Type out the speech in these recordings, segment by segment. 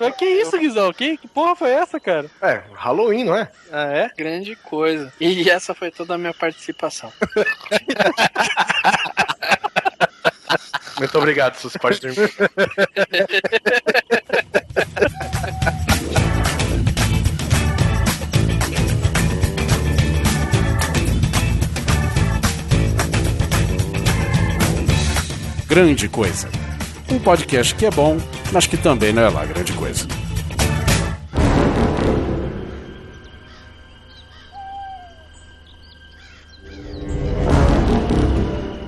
Mas que isso, Guizão? Que, que porra foi essa, cara? É, Halloween, não é? Ah, é? Grande coisa. E essa foi toda a minha participação. Muito obrigado, seus pais dormir. Grande Coisa. Um podcast que é bom, mas que também não é lá grande coisa.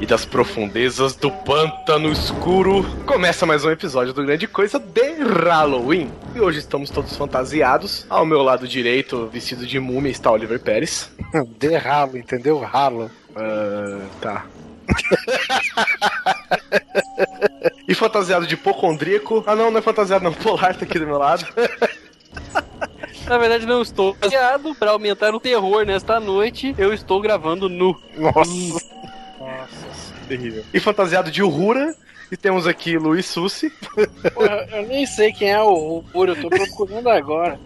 E das profundezas do pântano escuro, começa mais um episódio do Grande Coisa de Halloween. E hoje estamos todos fantasiados. Ao meu lado direito, vestido de múmia, está Oliver Pérez. De ralo, entendeu? Ralo. Ah, tá. e fantasiado de hipocondríaco. Ah, não, não é fantasiado, não. Polar tá aqui do meu lado. Na verdade, não estou baseado para aumentar o terror nesta noite. Eu estou gravando nu. Nossa. Nossa, terrível. E fantasiado de Uhura. E temos aqui Luiz Sussi. Porra, eu nem sei quem é o Rupuro, eu tô procurando agora.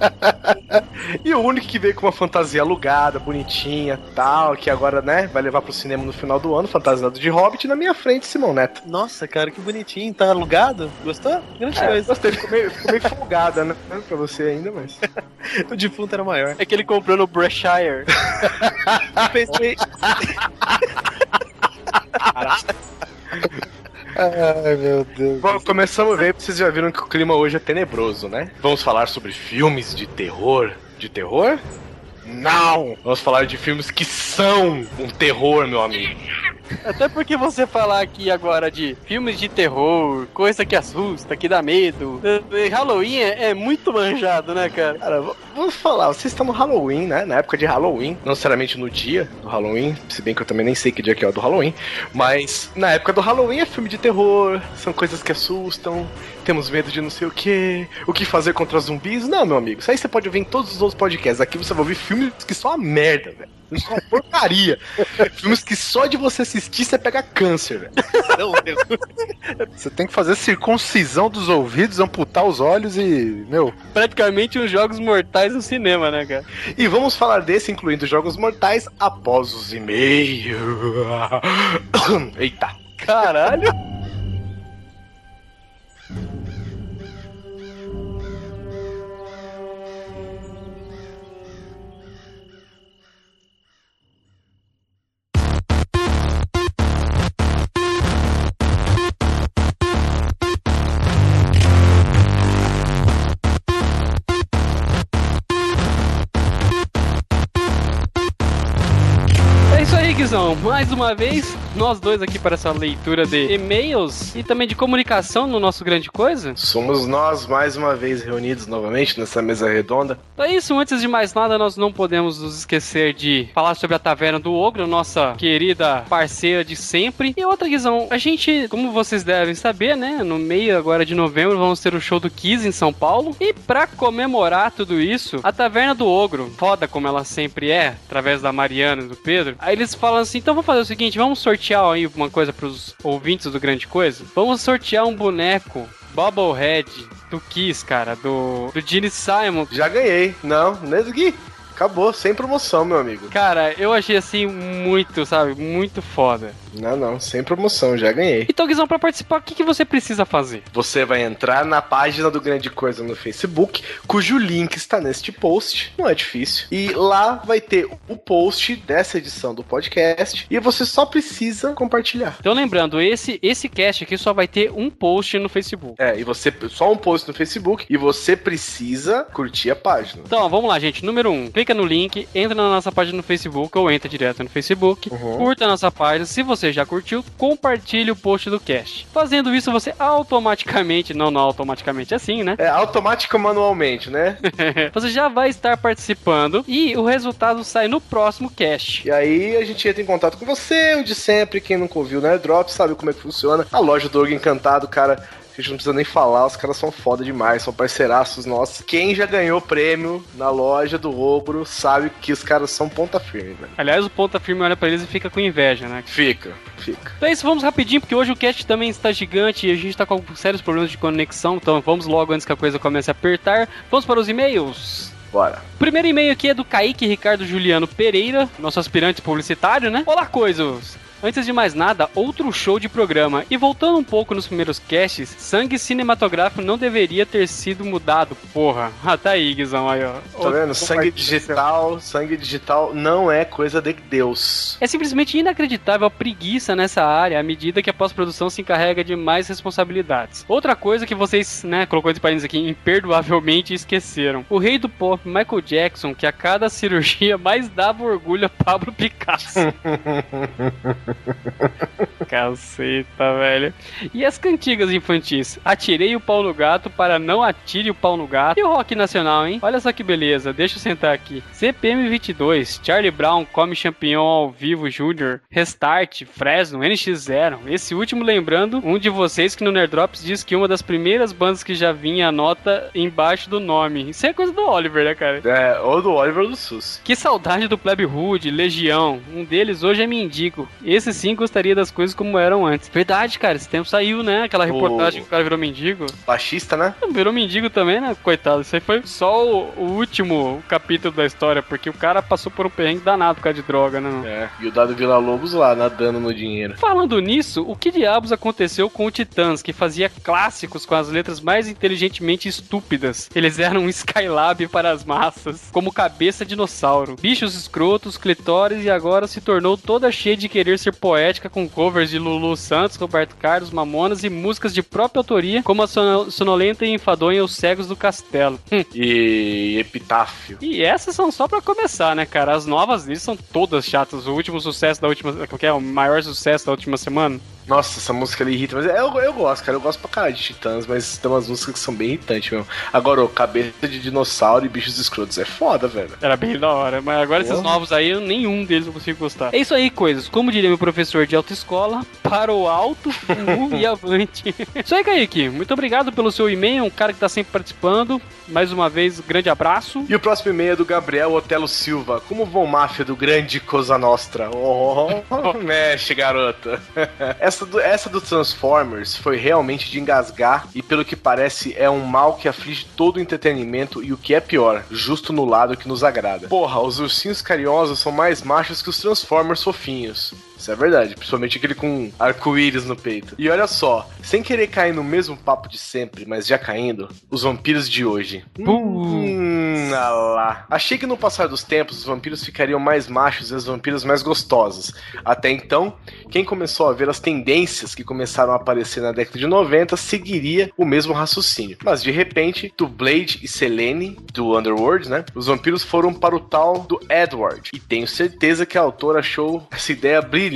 e o único que veio com uma fantasia alugada, bonitinha tal, que agora, né, vai levar pro cinema no final do ano, fantasiado de Hobbit, na minha frente, Simão Neto. Nossa, cara, que bonitinho. Tá alugado? Gostou? Grande É, coisa. gostei, ficou meio, ficou meio folgada, né? Pra você ainda, mas. O defunto era maior. É que ele comprou no Breshire. Eu pensei. Ai, meu Deus. Bom, começamos ver, vocês já viram que o clima hoje é tenebroso, né? Vamos falar sobre filmes de terror. De terror? Não! Vamos falar de filmes que são um terror, meu amigo. Até porque você falar aqui agora de filmes de terror, coisa que assusta, que dá medo. eh, Halloween é, é muito manjado, né, cara? Cara, vamos falar, vocês estão no Halloween, né? Na época de Halloween, não necessariamente no dia do Halloween, se bem que eu também nem sei que dia que é o do Halloween, mas na época do Halloween é filme de terror, são coisas que assustam, temos medo de não sei o que, o que fazer contra zumbis. Não, meu amigo, isso aí você pode ouvir em todos os outros podcasts. Aqui você vai ouvir filmes que são uma merda, velho. Filmes que são uma porcaria. filmes que só de você assistir você pega câncer, velho. Você tem que fazer circuncisão dos ouvidos, amputar os olhos e. Meu, Praticamente uns jogos mortais no cinema, né, cara? E vamos falar desse, incluindo Jogos Mortais, após os e-mails. Eita. Caralho! Guizão. Mais uma vez, nós dois aqui para essa leitura de e-mails e também de comunicação no nosso Grande Coisa. Somos nós mais uma vez reunidos novamente nessa mesa redonda. É isso, antes de mais nada, nós não podemos nos esquecer de falar sobre a Taverna do Ogro, nossa querida parceira de sempre. E outra, Guizão, a gente, como vocês devem saber, né, no meio agora de novembro vamos ter o show do Kiss em São Paulo. E pra comemorar tudo isso, a Taverna do Ogro, foda como ela sempre é, através da Mariana e do Pedro, aí eles falam assim, então vamos fazer o seguinte, vamos sortear aí uma coisa pros ouvintes do Grande Coisa? Vamos sortear um boneco Bobblehead do Kiss, cara, do, do Gene Simon. Já ganhei. Não, nem aqui. Acabou, sem promoção, meu amigo. Cara, eu achei assim muito, sabe, muito foda. Não, não, sem promoção, já ganhei. Então, Guizão, pra participar, o que, que você precisa fazer? Você vai entrar na página do Grande Coisa no Facebook, cujo link está neste post, não é difícil. E lá vai ter o post dessa edição do podcast e você só precisa compartilhar. Então, lembrando, esse esse cast aqui só vai ter um post no Facebook. É, e você só um post no Facebook e você precisa curtir a página. Então, vamos lá, gente. Número 1, um, clica no link, entra na nossa página no Facebook ou entra direto no Facebook, Uhum. curta a nossa página. Se você já curtiu, compartilhe o post do cast. Fazendo isso, você automaticamente, não, não automaticamente assim, né? É automático manualmente, né? você já vai estar participando e o resultado sai no próximo cast. E aí a gente entra em contato com você, o de sempre, quem nunca ouviu Nerd Drop, sabe como é que funciona. A loja do Orgo Encantado, cara, A gente não precisa nem falar, os caras são foda demais, são parceiraços nossos. Quem já ganhou prêmio na loja do Ogro sabe que os caras são ponta firme, velho. Aliás, o ponta firme olha pra eles e fica com inveja, né? Fica, fica. Então é isso, vamos rapidinho, porque hoje o cast também está gigante e a gente tá com sérios problemas de conexão, então vamos logo antes que a coisa comece a apertar. Vamos para os e-mails. Bora. O primeiro e-mail aqui é do Kaique Ricardo Juliano Pereira, nosso aspirante publicitário, né? Olá, coisas! Antes de mais nada, outro show de programa. E voltando um pouco nos primeiros casts, sangue cinematográfico não deveria ter sido mudado. Porra, ah, tá aí, Guizão, aí, ó. Tá vendo? Sangue digital, sangue digital não é coisa de Deus. É simplesmente inacreditável a preguiça nessa área à medida que a pós-produção se encarrega de mais responsabilidades. Outra coisa que vocês, né, colocou esse país aqui, imperdoavelmente esqueceram. O rei do pop, Michael Jackson, que a cada cirurgia mais dava orgulho a Pablo Picasso. Caceta, velho. E as cantigas infantis? Atirei o pau no gato para não atire o pau no gato. E o rock nacional, hein? Olha só que beleza. Deixa eu sentar aqui. CPM 22, Charlie Brown, Come Champignon ao vivo Júnior, Restart, Fresno, NX0. Esse último lembrando um de vocês que no Nerdrops diz que uma das primeiras bandas que já vinha a nota embaixo do nome. Isso é coisa do Oliver, né, cara? É, ou do Oliver do SUS. Que saudade do Plebe Hood, Legião. Um deles hoje é mendigo. Esse sim gostaria das coisas como eram antes. Verdade, cara, esse tempo saiu, né? Aquela reportagem que o cara virou mendigo. Baixista, né? Virou mendigo também, né? Coitado. Isso aí foi só o, o último capítulo da história, porque o cara passou por um perrengue danado por causa de droga, né? É. E o Dado Vila Lobos lá, nadando no dinheiro. Falando nisso, o que diabos aconteceu com o Titãs, que fazia clássicos com as letras mais inteligentemente estúpidas? Eles eram um Skylab para as massas, como cabeça dinossauro, bichos escrotos, clitóris e agora se tornou toda cheia de querer ser poética com covers de Lulu Santos, Roberto Carlos, Mamonas e músicas de própria autoria, como a sono- sonolenta e enfadonha Os Cegos do Castelo. Hum. E Epitáfio. E essas são só pra começar, né, cara? As novas deles são todas chatas. O último sucesso da última. Qual que é? O maior sucesso da última semana? Nossa, essa música ele irrita, mas eu, eu gosto, cara. Eu gosto pra caralho de Titãs, mas tem umas músicas que são bem irritantes mesmo. Agora, o Cabeça de Dinossauro e Bichos Escrotos é foda, velho. Era bem da hora, mas agora esses Porra. novos aí, nenhum deles eu consigo gostar. É isso aí, coisas. Como diria meu professor de autoescola, para o alto fumo e avante. Isso aí, Kaique. Muito obrigado pelo seu e-mail, um cara que tá sempre participando. Mais uma vez, grande abraço. E o próximo e-mail é do Gabriel Otelo Silva. Como vão máfia do grande Cosa Nostra? Oh, mexe, garota. essa, do, essa do Transformers foi realmente de engasgar e pelo que parece é um mal que aflige todo o entretenimento e o que é pior, justo no lado que nos agrada. Porra, os ursinhos carinhosos são mais machos que os Transformers fofinhos. Isso é verdade, principalmente aquele com arco-íris no peito. E olha só, sem querer cair no mesmo papo de sempre, mas já caindo, os vampiros de hoje. Hum, ah lá. Achei que no passar dos tempos os vampiros ficariam mais machos e as vampiras mais gostosas. Até então, quem começou a ver as tendências que começaram a aparecer na década de 90 seguiria o mesmo raciocínio. Mas de repente, do Blade e Selene, do Underworld, né? Os vampiros foram para o tal do Edward. E tenho certeza que a autora achou essa ideia brilhante.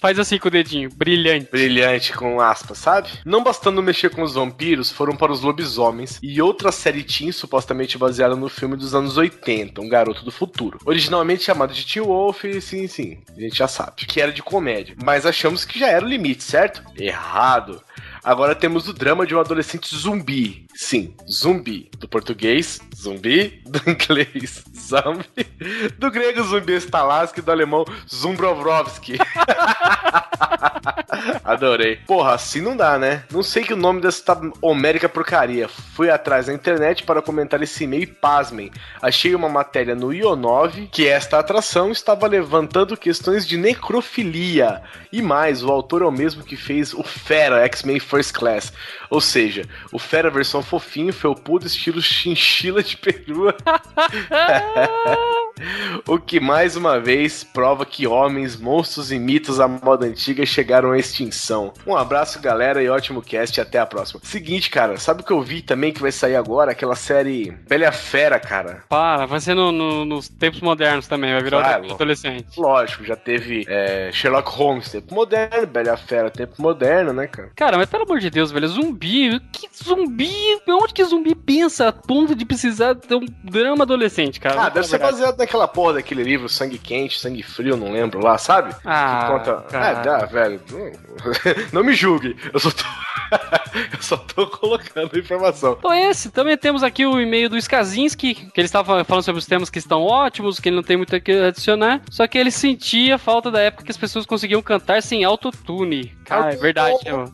Faz assim com o dedinho, brilhante. Brilhante com aspas, sabe? Não bastando mexer com os vampiros, foram para os lobisomens e outra série teen supostamente baseada no filme dos anos 80, Um Garoto do Futuro. Originalmente chamado de Teen Wolf, sim, sim, a gente já sabe, que era de comédia. Mas achamos que já era o limite, certo? Errado. Agora temos o drama de um adolescente zumbi. Sim, zumbi. Do português, zumbi. Do inglês, zombie. Do grego, zumbi Stalaski. Do alemão, Zumbrovrovski. Adorei. Porra, assim não dá, né? Não sei que o nome dessa homérica porcaria. Fui atrás na internet para comentar esse e-mail e pasmem. Achei uma matéria no Ionov que esta atração estava levantando questões de necrofilia. E mais, o autor é o mesmo que fez o Fera X-Men First Class. Ou seja, o Fera versão fofinho, felpudo, estilo chinchila de perua. o que mais uma vez prova que homens, monstros e mitos à moda antiga chegaram à extinção. Um abraço, galera, e ótimo cast. Até a próxima. Seguinte, cara, sabe o que eu vi também que vai sair agora? Aquela série Bela Fera, cara. Para, vai ser no- no- nos tempos modernos também, vai virar Vai, um adolescente. Lógico, já teve é, Sherlock Holmes, tempo moderno, Bela Fera, tempo moderno, né, cara? Cara, mas pelo amor de Deus, velho, zumbi. Que zumbi? Onde que zumbi pensa a ponto de precisar ter um drama adolescente, cara? Ah, deve ser baseado naquela porra daquele livro Sangue Quente, Sangue Frio, não lembro lá, sabe? Ah, que conta. cara. É, dá, velho. Não, me julgue. Eu só tô. Eu só tô colocando informação. Então esse, também temos aqui o e-mail do Skazinski, que ele estava falando sobre os temas que estão ótimos, que ele não tem muito o que adicionar, só que ele sentia falta da época que as pessoas conseguiam cantar sem autotune. Cara, é verdade, mano?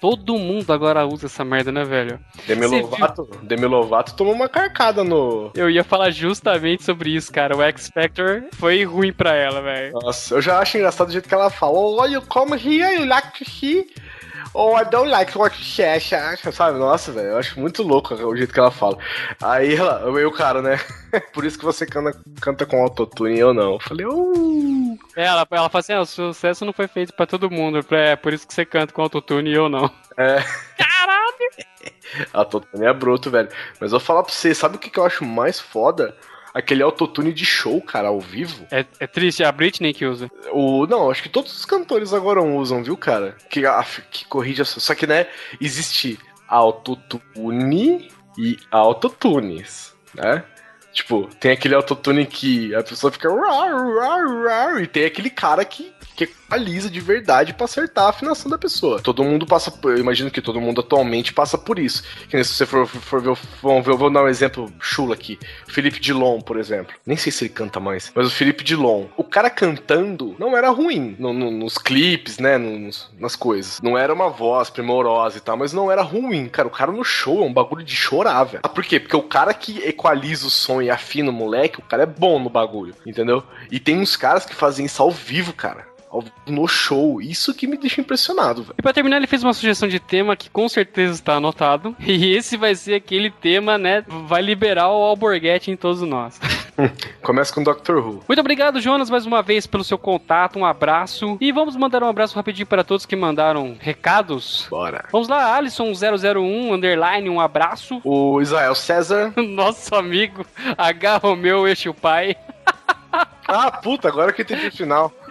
Todo mundo agora usa essa merda, né, velho? Demi Lovato, Demi Lovato tomou uma carcada no. Eu ia falar justamente sobre isso, cara. O X Factor foi ruim pra ela, velho. Nossa, eu já acho engraçado o jeito que ela fala. Oh, you come here, you like to see. Oh, I don't like what you say, sabe? Nossa, velho, eu acho muito louco o jeito que ela fala. Aí ela, eu o cara, né? Por isso que você canta, canta com autotune e eu não. Eu falei, uh. É, Ela, ela fala assim: ah, o sucesso não foi feito pra todo mundo. É por isso que você canta com autotune e eu não. É. Caralho! Autotune é bruto, velho. Mas eu vou falar pra você, sabe o que, que eu acho mais foda? Aquele autotune de show, cara, ao vivo. É, é triste, é a Britney que usa. O, não, acho que todos os cantores agora usam, viu, cara? Que, que corrige a Só que, né, existe autotune e autotunes, né? Tipo, tem aquele autotune que a pessoa fica. "Rar, rar, rar", E tem aquele cara que, que equaliza de verdade pra acertar a afinação da pessoa. Todo mundo passa por. Eu imagino que todo mundo atualmente passa por isso. Que nem se você for, for ver. Vamos ver, eu vou dar um exemplo chula aqui. Felipe Dilon, por exemplo. Nem sei se ele canta mais. Mas o Felipe Dilon. O cara cantando não era ruim. no- no- nos clipes, né? Nos, nas coisas. Não era uma voz primorosa e tal, mas não era ruim. Cara, o cara no show é um bagulho de chorar, velho. Ah, por quê? Porque o cara que equaliza o som e afina o moleque, o cara é bom no bagulho, entendeu? E tem uns caras que fazem isso ao vivo, cara. No show. Isso que me deixa impressionado, velho. E pra terminar, ele fez uma sugestão de tema que com certeza está anotado. E esse vai ser aquele tema, né? Vai liberar o Alborguete em todos nós. Começa com Doctor Who. Muito obrigado, Jonas, mais uma vez pelo seu contato. Um abraço. E vamos mandar um abraço rapidinho para todos que mandaram recados. Bora. Vamos lá, Alisson001, underline, um abraço. O Israel César. Nosso amigo H. Romeu Este o Pai. Ah, puta, agora que eu entendi o final.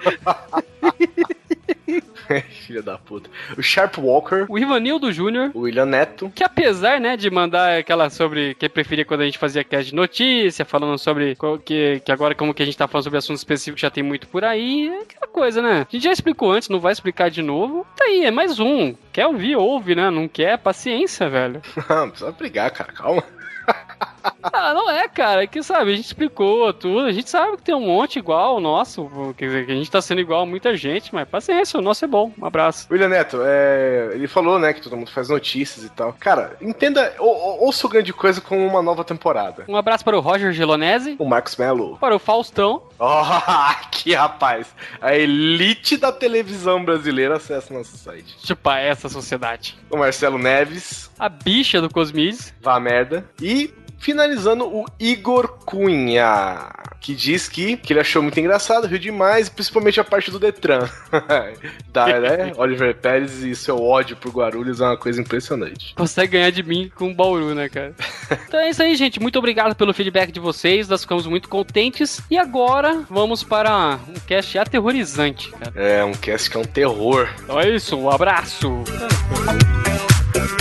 Filha da puta. O Sharp Walker. O Ivanildo Júnior. O William Neto. Que apesar, né, de mandar aquela sobre que preferia quando a gente fazia cast de notícia, falando sobre que, que agora como que a gente tá falando sobre assuntos específicos já tem muito por aí, é aquela coisa, né? A gente já explicou antes, não vai explicar de novo. Tá aí, é mais um. Quer ouvir, ouve, né? Não quer, paciência, velho. Não precisa brigar, cara. Calma. Ah, não é, cara, é que sabe, a gente explicou tudo, a gente sabe que tem um monte igual o nosso, quer dizer, que a gente tá sendo igual a muita gente, mas paciência, o nosso é bom. Um abraço. William Neto, é, ele falou, né, que todo mundo faz notícias e tal. Cara, entenda, ou, ou, ouça o grande coisa como uma nova temporada. Um abraço para o Roger Gelonese, O Marcos Mello. para o Faustão, Oh, que rapaz! A elite da televisão brasileira acessa nosso site. chupa essa sociedade. O Marcelo Neves, A bicha do Cosmiz, vá merda. E finalizando o Igor Cunha, que diz que, que ele achou muito engraçado, riu demais, principalmente a parte do Detran. da, né? Oliver Pérez e seu ódio por Guarulhos é uma coisa impressionante. consegue ganhar de mim com o Bauru, né, cara? então é isso aí, gente. Muito obrigado pelo feedback de vocês. Nós ficamos muito contentes. E agora vamos para um cast aterrorizante, cara. É um cast que é um terror. Então é isso, um abraço.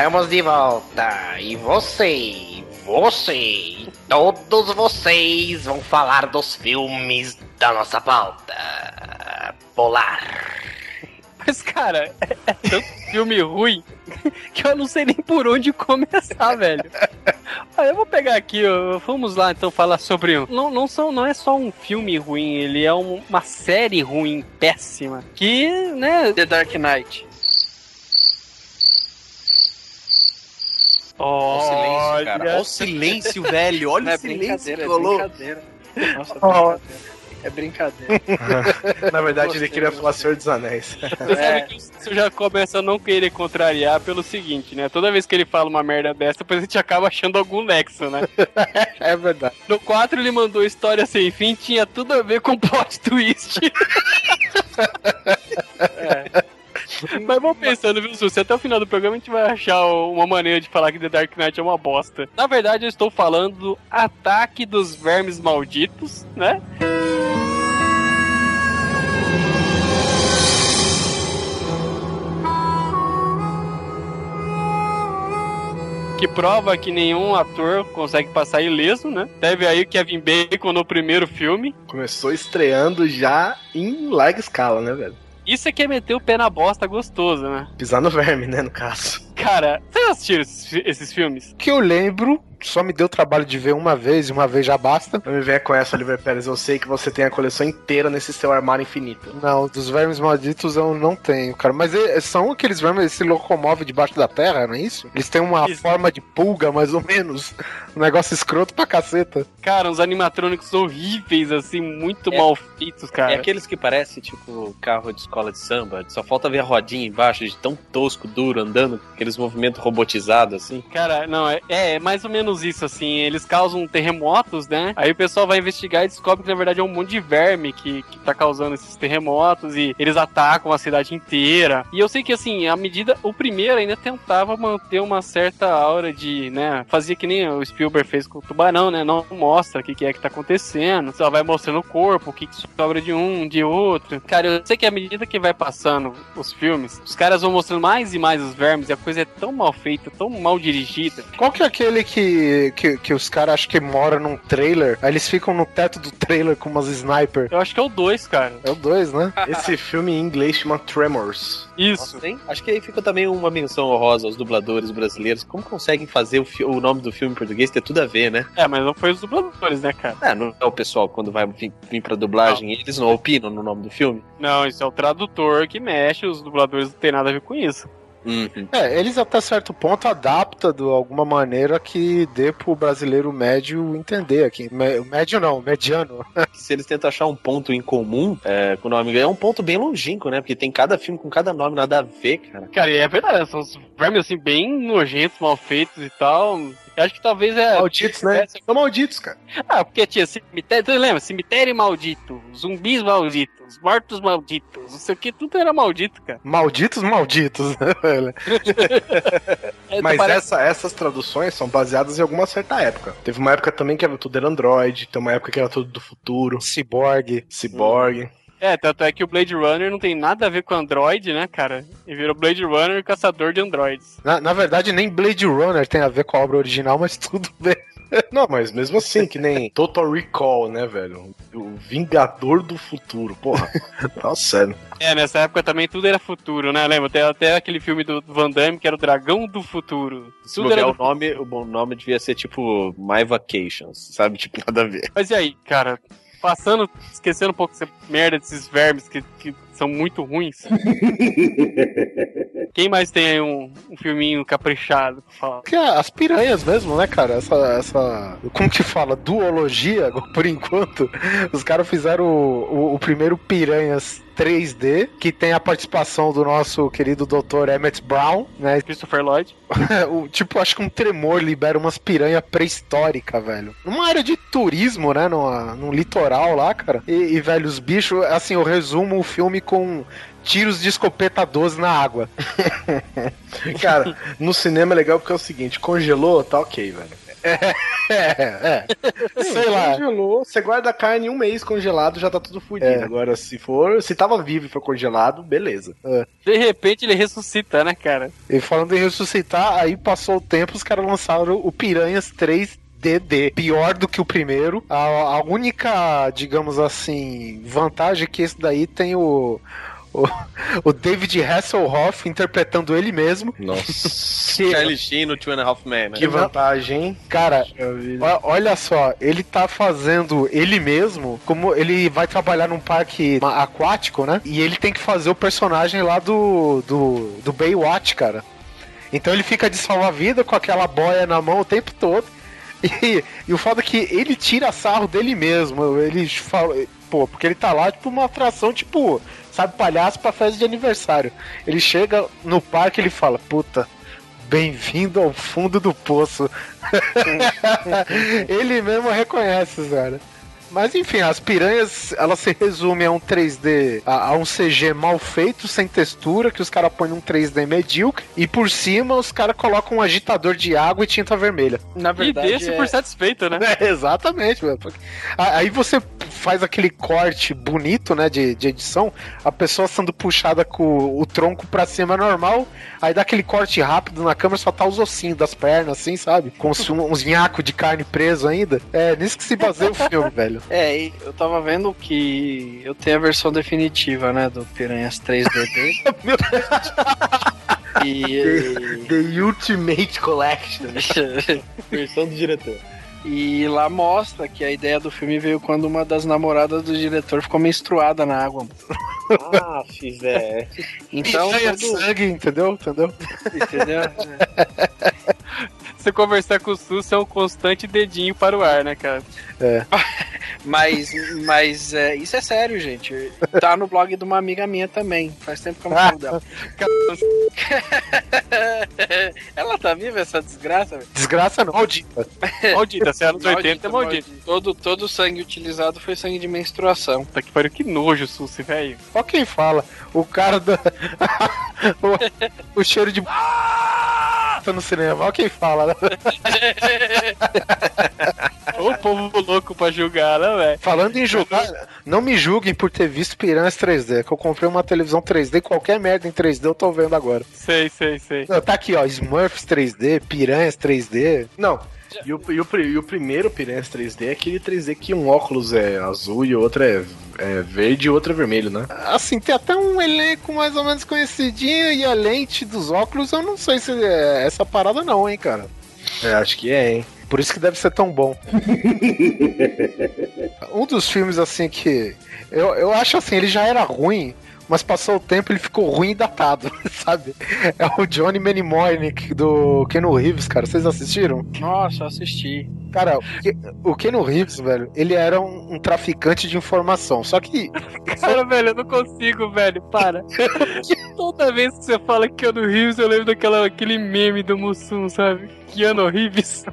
Estamos de volta e você, você e todos vocês vão falar dos filmes da nossa pauta polar. Mas, cara, é, é tanto filme ruim que eu não sei nem por onde começar, velho. Olha, eu vou pegar aqui, ó, vamos lá então falar sobre um. Não, não, são, não é só um filme ruim, ele é um- uma série ruim, péssima. Que, né. The Dark Knight. Olha o silêncio, cara. Olha. O silêncio, velho. Olha é o silêncio brincadeira, que é rolou. brincadeira. Nossa, é brincadeira. É brincadeira. Na verdade, ele queria falar Senhor dos Anéis. Você É. sabe que você já começa a não querer contrariar pelo seguinte, né? Toda vez que ele fala uma merda dessa, depois a gente acaba achando algum nexo, né? é verdade. No 4 ele mandou História Sem Fim, tinha tudo a ver com plot twist. É. Mas vamos pensando, viu, Susi? Até o final do programa a gente vai achar uma maneira de falar que The Dark Knight é uma bosta. Na verdade, eu estou falando do Ataque dos Vermes Malditos, né? que prova que nenhum ator consegue passar ileso, né? Teve aí o Kevin Bacon no primeiro filme. Começou estreando já em larga escala, né, velho? Isso é que é meter o pé na bosta gostoso, né? Pisar no verme, né, no caso. Cara, vocês assistiram esses, esses filmes? Que eu lembro, só me deu trabalho de ver uma vez, e uma vez já basta. Não me venha com essa, Oliver Pérez. Eu sei que você tem a coleção inteira nesse seu armário infinito. Não, dos vermes malditos eu não tenho, cara. Mas são aqueles vermes que se locomovem debaixo da terra, não é isso? Eles têm uma Isso. forma de pulga, mais ou menos. Um negócio escroto pra caceta. Cara, uns animatrônicos horríveis, assim, muito É. mal feitos, cara. É aqueles que parecem tipo carro de escola de samba. Só falta ver a rodinha embaixo de tão tosco, duro, andando, aqueles movimentos robotizados assim. Cara, não, é, é mais ou menos isso, assim. Eles causam terremotos, né? Aí o pessoal vai investigar e descobre que na verdade é um monte de verme que, que tá causando esses terremotos e eles atacam a cidade inteira. E eu sei que, assim, à medida. O primeiro ainda tentava manter uma certa aura de, né? Fazia que nem o Spielberg fez com o tubarão, né? Não mostra o que, que é que tá acontecendo. Só vai mostrando o corpo, o que, que sobra de um, de outro. Cara, eu sei que à medida que vai passando os filmes, os caras vão mostrando mais e mais os vermes e a coisa é tão mal feita, tão mal dirigida. Qual que é aquele que, que, que os caras acham que mora num trailer? Aí eles ficam no teto do trailer com umas sniper. Eu acho que é o 2, cara. É o dois, né? Esse filme em inglês chama Tremors. Isso. Nossa? Acho que aí fica também uma menção honrosa aos dubladores brasileiros. Como conseguem fazer o, o nome do filme em português ter tudo a ver, né? É, mas não foi os dubladores, né, cara? É, não é o pessoal quando vai vir, vir pra dublagem, eles não opinam no nome do filme? Não, isso é o tradutor que mexe, os dubladores não tem nada a ver com isso. Uhum. É, eles até certo ponto adaptam de alguma maneira que dê pro brasileiro médio entender aqui. Me- Médio não, mediano. Se eles tentam achar um ponto em comum é, com o nome, é um ponto bem longínquo, né? Porque tem cada filme com cada nome, nada a ver, cara. Cara, e é verdade, são uns vermes assim, bem nojentos, mal feitos e tal. Eu acho que talvez é. Malditos, né? São malditos, cara. Ah, porque tinha cemitério. Você lembra? Cemitério maldito, zumbis malditos, mortos malditos, não sei o que, tudo era maldito, cara. Malditos, malditos, né, velho? É, Mas parece- essa- essas traduções são baseadas em alguma certa época. Teve uma época também que era tudo era Android, tem uma época que era tudo do futuro, Cyborg. Cyborg. É, tanto é que o Blade Runner não tem nada a ver com Android, né, cara? E virou Blade Runner caçador de androids. Na, na verdade, nem Blade Runner tem a ver com a obra original, mas tudo bem. Não, mas mesmo assim, que nem Total Recall, né, velho? O Vingador do Futuro, porra. Nossa, sério. É, nessa época também tudo era futuro, né? Lembra? Tem até aquele filme do Van Damme que era o Dragão do Futuro. Se Tudo bobear era o nome, o bom nome devia ser tipo My Vacations, sabe? Tipo, nada a ver. Mas e aí, cara? Passando, esquecendo um pouco essa merda desses vermes que, que são muito ruins. Quem mais tem aí um, um filminho caprichado pra falar? Que é as piranhas mesmo, né, cara? Essa, essa. Como que fala? Duologia, por enquanto. Os caras fizeram o, o, o primeiro Piranhas 3D, que tem a participação do nosso querido Dr. Emmett Brown, né? Christopher Lloyd. o, tipo, acho que um tremor libera umas piranhas pré-históricas, velho. Numa área de turismo, né? Numa, num litoral lá, cara. E, e, velho, os bichos, assim, eu resumo o filme com tiros de escopeta 12 na água. Cara, no cinema é legal porque é o seguinte, congelou, tá ok, velho. É, é. Sei lá. Congelou, você guarda a carne um mês congelado, já tá tudo fudido. É. Agora, se for, se tava vivo e foi congelado, beleza. De repente ele ressuscita, né, cara? E falando em ressuscitar, aí passou o tempo, os caras lançaram o Piranhas 3 DD. Pior do que o primeiro. A, a única, digamos assim, vantagem é que esse daí tem o. O, o David Hasselhoff interpretando ele mesmo. Nossa. Charlie Sheen no Two and a Half Men, né? que vantagem, hein? Cara, Puxa vida. o- olha só, ele tá fazendo ele mesmo, como ele vai trabalhar num parque aquático, né? E ele tem que fazer o personagem lá do, do, do Baywatch, cara. Então ele fica de salva-vida com aquela boia na mão o tempo todo. E, e o foda é que ele tira sarro dele mesmo. Ele fala. Pô, porque ele tá lá, tipo, uma atração, tipo, sabe, palhaço pra festa de aniversário. Ele chega no parque e ele fala, puta, bem-vindo ao fundo do poço. ele mesmo reconhece, cara. Mas enfim, as piranhas, elas se resumem a um 3D, a, a um CG mal feito, sem textura, que os caras põem num 3D medíocre, e por cima os caras colocam um agitador de água e tinta vermelha. Na E verdade, deixa é... por satisfeito, né? É, exatamente, a- Aí você faz aquele corte bonito, né, de, de edição, a pessoa sendo puxada com o tronco pra cima normal, aí dá aquele corte rápido na câmera, só tá os ossinhos das pernas, assim, sabe? Com uns, uns nhacos de carne preso ainda. É nisso que se baseia o filme, velho. É, e eu tava vendo que eu tenho a versão definitiva, né, do Piranhas 3DD. Meu e, The Ultimate Collection. Versão do diretor. e lá mostra que a ideia do filme veio quando uma das namoradas do diretor ficou menstruada na água. Ah, velho. Então, Piranha todo, sangue, entendeu? Entendeu? entendeu? Você conversar com o SUS é um constante dedinho para o ar, né, cara? Mas, mas é, isso é sério, gente. Tá no blog de uma amiga minha também. Faz tempo que eu não falo dela. Ela tá viva, essa desgraça, velho? Desgraça não, maldita. Maldita, se é anos 80 é maldito. Todo, todo o sangue utilizado foi sangue de menstruação. Puta que pariu, que nojo, SUS, velho. Só quem fala. O cara da. o, o cheiro de. Tá no cinema. Olha quem fala, né? Ô povo louco pra julgar, né, velho? Falando em julgar, não me julguem por ter visto Piranhas 3D, que eu comprei uma televisão 3D, qualquer merda em 3D eu tô vendo agora. Sei, sei, sei. Não, Tá aqui, ó, Smurfs 3D, Piranhas 3D. Não. E o, e, o, e o primeiro Piranhas 3D é aquele 3D que um óculos é azul e o outro é, é verde e o outro é vermelho, né? Assim, tem até um elenco mais ou menos conhecidinho e a lente dos óculos, eu não sei se é essa parada não, hein, cara. É, acho que é, hein? Por isso que deve ser tão bom. um dos filmes, assim, que. Eu, eu acho assim, ele já era ruim, mas passou o tempo ele ficou ruim e datado, sabe? É o Johnny Mnemonic do Keanu Reeves, cara. Vocês assistiram? Nossa, eu assisti. Cara, o Keanu Reeves, velho, ele era um, um traficante de informação. Só que. Cara, velho, eu não consigo, velho, para. Toda vez que você fala Keanu Reeves, eu lembro daquela, aquele meme do Mussum, sabe? Keanu Reeves.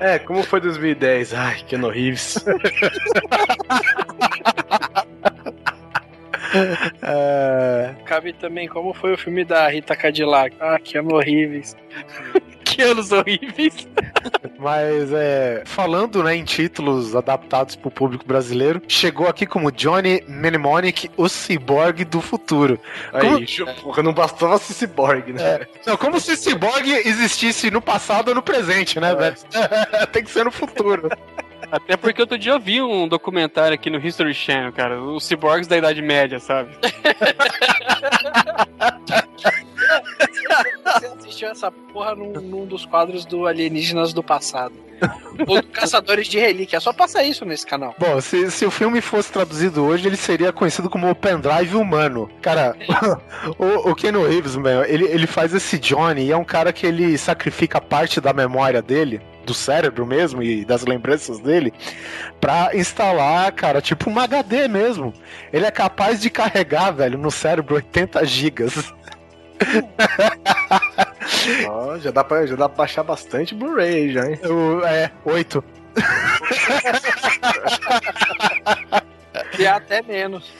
É, como foi 2010? Ai, Keanu Reeves. é, Cabe também como foi o filme da Rita Cadillac. Ah, que ano horríveis. Keanos horríveis. Mas é, falando né, em títulos adaptados para o público brasileiro, chegou aqui como Johnny Mnemonic, o ciborgue do futuro. Como- Aí, porra, não bastava ser cyborg, né? Não, como se ciborgue existisse no passado ou no presente, né, velho? Tem que ser no futuro. Até porque outro dia eu vi um documentário aqui no History Channel, cara. Os ciborgues da Idade Média, sabe? Você assistiu essa porra num, num dos quadros do Alienígenas do Passado. Ou do Caçadores de Relíquia. Só passa isso nesse canal. Bom, se, se o filme fosse traduzido hoje, ele seria conhecido como o pendrive humano. Cara, o, o Keanu Reeves, meu, ele, ele faz esse Johnny e é um cara que ele sacrifica parte da memória dele, do cérebro mesmo e das lembranças dele, pra instalar, cara, tipo um HD mesmo. Ele é capaz de carregar, velho, no cérebro 80 gigas. Ó, já, dá pra, já dá pra baixar bastante Blu-ray já, hein? O- é, 8. E até menos.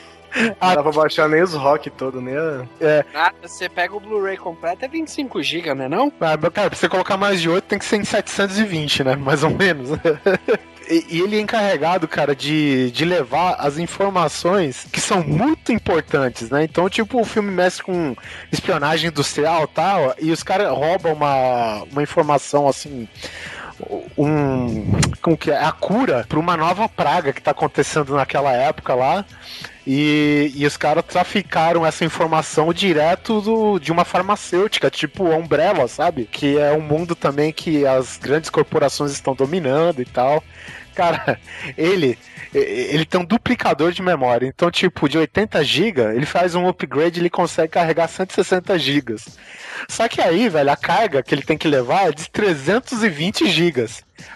Não dá pra baixar nem os rock todo, a... Nada, você pega o Blu-ray completo, é 25 GB, né não? Ah, cara, pra você colocar mais de 8 tem que ser em 720, né? Mais ou menos. E, ele é encarregado, cara, de, de levar as informações que são muito importantes, né? Então, tipo, o filme mexe com espionagem industrial e tal, e os caras roubam uma, uma informação assim. Um. Como que é? A cura pra uma nova praga que tá acontecendo naquela época lá. E, e os caras traficaram essa informação direto do, de uma farmacêutica, tipo Umbrella, sabe? Que é um mundo também que as grandes corporações estão dominando e tal. Cara, ele ele tem um duplicador de memória. Então, tipo, de 80 GB, ele faz um upgrade e ele consegue carregar 160 GB. Só que aí, velho, a carga que ele tem que levar é de 320 GB.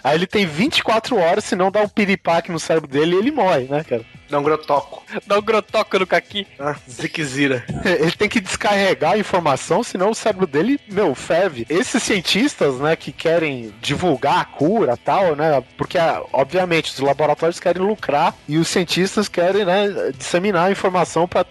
Aí ele tem 24 horas, se não dá um piripaque no cérebro dele, ele morre, né, cara? Dá um grotoco. Dá um grotoco no caqui. Ah, Ziquezira. Ele tem que descarregar a informação, senão o cérebro dele, meu, ferve. Esses cientistas, né, que querem divulgar a cura tal, né, porque, ah, obviamente, os laboratórios querem lucrar e os cientistas querem, né, disseminar a informação para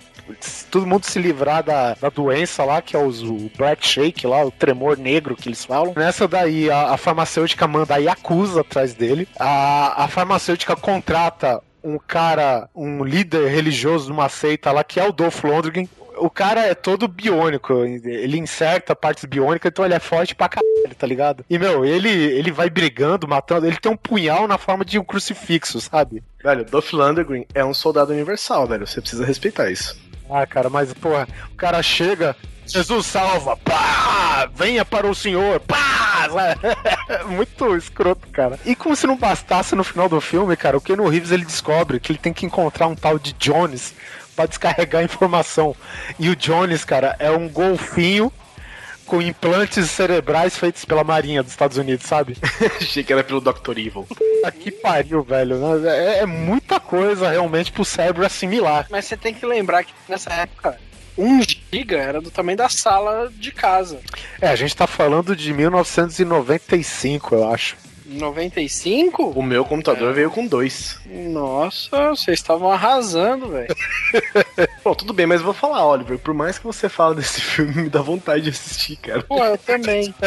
todo mundo se livrar da, da doença lá, que é os, o Black Shake lá, o tremor negro que eles falam. Nessa daí, a, a farmacêutica manda a Yakuza atrás dele. A, a farmacêutica contrata um cara, um líder religioso de uma seita lá, que é o Dolph Lundgren. O cara é todo biônico, ele inserta partes biônicas, então ele é forte pra caralho, tá ligado? E, meu, ele, ele vai brigando, matando, ele tem um punhal na forma de um crucifixo, sabe? Velho, Dolph Lundgren é um soldado universal, velho. Você precisa respeitar isso. Ah, cara, mas, porra, o cara chega, Jesus salva, pá! Venha para o Senhor, pá! Muito escroto, cara. E como se não bastasse no final do filme, cara, o Keanu Reeves ele descobre que ele tem que encontrar um tal de Jones para descarregar a informação. E o Jones, cara, é um golfinho com implantes cerebrais feitos pela Marinha dos Estados Unidos, sabe? Achei que era pelo Dr. Evil. Puta que pariu, velho. É, é muita coisa realmente pro cérebro assimilar. Mas você tem que lembrar que nessa época, 1 giga era do tamanho da sala de casa. É, a gente tá falando de 1995, eu acho. 95? O meu computador veio com dois. Nossa, vocês estavam arrasando, velho. Bom, tudo bem, mas eu vou falar, Oliver. Por mais que você fale desse filme, me dá vontade de assistir, cara. Pô, eu também.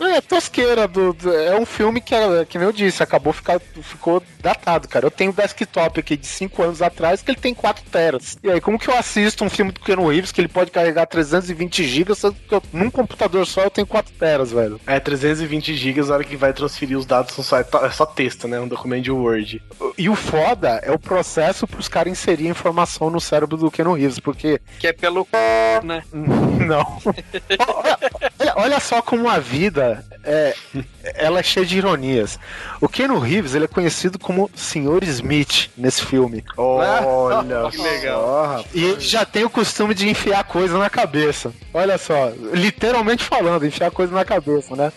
É, tosqueira. Do, do- é um filme que, era- que nem eu disse, acabou ficar, ficou datado, cara. Eu tenho um desktop aqui de 5 anos atrás que ele tem 4 teras. E aí, como que eu assisto um filme do Keanu Reeves que ele pode carregar 320 GB, sendo que eu, num computador só eu tenho 4 teras, velho? É 320 GB, a hora que vai transferir os dados só, é só texto, né? Um documento de Word. E o foda é o processo pros caras inserir a informação no cérebro do Keanu Reeves, porque Que é pelo c... né? Não. olha, olha- olha só como a vida é, ela é cheia de ironias. O Keanu Reeves ele é conhecido como Sr. Smith nesse filme. Olha, Que legal. E ele já tem o costume de enfiar coisa na cabeça. Olha só, literalmente falando, enfiar coisa na cabeça, né?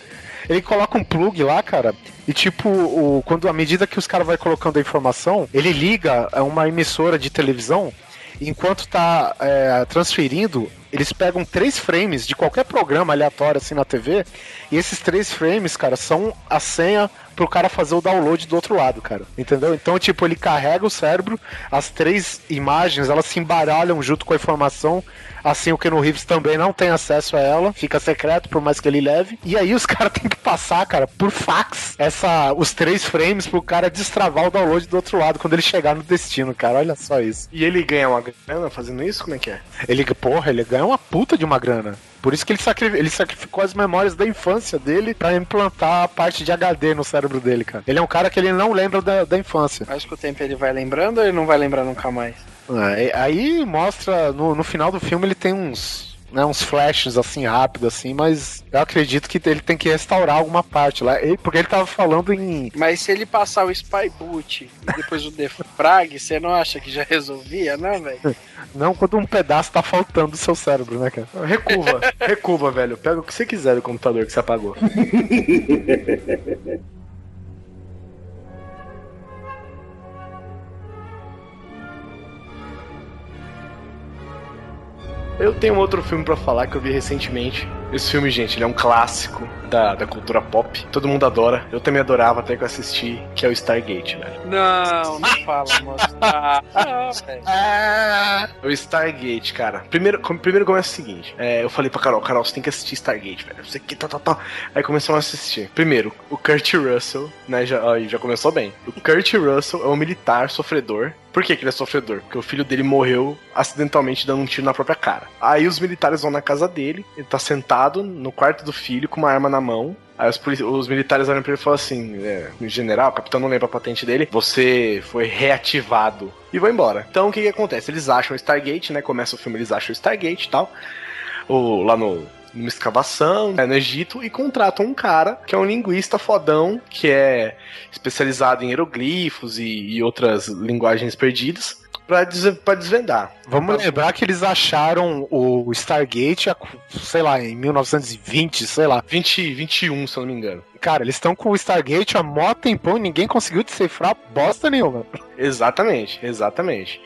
Ele coloca um plug lá, cara, e tipo, o, quando à medida que os caras vai colocando a informação, ele liga a uma emissora de televisão, enquanto tá é, transferindo, eles pegam três frames de qualquer programa aleatório assim na TV, e esses três frames, cara, são a senha pro cara fazer o download do outro lado, cara. Entendeu? Então, tipo, ele carrega o cérebro, as três imagens, elas se embaralham junto com a informação. Assim, o Keanu Reeves também não tem acesso a ela, fica secreto, por mais que ele leve. E aí os caras têm que passar, cara, por fax, essa, os três frames pro cara destravar o download do outro lado quando ele chegar no destino, cara. Olha só isso. E ele ganha uma grana fazendo isso? Como é que é? Ele, porra, ele ganha uma puta de uma grana. Por isso que ele, ele sacrificou as memórias da infância dele pra implantar a parte de HD no cérebro dele, cara. Ele é um cara que ele não lembra da, da infância. Mas com o tempo ele vai lembrando ou ele não vai lembrar nunca mais? É, aí mostra, no, no final do filme ele tem uns, né, uns flashes assim rápido assim, mas eu acredito que ele tem que restaurar alguma parte lá, Ele- porque ele tava falando em Mas se ele passar o Spy Boot e depois o Defrag, você não acha que já resolvia, não, velho? não quando um pedaço tá faltando do seu cérebro, né, cara? Recuva, recuva, velho. Pega o que você quiser do computador que você apagou. Eu tenho outro filme pra falar que eu vi recentemente. Esse filme, gente, ele é um clássico da, da cultura pop. Todo mundo adora. Eu também adorava até que eu assisti, que é o Stargate, velho. Não, não fala, moço. Ah, velho. O Stargate, cara. Primeiro, com- primeiro começa o seguinte: é, eu falei pra Carol, Carol, você tem que assistir Stargate, velho. Você que tal, tal, tal. Aí começamos a assistir. Primeiro, o Kurt Russell, né? Já, aí já começou bem. O Kurt Russell é um militar sofredor. Por que, que ele é sofredor? Porque o filho dele morreu acidentalmente dando um tiro na própria cara. Aí os militares vão na casa dele, ele tá sentado no quarto do filho com uma arma na mão. Aí os, os militares olham pra ele e falam assim: é, general, o capitão não lembra a patente dele, você foi reativado. E vão embora. Então o que, que acontece? Eles acham o Stargate, né? Começa o filme, eles acham o Stargate e tal. O, lá no. Numa escavação né, no Egito e contratam um cara que é um linguista fodão, que é especializado em hieroglifos e, e outras linguagens perdidas. Pra, des- desvendar. Vamos lembrar que eles acharam o Stargate, sei lá, em 1920, sei lá. 20, 21, se eu não me engano. Cara, eles estão com o Stargate há mó tempão e ninguém conseguiu decifrar bosta nenhuma. Exatamente, exatamente.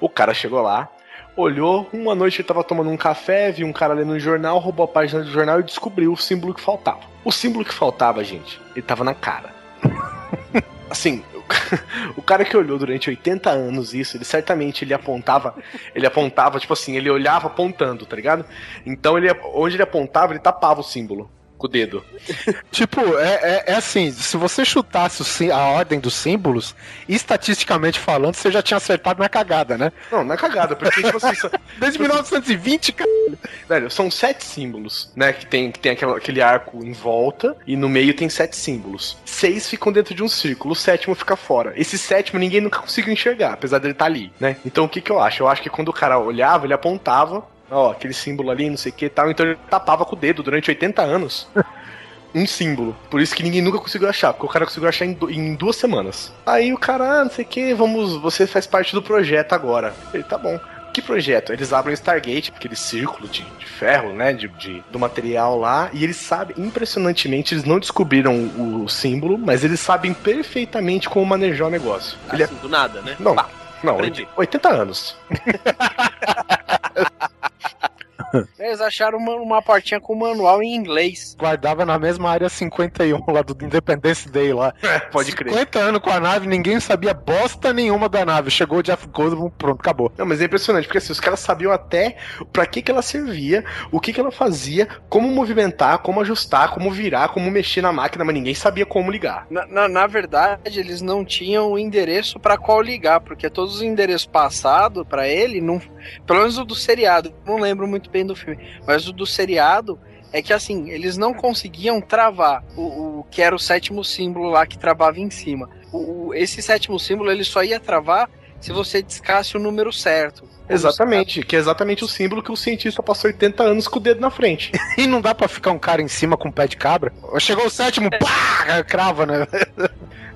O cara chegou lá, olhou, uma noite ele tava tomando um café, viu um cara lendo um jornal, roubou a página do jornal e descobriu o símbolo que faltava. O símbolo que faltava, gente, ele tava na cara. Assim, o cara que olhou durante 80 anos isso, ele certamente ele apontava, ele apontava, tipo assim, ele olhava apontando, tá ligado? Então ele onde ele apontava, ele tapava o símbolo com o dedo. Tipo, é, é, é assim, se você chutasse o sim- a ordem dos símbolos, estatisticamente falando, você já tinha acertado na cagada, né? Não, não é cagada, porque tipo assim, Desde 1920, cara. Velho, são sete símbolos, né? Que tem, que tem aquela- aquele arco em volta e no meio tem sete símbolos. Seis ficam dentro de um círculo, o sétimo fica fora. Esse sétimo ninguém nunca conseguiu enxergar, apesar dele estar ali, né? Então o que, que eu acho? Eu acho que quando o cara olhava, ele apontava, ó, aquele símbolo ali, não sei o que e tal, então ele tapava com o dedo durante 80 anos. Um símbolo. Por isso que ninguém nunca conseguiu achar, porque o cara conseguiu achar em, du- em duas semanas. Aí o cara, ah, não sei o que, vamos. Você faz parte do projeto agora. Ele, tá bom. Que projeto? Eles abrem o Stargate, aquele círculo de, de ferro, né? De, de- do material lá, e eles sabem, impressionantemente, eles não descobriram o, o símbolo, mas eles sabem perfeitamente como manejar o negócio. Ele é. Assim, do nada, né? Não, Pá. não, aprendi. 80 anos. Eles acharam uma, uma portinha com manual em inglês. Guardava na mesma área 51 lá do Independence Day lá. Pode crer. 50 anos com a nave, ninguém sabia bosta nenhuma da nave. Chegou o Jeff Goldblum, pronto, acabou. Não, mas é impressionante, porque assim, os caras sabiam até pra que, que ela servia, o que, que ela fazia, como movimentar, como ajustar, como virar, como mexer na máquina, mas ninguém sabia como ligar. Na, na, na verdade, eles não tinham o endereço pra qual ligar, porque todos os endereços passados pra ele, não, pelo menos o do seriado, não lembro muito bem do filme, mas o do seriado é que assim, eles não conseguiam travar o, o que era o sétimo símbolo lá que travava em cima. O, o- esse sétimo símbolo ele só ia travar se você discasse o número certo. Exatamente, que é exatamente o símbolo que o cientista passou 80 anos com o dedo na frente. E não dá pra ficar um cara em cima com um pé de cabra? Chegou o sétimo, pá, crava, né?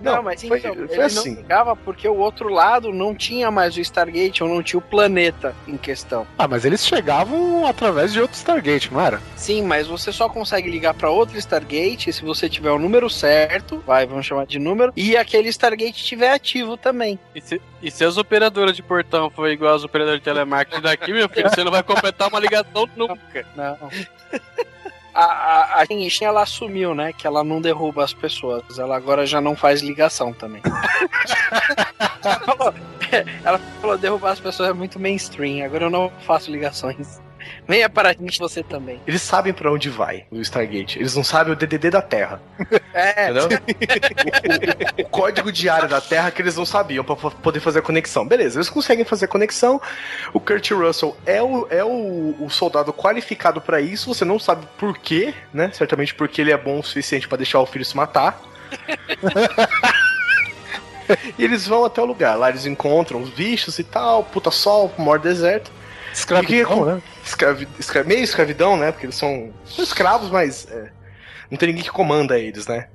Não, Não, mas foi- então, foi ele assim. não ligava porque o outro lado não tinha mais o Stargate ou não tinha o planeta em questão. Ah, mas eles chegavam através de outro Stargate, não era? Sim, mas você só consegue ligar pra outro Stargate se você tiver o número certo, vai, vamos chamar de número, e aquele Stargate estiver ativo também. E se, e se as operadoras de portão for igual as operadoras de telemarketing daqui, meu filho, você não vai completar uma ligação nunca. Não. A, a, a Genshin, ela assumiu, né, que ela não derruba as pessoas. Ela agora já não faz ligação também. ela, falou, ela falou, derrubar as pessoas é muito mainstream. Agora eu não faço ligações. Venha para a gente você também. Eles sabem pra onde vai o Stargate. Eles não sabem o DDD da Terra. É, Entendeu? o, o código de área da Terra que eles não sabiam pra f- poder fazer a conexão. Beleza, eles conseguem fazer a conexão. O Kurt Russell é o, é o, o soldado qualificado pra isso. Você não sabe por quê, né? Certamente porque ele é bom o suficiente pra deixar o filho se matar. e eles vão até o lugar. Lá eles encontram os bichos e tal. Puta sol, maior deserto. Escravidão, né? Escravi, escra- meio escravidão, né? Porque eles são, são escravos, mas é, não tem ninguém que comanda eles, né?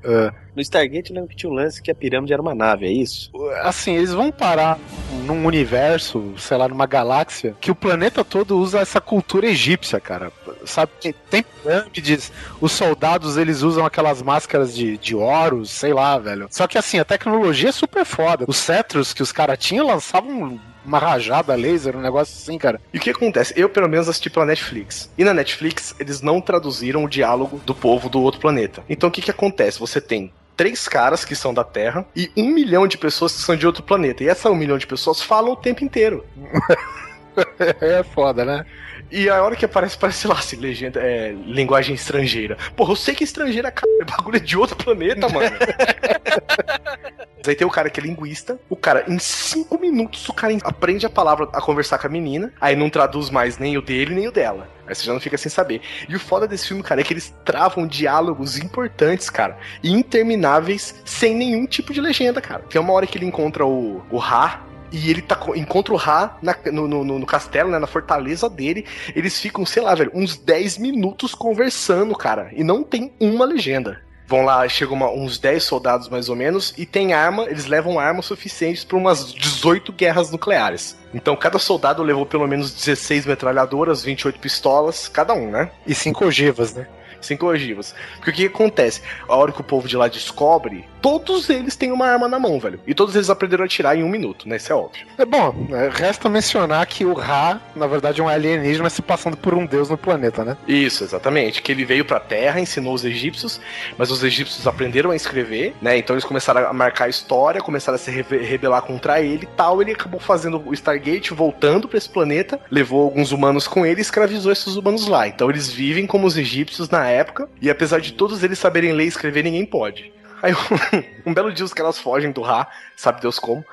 No Stargate eu lembro que tinha um lance que a pirâmide era uma nave, é isso? Assim, eles vão parar num universo, sei lá, numa galáxia, que o planeta todo usa essa cultura egípcia, cara. Sabe, tem- tem pirâmides, os soldados eles usam aquelas máscaras de, de oros, sei lá, velho. Só que assim, a tecnologia é super foda. Os cetros que os caras tinham lançavam uma rajada laser, um negócio assim, cara. E o que acontece? Eu, pelo menos, assisti pela Netflix. E na Netflix, eles não traduziram o diálogo do povo do outro planeta. Então, o que que acontece? Você tem três caras que são da Terra e um milhão de pessoas que são de outro planeta. E essa um milhão de pessoas falam o tempo inteiro. É foda, né? E a hora que aparece, parece lá, assim, legenda, é, linguagem estrangeira. Porra, eu sei que estrangeira, cara, é bagulho de outro planeta, mano. Aí tem o cara que é linguista, o cara, em cinco minutos, o cara aprende a palavra a conversar com a menina, aí não traduz mais nem o dele, nem o dela. Aí você já não fica sem saber. E o foda desse filme, cara, é que eles travam diálogos importantes, cara, e intermináveis, sem nenhum tipo de legenda, cara. Tem uma hora que ele encontra o, o Ra, e ele tá, co- encontra o Ra na- no, no- no- castelo, né, na fortaleza dele. Eles ficam, sei lá, velho, uns 10 minutos conversando, cara. E não tem uma legenda. Vão lá, chegam uma- uns 10 soldados mais ou menos, e tem arma, eles levam armas suficientes para umas 18 guerras nucleares. Então cada soldado levou pelo menos 16 metralhadoras, 28 pistolas, cada um, né? E cinco ogivas, né? Cinco ogivas. Porque o que acontece? A hora que o povo de lá descobre, todos eles têm uma arma na mão, velho. E todos eles aprenderam a atirar em um minuto, né? Isso é óbvio. É bom, é, resta mencionar que o Ra, na verdade, é um alienígena se passando por um deus no planeta, né? Isso, exatamente. Que ele veio pra Terra, ensinou os egípcios, mas os egípcios aprenderam a escrever, né? Então eles começaram a marcar a história, começaram a se rebelar contra ele e tal. Ele acabou fazendo o Stargate, voltando pra esse planeta, levou alguns humanos com ele e escravizou esses humanos lá. Então eles vivem como os egípcios na época, e apesar de todos eles saberem ler e escrever, ninguém pode. Aí um belo dia os caras fogem do Ra, sabe Deus como.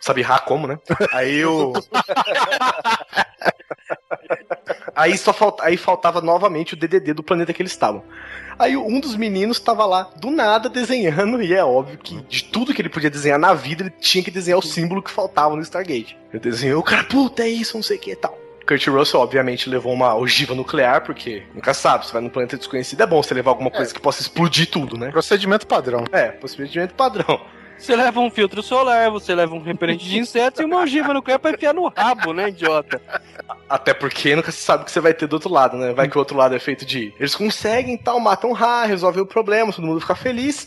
Sabe Ra como, né? Aí o. Aí só falta, aí faltava novamente o DDD do planeta que eles estavam. Aí um dos meninos tava lá do nada desenhando e é óbvio que de tudo que ele podia desenhar na vida ele tinha que desenhar o símbolo que faltava no Stargate. Ele desenhou, o cara, puta, é isso, não sei o que e tal. Kurt Russell, obviamente, levou uma ogiva nuclear, porque nunca sabe, você vai num planeta desconhecido, é bom você levar alguma coisa que possa explodir tudo, né? Procedimento padrão. É, procedimento padrão. Você leva um filtro solar, você leva um repelente de insetos e uma ogiva no pé pra enfiar no rabo, né, idiota? Até porque nunca se sabe o que você vai ter do outro lado, né? Vai que o outro lado é feito de. Eles conseguem tal, matam Ra, resolvem o problema, todo mundo fica feliz.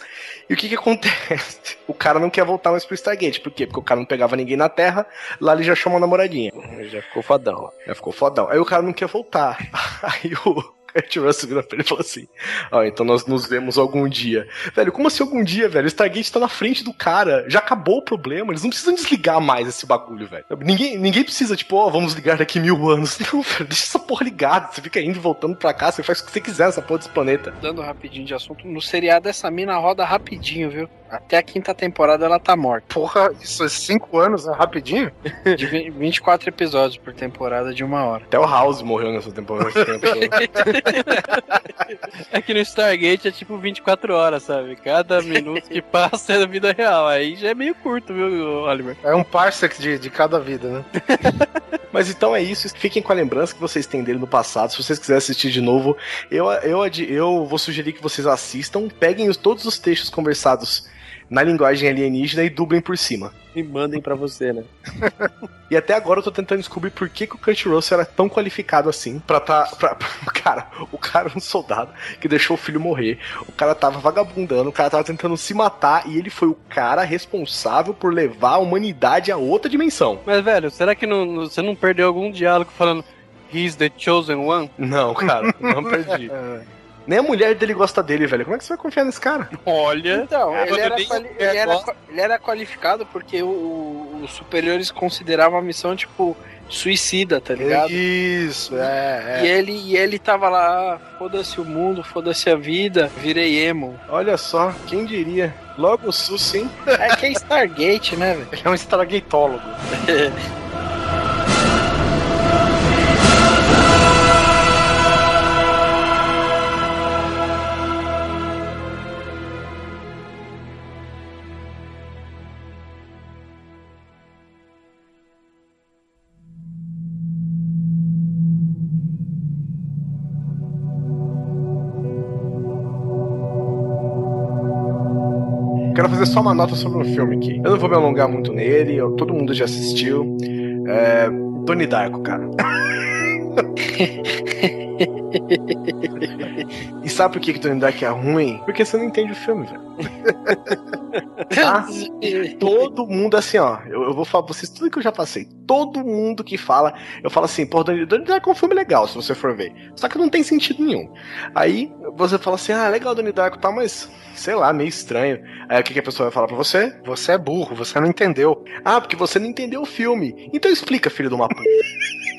E o que que acontece? O cara não quer voltar mais pro Stargate. Por quê? Porque o cara não pegava ninguém na Terra, lá ele já chamou uma namoradinha. Já ficou fodão. Já ficou fodão. Aí o cara não quer voltar. Aí o Kurt Russell virou pra ele e falou assim: Ó, então nós nos vemos algum dia. Velho, como assim algum dia, velho? O Stargate tá na frente do cara. Já acabou o problema. Eles não precisam desligar mais esse bagulho, velho. Ninguém, ninguém precisa, tipo, ó, vamos ligar daqui mil anos. Não, velho, deixa essa porra ligada. Você fica indo e voltando pra cá, você faz o que você quiser nessa porra desse planeta. Dando rapidinho de assunto, no seriado essa mina roda rapidinho, viu? Até a quinta temporada ela tá morta. Porra, isso é cinco anos, é rapidinho? De vi- 24 episódios por temporada de uma hora. Até o House morreu nessa temporada. todo. É que no Stargate é tipo 24 horas, sabe? Cada minuto que passa é da vida real. Aí já é meio curto, viu, Oliver? É um parsec de, de cada vida, né? Mas então é isso. Fiquem com a lembrança que vocês têm dele no passado. Se vocês quiserem assistir de novo, eu, eu, eu vou sugerir que vocês assistam. Peguem os- todos os textos conversados na linguagem alienígena e dublem por cima. E mandem pra você, né? E até agora eu tô tentando descobrir por que, que o Kurt Russell era tão qualificado assim pra tá. Pra, cara, o cara era um soldado que deixou o filho morrer. O cara tava vagabundando, o cara tava tentando se matar e ele foi o cara responsável por levar a humanidade a outra dimensão. Mas, velho, será que não- não- você não perdeu algum diálogo falando He's the chosen one? Não, cara, não perdi. Nem a mulher dele gosta dele, velho. Como é que você vai confiar nesse cara? Olha. Então, É, ele, era quali- ele, era, ele era qualificado porque os superiores consideravam a missão, tipo, suicida, tá ligado? Isso, é, E ele, e ele tava lá, foda-se o mundo, foda-se a vida, virei emo. Olha só, quem diria? Logo o Sus, hein? É que é Stargate, né, velho? Ele é um stargatólogo. só uma nota sobre o filme aqui. Eu não vou me alongar muito nele, eu- todo mundo já assistiu. É, Donnie Darko, cara. e sabe por que, que Donnie Darko é ruim? Porque você não entende o filme, velho. Tá? Todo mundo, assim, ó. Eu, eu vou falar pra vocês tudo que eu já passei. Todo mundo que fala, eu falo assim, pô, Donnie Darko é um filme legal, se você for ver. Só que não tem sentido nenhum. Aí você fala assim, ah, legal Donnie Darko, tá, mas sei lá, meio estranho. Aí o que, que a pessoa vai falar pra você? Você é burro, você não entendeu. Ah, porque você não entendeu o filme. Então explica, filho de uma puta.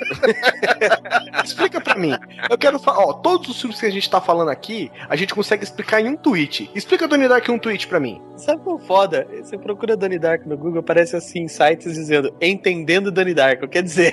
explica pra mim. Eu quero falar, ó, todos os filmes que a gente tá falando aqui, a gente consegue explicar em um tweet. Explica Donnie Darko em um tweet pra mim. Sabe qual é foda? Você procura Donnie Darko no Google, aparece assim, sites dizendo Entendendo Donnie Darko. Quer dizer,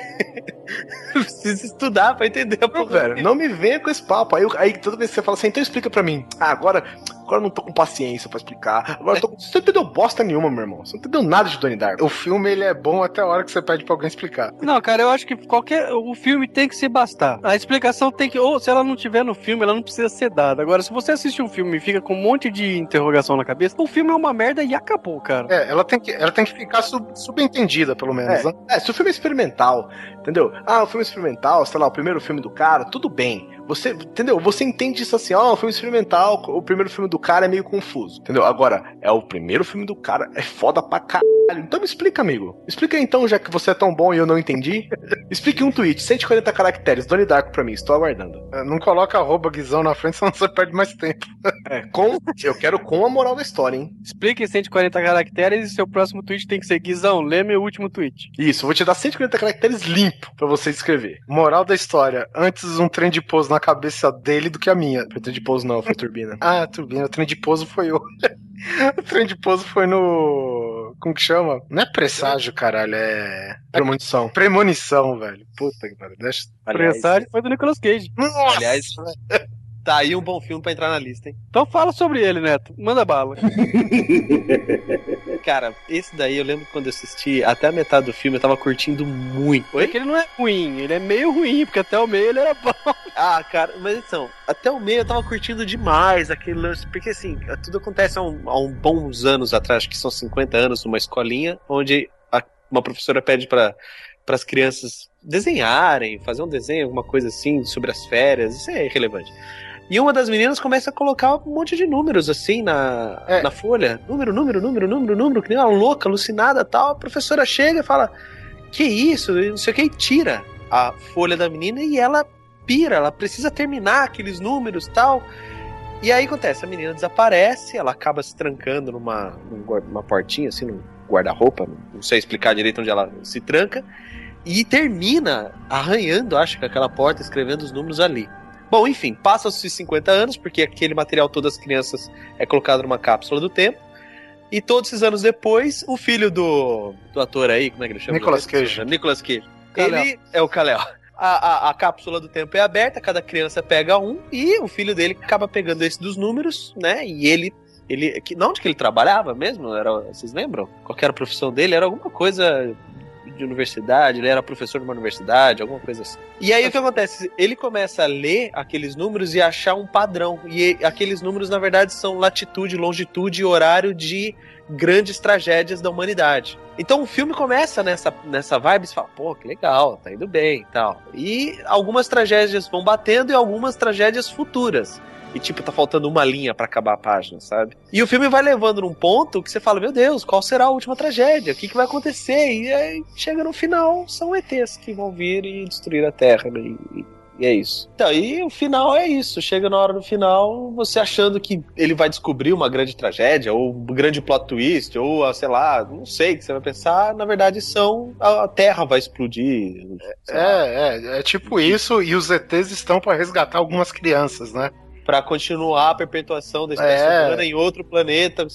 precisa estudar pra entender a Não, porra. velho, não me venha com esse papo. Aí, aí toda vez que você fala assim, então explica pra mim. Ah, agora, Agora eu não tô com paciência pra explicar. Agora eu tô... Você não entendeu bosta nenhuma, meu irmão. Você não entendeu nada de Donnie Darko. O filme ele é bom até a hora que você pede pra alguém explicar. Não, cara, eu acho que qualquer. O filme tem que se bastar. A explicação tem que. Ou se ela não tiver no filme, ela não precisa ser dada. Agora, se você assiste um filme e fica com um monte de interrogação na cabeça, o filme é uma merda e acabou, cara. É, ela tem que, ela tem que ficar sub- subentendida, pelo menos, né? É, se o filme é experimental, entendeu? Ah, o filme é experimental, sei lá, o primeiro filme do cara, tudo bem. Você, entendeu? Você entende isso assim, ó, o filme experimental, o primeiro filme do cara é meio confuso, entendeu? Agora, é o primeiro filme do cara, é foda pra caralho. Então me explica, amigo. Explica então, já que você é tão bom e eu não entendi. Explique um tweet, 140 caracteres, Donnie Darko pra mim, estou aguardando. É, Não coloca arroba guizão na frente, senão você perde mais tempo. É, com, eu quero com a moral da história, hein? Explique em 140 caracteres e seu próximo tweet tem que ser Guizão, lê meu último tweet. Isso, vou te dar 140 caracteres limpo pra você escrever. Moral da história: antes um trem de pouso na cabeça dele do que a minha. Foi de pouso não, foi turbina. Ah, turbina, o trem de pouso foi eu. o trem de pouso foi no. Como que chama? Não é presságio, caralho, é. Premonição. Premonição, velho. Puta que pariu. Deixa... Presságio foi do Nicolas Cage. Nossa! Aliás, tá aí um bom filme pra entrar na lista, hein? Então fala sobre ele, Neto. Manda bala. Cara, esse daí eu lembro que quando eu assisti, até a metade do filme eu tava curtindo muito. Porque ele não é ruim, ele é meio ruim, porque até o meio ele era bom. Ah, cara, mas então, até o meio eu tava curtindo demais aquele lance, porque assim, tudo acontece há, um, há um bons anos atrás, acho que são 50 anos, numa escolinha, onde a- uma professora pede para as crianças desenharem, fazer um desenho, alguma coisa assim, sobre as férias, isso é irrelevante. E uma das meninas começa a colocar um monte de números assim na, É. na folha. Número, número, número, número, número, que nem uma louca, alucinada tal. A professora chega e fala: Que isso? Não sei o que, e tira a folha da menina e ela pira, ela precisa terminar aqueles números tal. E aí acontece, a menina desaparece, ela acaba se trancando numa, numa portinha, assim, num guarda-roupa, não sei explicar direito onde ela se tranca, e termina arranhando, acho que aquela porta, escrevendo os números ali. Bom, enfim, passam-se 50 anos, porque aquele material todo das crianças é colocado numa cápsula do tempo. E todos esses anos depois, o filho do, do ator aí, como é que ele chama? Nicolas Cage. Nicolas Cage. Ele é o Kalel. A, a, a cápsula do tempo é aberta, cada criança pega um, e o filho dele acaba pegando esse dos números, né? E ele. ele que, não, onde que ele trabalhava mesmo? Era, vocês lembram? Qual que era a profissão dele? Era alguma coisa de universidade, ele era professor de uma universidade, alguma coisa assim. E aí o que acontece? Ele começa a ler aqueles números e achar um padrão. E aqueles números, na verdade, são latitude, longitude e horário de grandes tragédias da humanidade. Então o filme começa nessa, nessa vibe, você fala, pô, que legal, tá indo bem e tal. E algumas tragédias vão batendo e algumas tragédias futuras. E tipo, tá faltando uma linha pra acabar a página, sabe? E o filme vai levando num ponto que você fala, meu Deus, qual será a última tragédia? O que, que vai acontecer? E aí chega no final, são ETs que vão vir e destruir a Terra. né? E, e é isso. Então, e o final é isso. Chega na hora do final, você achando que ele vai descobrir uma grande tragédia, ou um grande plot twist, ou, ah, sei lá, não sei o que você vai pensar. Na verdade, são. A Terra vai explodir. É, é, é tipo isso, e os ETs estão pra resgatar algumas crianças, né? Pra continuar a perpetuação da espécie É. humana em outro planeta.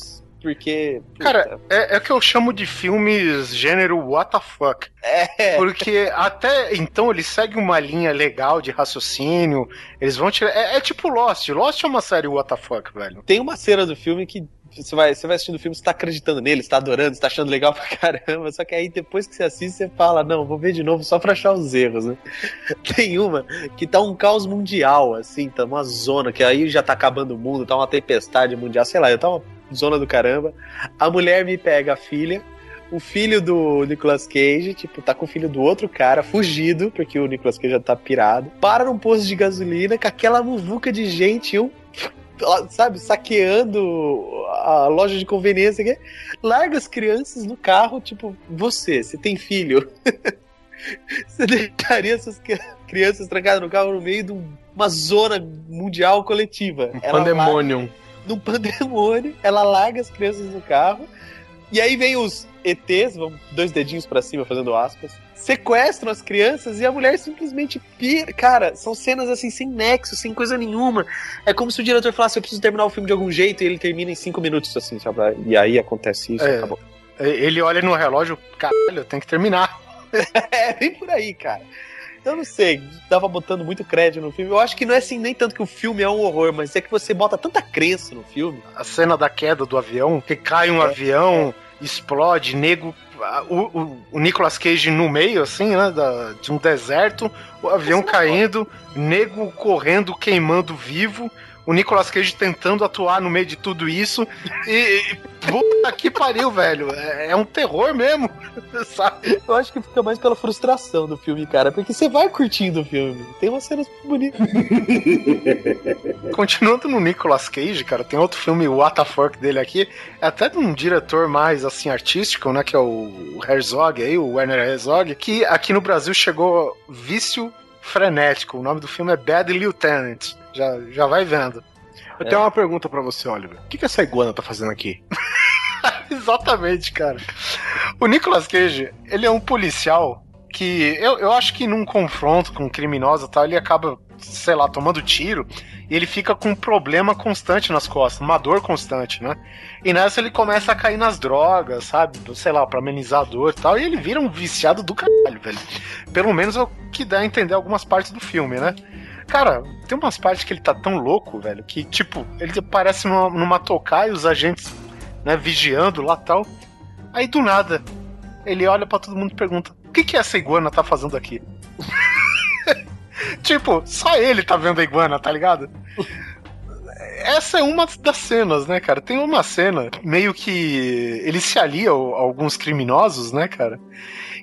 Porque. Cara, é, é o que eu chamo de filmes gênero what the fuck. é. Porque até então eles seguem uma linha legal de raciocínio, eles vão tirar. É, é tipo Lost. Lost é uma série what the fuck, velho. Tem uma cena do filme que você vai, você vai assistindo o filme, você tá acreditando nele, você tá adorando, você tá achando legal pra caramba. Só que aí depois que você assiste, você fala, não, vou ver de novo só pra achar os erros, né? Tem uma que tá um caos mundial, assim, tá uma zona, que aí já tá acabando o mundo, tá uma tempestade mundial, sei lá, tá uma zona do caramba. A mulher me pega a filha. O filho do Nicolas Cage, tipo, tá com o filho do outro cara, fugido, porque o Nicolas Cage já tá pirado. Para num posto de gasolina com aquela muvuca de gente, um sabe, saqueando a loja de conveniência, que larga as crianças no carro, tipo, você, você tem filho. você deixaria essas cri- crianças trancadas no carro no meio de um- uma zona mundial coletiva. Ela Pandemonium. num pandemônio, ela larga as crianças no carro, e aí vem os ETs, vão dois dedinhos pra cima fazendo aspas, sequestram as crianças e a mulher simplesmente pira. Cara, são cenas assim sem nexo, sem coisa nenhuma. É como se o diretor falasse: eu preciso terminar o filme de algum jeito e ele termina em cinco minutos, assim, sabe? E aí acontece isso, É. acabou. Ele olha no relógio, caralho, tem que terminar. É, vem por aí, cara. Eu não sei, tava botando muito crédito no filme. Eu acho que não é assim nem tanto que o filme é um horror, mas é que você bota tanta crença no filme. A cena da queda do avião, que cai um avião, explode, nego. O, o, o Nicolas Cage no meio, assim, né? da- de um deserto, o avião caindo, nego correndo, queimando vivo. O Nicolas Cage tentando atuar no meio de tudo isso. E. e puta que pariu, velho. É, é um terror mesmo. Sabe? Eu acho que fica mais pela frustração do filme, cara, porque você vai curtindo o filme. Tem umas cenas bonitas. Continuando no Nicolas Cage, cara, tem outro filme, o What the Fuck dele aqui, é até de um diretor mais, assim, artístico, né, que é o Herzog aí, o Werner Herzog, que aqui no Brasil chegou Vício Frenético, o nome do filme é Bad Lieutenant, já, já vai vendo. Eu tenho uma pergunta pra você, Oliver. O que, que essa iguana tá fazendo aqui? Exatamente, cara. O Nicolas Cage, ele é um policial que eu, eu acho que num confronto com um criminoso e tal, ele acaba, sei lá, tomando tiro e ele fica com um problema constante nas costas, uma dor constante, né? E nessa ele começa a cair nas drogas, sabe? Sei lá, pra amenizar a dor e tal, e ele vira um viciado do caralho, velho. Pelo menos é o que dá a entender algumas partes do filme, né? Cara, tem umas partes que ele tá tão louco, velho, que, tipo, ele parece numa, numa tocaia, os agentes, né, vigiando lá tal. Aí do nada, ele olha pra todo mundo e pergunta: O que, que essa iguana tá fazendo aqui? tipo, só ele tá vendo a iguana, tá ligado? Essa é uma das cenas, né, cara? Tem uma cena meio que ele se alia a alguns criminosos, né, cara?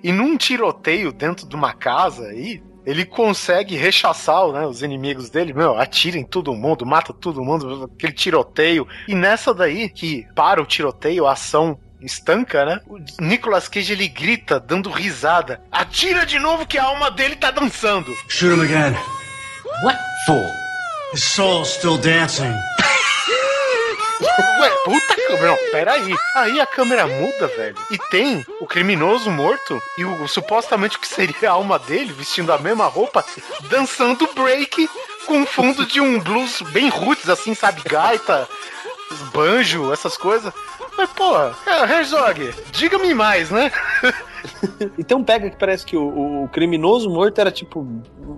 E num tiroteio dentro de uma casa aí, ele consegue rechaçar né, os inimigos dele, meu, atira em todo mundo, mata todo mundo, aquele tiroteio. E nessa daí, que para o tiroteio, a ação estanca, né? O Nicolas Cage ele grita, dando risada: Atira de novo que a alma dele tá dançando. Shoot him again. What for? His soul's still dancing. Ué, puta câmera, não, peraí. Aí a câmera muda, velho. E tem o criminoso morto e o supostamente o que seria a alma dele, vestindo a mesma roupa, dançando break com fundo de um blues bem roots, assim, sabe? Gaita, banjo, essas coisas. Mas, pô, é, Herzog, diga-me mais, né? Então pega que parece que o, o criminoso morto era tipo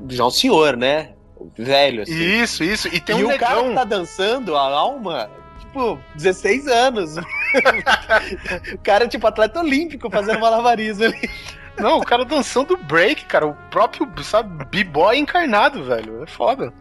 já um senhor, né? Velho, assim. Isso, isso. E tem e um o cara negão. que tá dançando, a alma, tipo, 16 anos. o cara é tipo atleta olímpico fazendo malabarismo ali. Não, o cara dançando break, cara. O próprio, sabe, b-boy encarnado, velho. É foda.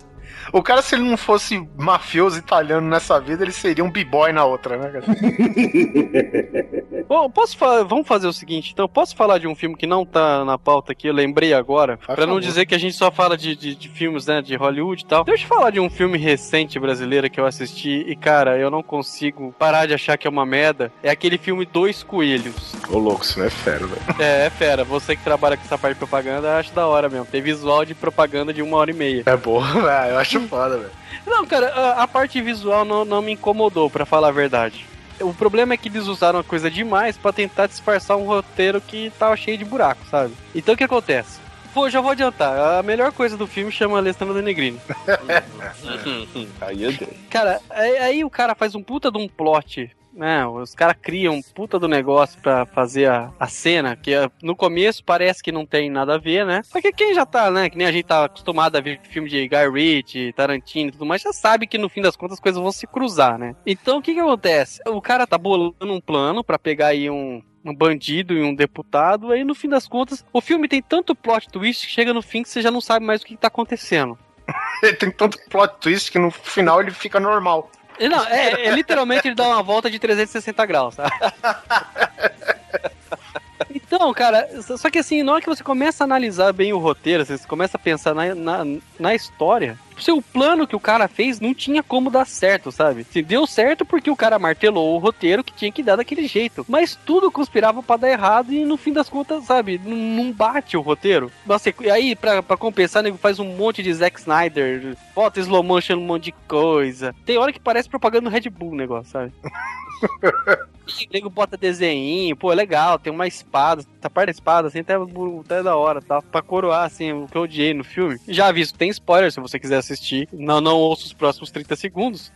O cara, se ele não fosse mafioso italiano nessa vida, ele seria um b-boy na outra, né, cara? Bom, posso fa- vamos fazer o seguinte, então, posso falar de um filme que não tá na pauta aqui, eu lembrei agora, Faz pra não favor. dizer que a gente só fala de, de, de filmes, né, de Hollywood e tal. Deixa eu falar de um filme recente brasileiro que eu assisti e, cara, eu não consigo parar de achar que é uma merda. É aquele filme Dois Coelhos. Ô, louco, isso não é fera, velho. É, é fera, você que trabalha com essa parte de propaganda, acho da hora mesmo. Tem visual de propaganda de uma hora e meia. É boa. Eu acho foda, velho. Não, cara, a, a parte visual não, não me incomodou, pra falar a verdade. O problema é que eles usaram a coisa demais pra tentar disfarçar um roteiro que tava cheio de buraco, sabe? Então o que acontece? Pô, já vou adiantar. A melhor coisa do filme chama Alessandro Negrini. Aí eu dei. Cara, aí, aí o cara faz um puta de um plot, né? Os caras criam puta do negócio pra fazer a, a cena, que é, no começo parece que não tem nada a ver, né? Só que quem já tá, né? Que nem a gente tá acostumado a ver filme de Guy Ritchie, Tarantino e tudo mais, já sabe que no fim das contas as coisas vão se cruzar, né? Então o que que acontece? O cara tá bolando um plano pra pegar aí um. Um bandido e um deputado, aí no fim das contas, o filme tem tanto plot twist que chega no fim que você já não sabe mais o que, que tá acontecendo. Tem tanto plot twist que no final ele fica normal. Não, é, é literalmente ele dá uma volta de 360 graus, sabe? Então, cara, só que assim, na hora que você começa a analisar bem o roteiro, você começa a pensar na, na, na história, o seu plano que o cara fez não tinha como dar certo, sabe? Se deu certo porque o cara martelou o roteiro que tinha que dar daquele jeito. Mas tudo conspirava pra dar errado e no fim das contas, sabe, não, bate o roteiro. Nossa, e aí, pra, pra compensar, nego faz um monte de Zack Snyder, bota slow motion, um monte de coisa. Tem hora que parece propaganda do Red Bull o negócio, sabe? E o nego bota desenho, pô, é legal, tem uma espada, essa parte da espada, assim, até, até da hora, tá? Pra coroar, assim, o que eu odiei no filme. Já aviso, tem spoiler, se você quiser assistir, não, não ouça os próximos 30 segundos.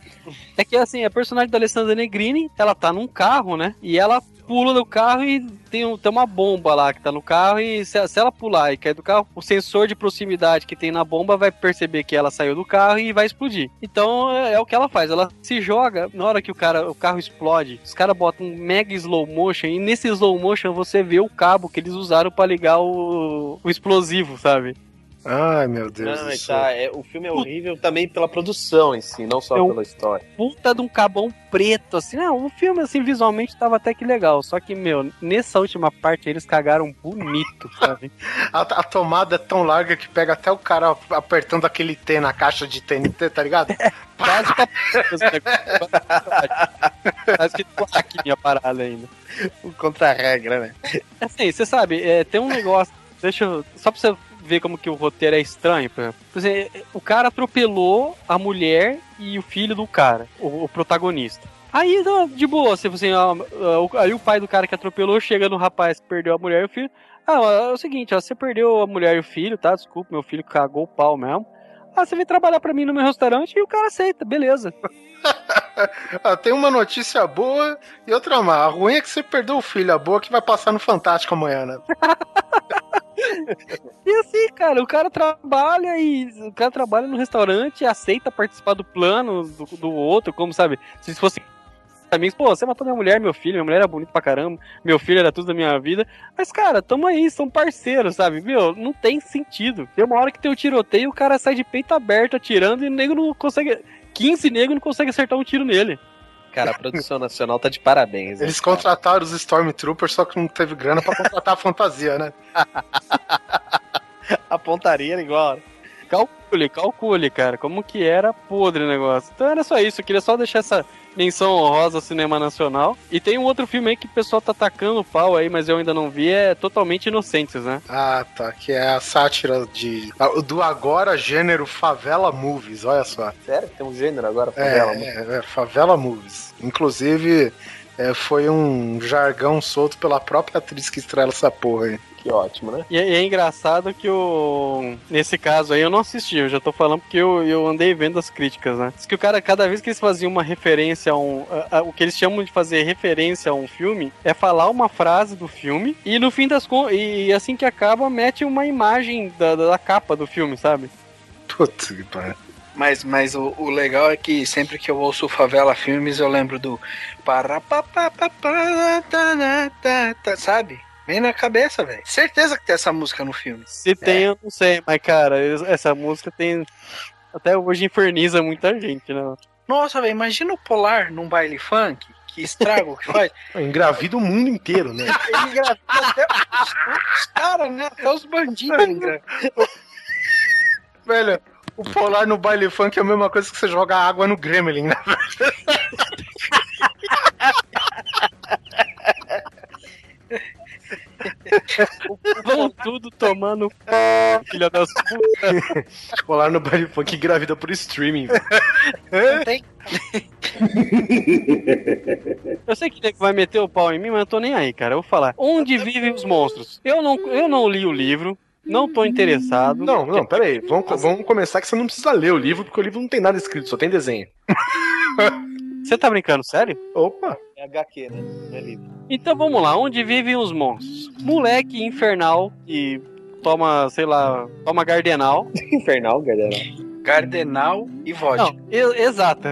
É que assim, a personagem da Alessandra Negrini, ela tá num carro, né? E ela pula do carro e tem, um- tem uma bomba lá que tá no carro e se, se ela pular e cair do carro, o sensor de proximidade que tem na bomba vai perceber que ela saiu do carro e vai explodir. Então é, é o que ela faz, ela se joga, na hora que o cara o carro explode, os caras botam um mega slow motion e nesse slow motion você vê o cabo que eles usaram pra ligar o, o explosivo, sabe? Ai, meu Deus Não, do é, céu. tá, é, o filme é horrível também pela produção em si, não só Eu- pela história. puta de um cabão preto, assim. Não, o filme, assim, visualmente tava até que legal. Só que, meu, nessa última parte eles cagaram bonito, sabe? A, a tomada é tão larga que pega até o cara apertando aquele T na caixa de TNT, tá ligado? Quase que a... Quase que aqui a parada ainda. O contra-regra, né? Assim, você sabe, é, tem um negócio. Deixa eu. Só pra você ver como que o roteiro é estranho. Por exemplo. O cara atropelou a mulher e o filho do cara, o, o protagonista. Aí, de boa, assim, assim, aí o pai do cara que atropelou chega no rapaz que perdeu a mulher e o filho. Ah, é o seguinte, ó, você perdeu a mulher e o filho, tá? Desculpa, meu filho cagou o pau mesmo. Ah, você vem trabalhar pra mim no meu restaurante e o cara aceita, beleza. Ah, tem uma notícia boa e outra má. A ruim é que você perdeu o filho, a boa é que vai passar no Fantástico amanhã, né? E assim, cara, o cara trabalha e o cara trabalha no restaurante, aceita participar do plano do, do outro, como sabe? Se fosse amigos, pô, você matou minha mulher, meu filho, minha mulher era bonita pra caramba, meu filho era tudo da minha vida. Mas, cara, tamo aí, são parceiros, sabe? Meu, não tem sentido. Tem uma hora que tem o tiroteio, o cara sai de peito aberto atirando e o nego não consegue. 15 negros não consegue acertar um tiro nele. Cara, a produção nacional tá de parabéns. Eles cara? contrataram os Stormtroopers, só que não teve grana pra contratar a fantasia, né? A pontaria era igual. Calcule, calcule, cara, como que era podre o negócio. Então era só isso, eu queria só deixar essa menção honrosa ao cinema nacional. E tem um outro filme aí que o pessoal tá atacando o pau aí, mas eu ainda não vi, é Totalmente Inocentes, né? Ah, tá. Que é a sátira de do agora gênero Favela Movies, olha só. Sério? Tem um gênero agora? favela, mano? É, é, é, Favela Movies. Inclusive, é, foi um jargão solto pela própria atriz que estrela essa porra aí. Que ótimo, né? E, é- e é engraçado que o. Nesse caso aí eu não assisti, eu já tô falando porque eu, eu andei vendo as críticas, né? Diz que o cara, cada vez que eles faziam uma referência a um. a- a- o que eles chamam de fazer referência a um filme é falar uma frase do filme e no fim das contas. E assim que acaba, mete uma imagem da, da, da capa do filme, sabe? Putz, que pariu. Mas, mas o, o legal é que sempre que eu ouço Favela Filmes, eu lembro do. Sabe? Vem na cabeça, velho. Certeza que tem essa música no filme. Se tem, eu não sei, mas cara, es- essa música tem. Até hoje inferniza muita gente, né? Nossa, velho, imagina o Polar num baile funk. Que estrago que faz. Engravida o mundo inteiro, né? Ele engravida até os, os caras, né? Até os bandidos engravidam. Velho, o polar no baile funk é a mesma coisa que você jogar água no Gremlin, né? Vão tudo tomando filha das putas. Polar no baile funk engravida por streaming. Não tem. Eu sei que vai meter o pau em mim, mas eu tô nem aí, cara. Eu vou falar. Onde vivem os monstros? Eu não, eu não li o livro, não tô interessado. Não, não, pera aí. Vamos, vamos começar que você não precisa ler o livro, porque o livro não tem nada escrito, só tem desenho. Você tá brincando, sério? Opa! É HQ, né? Não é livro. Então vamos lá, onde vivem os monstros? Moleque infernal que toma, sei lá, toma gardenal. Infernal, galera. Cardenal e vodka. Não, e- exato.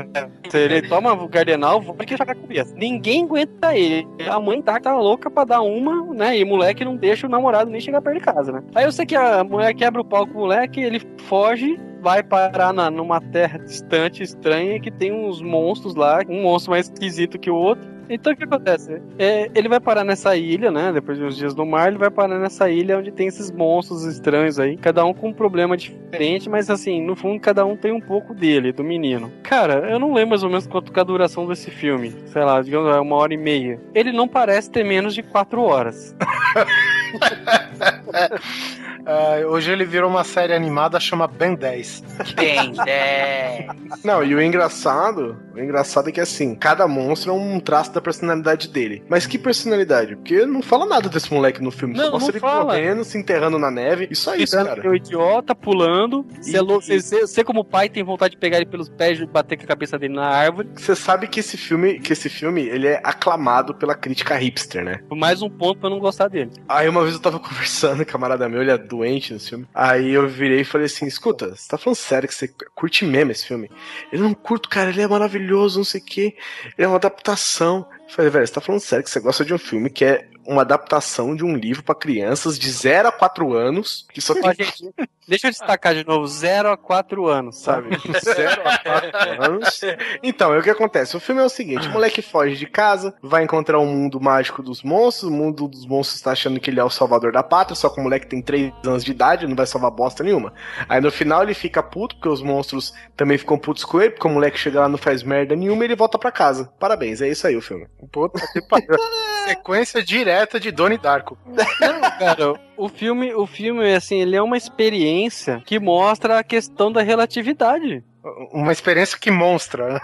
Ele toma o gardenal, porque joga cabeça. Ninguém aguenta ele. A mãe tá, tá louca pra dar uma, né? E o moleque não deixa o namorado nem chegar perto de casa, né? Aí eu sei que a mulher quebra o pau com o moleque, ele foge, vai parar na, numa terra distante, estranha, que tem uns monstros lá, um monstro mais esquisito que o outro. Então o que acontece? É, ele vai parar nessa ilha, né? Depois de uns dias no mar, ele vai parar nessa ilha onde tem esses monstros estranhos aí, cada um com um problema diferente, mas assim, no fundo, cada um tem um pouco dele, do menino. Cara, eu não lembro mais ou menos quanto que é a duração desse filme. Sei lá, digamos, é uma hora e meia. Ele não parece ter menos de quatro horas. Ah, hoje ele virou uma série animada chama Ben 10. Tem, é. Não, e o engraçado, o engraçado é que assim, cada monstro é um traço da personalidade dele. Mas que personalidade? Porque não fala nada desse moleque no filme. Não, Só mostra não ele fala. correndo, se enterrando na neve. E só isso, cara. É o idiota pulando. Você, é você, como pai, tem vontade de pegar ele pelos pés e bater com a cabeça dele na árvore. Você sabe que esse filme, que esse filme, ele é aclamado pela crítica hipster, né? Por mais um ponto pra eu não gostar dele. Aí uma vez eu tava conversando, um camarada meu, ele é doente nesse filme. Aí eu virei e falei assim: escuta, você tá falando sério que você curte mesmo esse filme? Ele não curto, cara, ele é maravilhoso, não sei o quê. Ele é uma adaptação. Falei, velho, você tá falando sério que você gosta de um filme que é uma adaptação de um livro pra crianças de 0 a 4 anos, que só tem, gente, deixa eu destacar de novo: 0 a 4 anos, sabe? sabe? 0 a 4 anos. Então, aí o que acontece? O filme é o seguinte: o moleque foge de casa, vai encontrar o mundo mágico dos monstros, o mundo dos monstros tá achando que ele é o salvador da pátria, só que o moleque tem 3 anos de idade, não vai salvar bosta nenhuma. Aí no final ele fica puto, porque os monstros também ficam putos com ele, porque o moleque chega lá não faz merda nenhuma e ele volta pra casa. Parabéns, é isso aí o filme. Puta que pariu. Sequência direta de Donnie Darko. Não, cara, o filme, o filme, assim, ele é uma experiência que mostra a questão da relatividade. Uma experiência que monstra.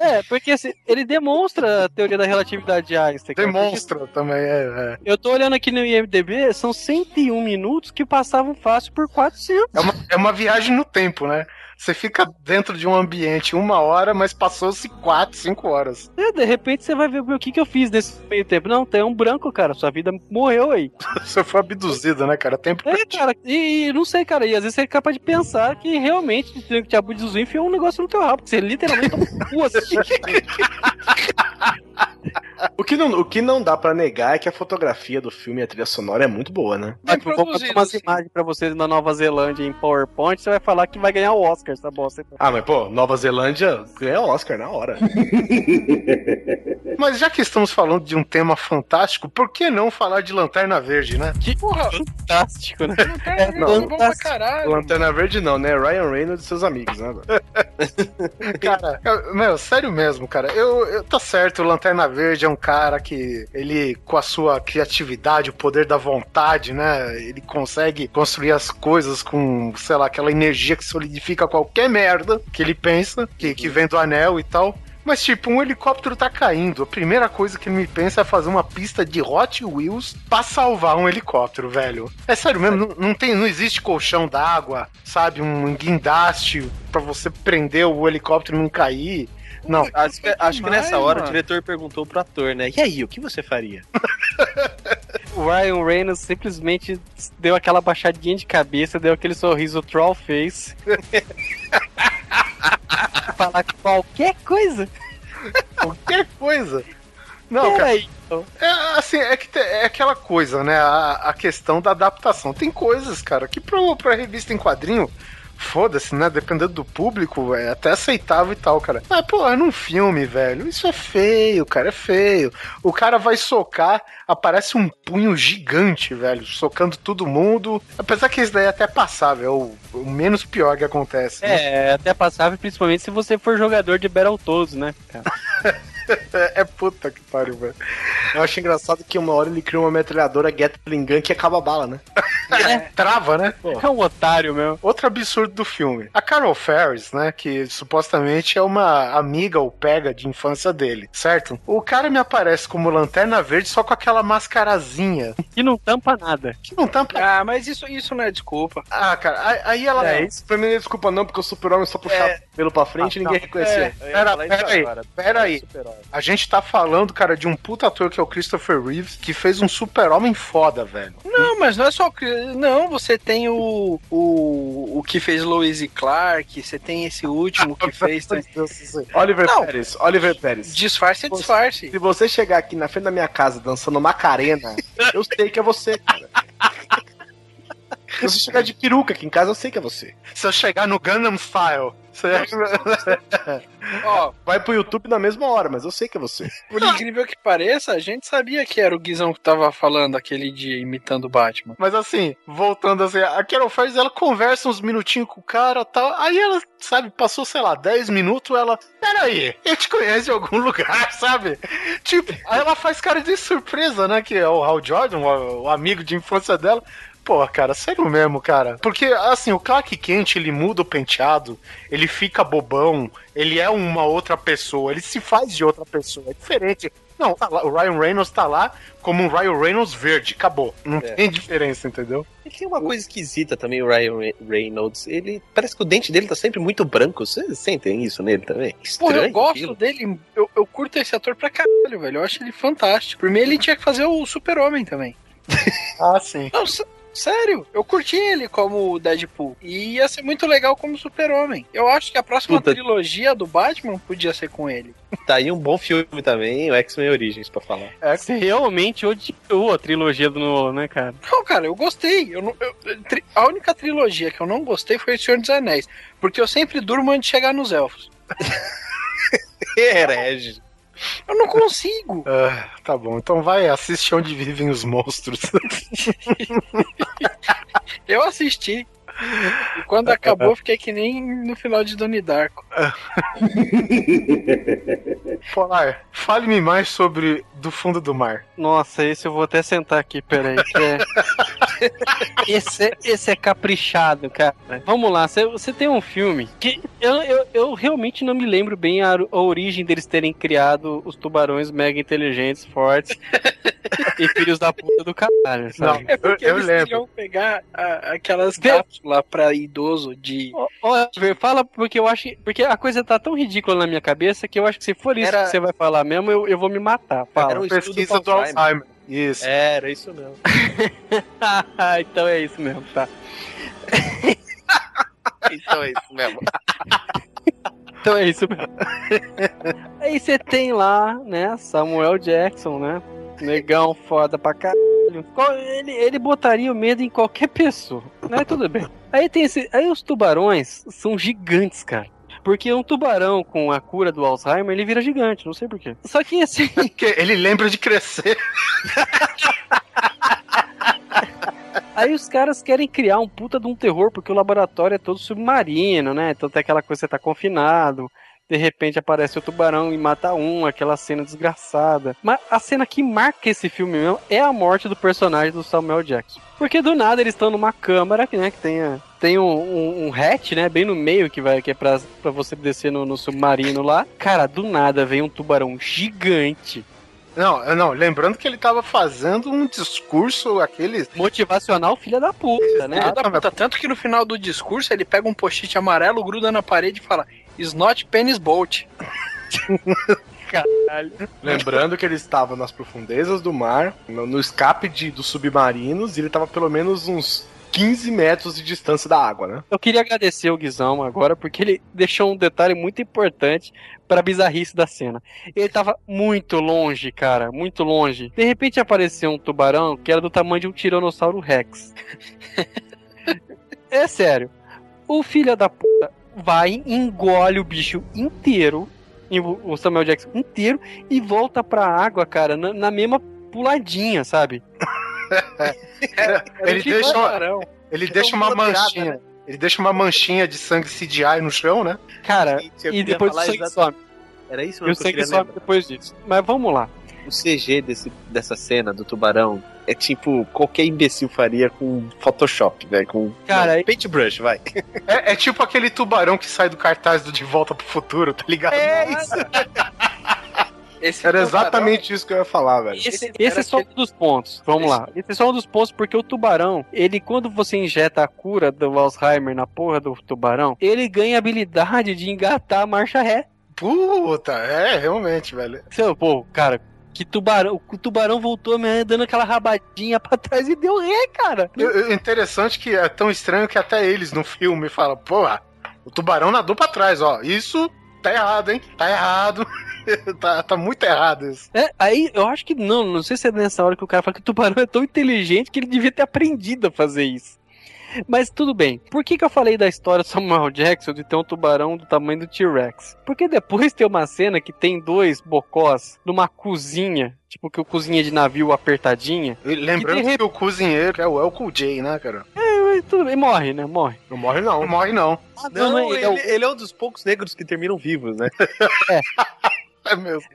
É, porque assim, ele demonstra a teoria da relatividade de Einstein. cara. Demonstra também, é, é. Eu tô olhando aqui no IMDB, são 101 minutos que passavam fácil por 400. É uma, é uma viagem no tempo, né? Você fica dentro de um ambiente uma hora, mas passou-se quatro, cinco horas. É, de repente você vai ver o que, que eu fiz nesse meio tempo. Não, tem um branco, cara. Sua vida morreu aí. Você foi abduzido, né, cara? Tempo É, cara, e, e não sei, cara. E às vezes você é capaz de pensar que realmente o que te abduziu enfiou um negócio no teu rabo. que Você literalmente toma um cu assim. O que, não, o que não dá pra negar é que a fotografia do filme e a trilha sonora é muito boa, né? Mas eu vou botar umas imagens pra vocês na Nova Zelândia em PowerPoint. Você vai falar que vai ganhar o Oscar, essa bosta. Ah, mas pô, Nova Zelândia ganha Oscar na hora. Mas já que estamos falando de um tema fantástico, por que não falar de Lanterna Verde, né? Que Porra, fantástico, né? é não, bom pra caralho. Lanterna Verde não, né? Ryan Reynolds e seus amigos, né? Cara, eu- meu, sério mesmo, cara. Eu, eu- tá certo, o Lanterna Verde é um cara que ele, com a sua criatividade, o poder da vontade, né? Ele consegue construir as coisas com, sei lá, aquela energia que solidifica qualquer merda que ele pensa, que, que vem do anel e tal. Mas, tipo, um helicóptero tá caindo. A primeira coisa que ele me pensa é fazer uma pista de Hot Wheels pra salvar um helicóptero, velho. É sério mesmo, não, não tem, não existe colchão d'água, sabe? Um guindaste pra você prender o helicóptero e não cair. Não. Acho que, acho que nessa hora mano. o diretor perguntou pro ator, né? E aí, o que você faria? O Ryan Reynolds simplesmente deu aquela baixadinha de cabeça, deu aquele sorriso troll face. Falar qualquer coisa. Qualquer coisa. Não, cara. Peraí. então. É, assim, é que é aquela coisa, né? A, a questão da adaptação. Tem coisas, cara, que pro, pra revista em quadrinho, foda-se, né? Dependendo do público, é até aceitável e tal, cara. Mas, pô, é num filme, velho. Isso é feio, cara, é feio. O cara vai socar, aparece um punho gigante, velho, socando todo mundo. Apesar que isso daí é até passável, é o, o menos pior que acontece. né? É, até passável, principalmente se você for jogador de Battletoads, né? cara? É, é puta que pariu, velho. Eu acho engraçado que uma hora ele criou uma metralhadora Gatling Gun que acaba a bala, né? Trava, né? É um otário, meu. Outro absurdo do filme. A Carol Ferris, né, que supostamente é uma amiga ou pega de infância dele, certo? O cara me aparece como lanterna verde só com aquela mascarazinha. Que não tampa nada. Que não tampa. Ah, mas isso, isso não é desculpa. Ah, cara, aí- aí ela. É, isso pra mim não é desculpa não, porque o super-homem só puxava pelo pra frente e ninguém reconhecia. Eu ia Pera- pera aí, agora. pera aí. Super-herói. A gente tá falando, cara, de um puta ator que é o Christopher Reeves, que fez um super-homem foda, velho. Não, mas não é só. Não, você tem o. O, o que fez Lois e Clark, você tem esse último que fez. Oliver Não. Pérez, Oliver Pérez. Disfarce é disfarce. Se você chegar aqui na frente da minha casa dançando Macarena, eu sei que é você, cara. Se você chegar de peruca aqui em casa, eu sei que é você. Se eu chegar no Gundam você... Ó, Vai pro YouTube na mesma hora, mas eu sei que é você. por incrível que pareça, a gente sabia que era o Guizão que tava falando aquele dia imitando o Batman. Mas assim, voltando assim, a Carol Ferris, ela conversa uns minutinhos com o cara tal. Aí ela, sabe, passou, sei lá, 10 minutos, ela. Peraí, eu te conheço de algum lugar, sabe? Tipo, aí ela faz cara de surpresa, né? Que é o Hal Jordan, o, o amigo de infância dela. Pô, cara, sério mesmo, cara. Porque, assim, o Clark Kent, ele muda o penteado, ele fica bobão, ele é uma outra pessoa, ele se faz de outra pessoa, é diferente. Não, tá lá, o Ryan Reynolds tá lá como um Ryan Reynolds verde, acabou. Não É. tem diferença, entendeu? Ele tem uma coisa esquisita também, o Ryan Re- Reynolds. Ele parece que o dente dele tá sempre muito branco. Vocês sentem isso nele também? Porra, eu Estranho gosto aquilo. dele. Eu, eu curto esse ator pra caralho, velho. Eu acho ele fantástico. Por mim, ele tinha que fazer o Super-Homem também. Ah, sim. Não, sério, eu curti ele como Deadpool. E ia ser muito legal como Super-Homem. Eu acho que a próxima Puta. trilogia do Batman podia ser com ele. Tá aí um bom filme também, o X-Men Origins, pra falar. Você realmente odiou a trilogia do Nolan, né, cara? Não, cara, eu gostei. Eu não- eu- tri- a única trilogia que eu não gostei foi o Senhor dos Anéis. Porque eu sempre durmo antes de chegar nos elfos. Herege. Eu não consigo. Ah, tá bom, então vai, assiste onde vivem os monstros. Eu assisti. E quando acabou, eu fiquei que nem no final de Donnie Darko. Polar, fale-me mais sobre Do Fundo do Mar. Nossa, esse eu vou até sentar aqui, peraí. é- esse, é- esse é caprichado, cara. Vamos lá, você, tem um filme que eu, eu, eu realmente não me lembro bem a, a origem deles terem criado os tubarões mega inteligentes, fortes e filhos da puta do caralho, sabe? É porque Eu- eu eles lembro. queriam pegar a- aquelas Vê- cápsulas pra idoso de. Ó, ó, Ver, fala porque eu acho. Porque a coisa tá tão ridícula na minha cabeça que eu acho que se for isso Era- que você vai falar mesmo, eu, eu vou me matar. Fala. Era um Pesquisa do Alzheimer. Alzheimer. Isso. Era isso mesmo. Então é isso mesmo, tá. Então é isso mesmo. Então é isso mesmo. Aí você tem lá, né, Samuel Jackson, né? Negão foda pra caralho. Ele, ele botaria o medo em qualquer pessoa, né? Tudo bem. Aí tem esse. Aí os tubarões são gigantes, cara. Porque um tubarão com a cura do Alzheimer, ele vira gigante, não sei porquê. Só que assim, Porque ele lembra de crescer. Aí os caras querem criar um puta de um terror, porque o laboratório é todo submarino, né? Então tem aquela coisa que você tá confinado, de repente aparece o tubarão e mata um, aquela cena desgraçada. Mas a cena que marca esse filme mesmo é a morte do personagem do Samuel Jackson. Porque do nada eles estão numa câmara, né, que tem, a- tem um, um, um hatch, né, bem no meio, que, vai, que é pra, pra você descer no, no submarino lá. Cara, do nada vem um tubarão gigante, Não, não, lembrando que ele tava fazendo um discurso, aquele. motivacional filha da puta, né? Filho da puta, Tanto que no final do discurso ele pega um post-it amarelo, gruda na parede e fala: Is not penis boat. Lembrando que ele estava nas profundezas do mar, no, no escape de, dos submarinos, e ele estava pelo menos uns 15 metros de distância da água, né? Eu queria agradecer o Guizão agora, porque ele deixou um detalhe muito importante pra bizarrice da cena. Ele tava muito longe, cara, muito longe. De repente apareceu um tubarão que era do tamanho de um Tiranossauro Rex. é sério. O filho da puta vai, engole o bicho inteiro, o Samuel Jackson inteiro, e volta pra água, cara, na, na mesma puladinha, sabe? Ele Que deixa, uma, tubarão. ele deixa uma pirata, manchinha. Ele deixa uma manchinha de sangue CGI no chão, né? Cara, Eu e queria depois o sangue exato- some. Era isso E o mesmo que eu sangue some lembrar. depois disso. Mas vamos lá. O CG desse, dessa cena do tubarão é tipo qualquer imbecil faria com Photoshop, velho. Com Cara, Não, paintbrush, vai. É, é tipo aquele tubarão que sai do cartaz do De Volta pro Futuro, tá ligado? É isso. Esse Era tubarão- exatamente isso que eu ia falar, velho. Esse, Esse esse é só um dos pontos. Vamos lá. Esse é só um dos pontos porque o tubarão, ele quando você injeta a cura do Alzheimer na porra do tubarão, ele ganha a habilidade de engatar a marcha ré. Puta, é, realmente, velho. Seu, pô, cara, que tubarão, o tubarão voltou me dando aquela rabadinha pra trás e deu ré, cara. Eu- interessante que é tão estranho que até eles no filme falam, porra, o tubarão nadou pra trás, ó. Isso tá errado, hein? Tá errado. tá, tá muito errado isso. É, aí eu acho que não, não sei se é nessa hora que o cara fala que o tubarão é tão inteligente que ele devia ter aprendido a fazer isso. Mas tudo bem. Por que, que eu falei da história do Samuel Jackson de ter um tubarão do tamanho do T-Rex? Porque depois tem uma cena que tem dois bocós numa cozinha, tipo que o cozinha de navio apertadinha. E lembrando E de que o cozinheiro é o El Cool J, né, cara? E tudo bem, morre, né? Morre. Não morre, Não não. morre, não. Não, é- ele, é o- ele é um dos poucos negros que terminam vivos, né? É mesmo.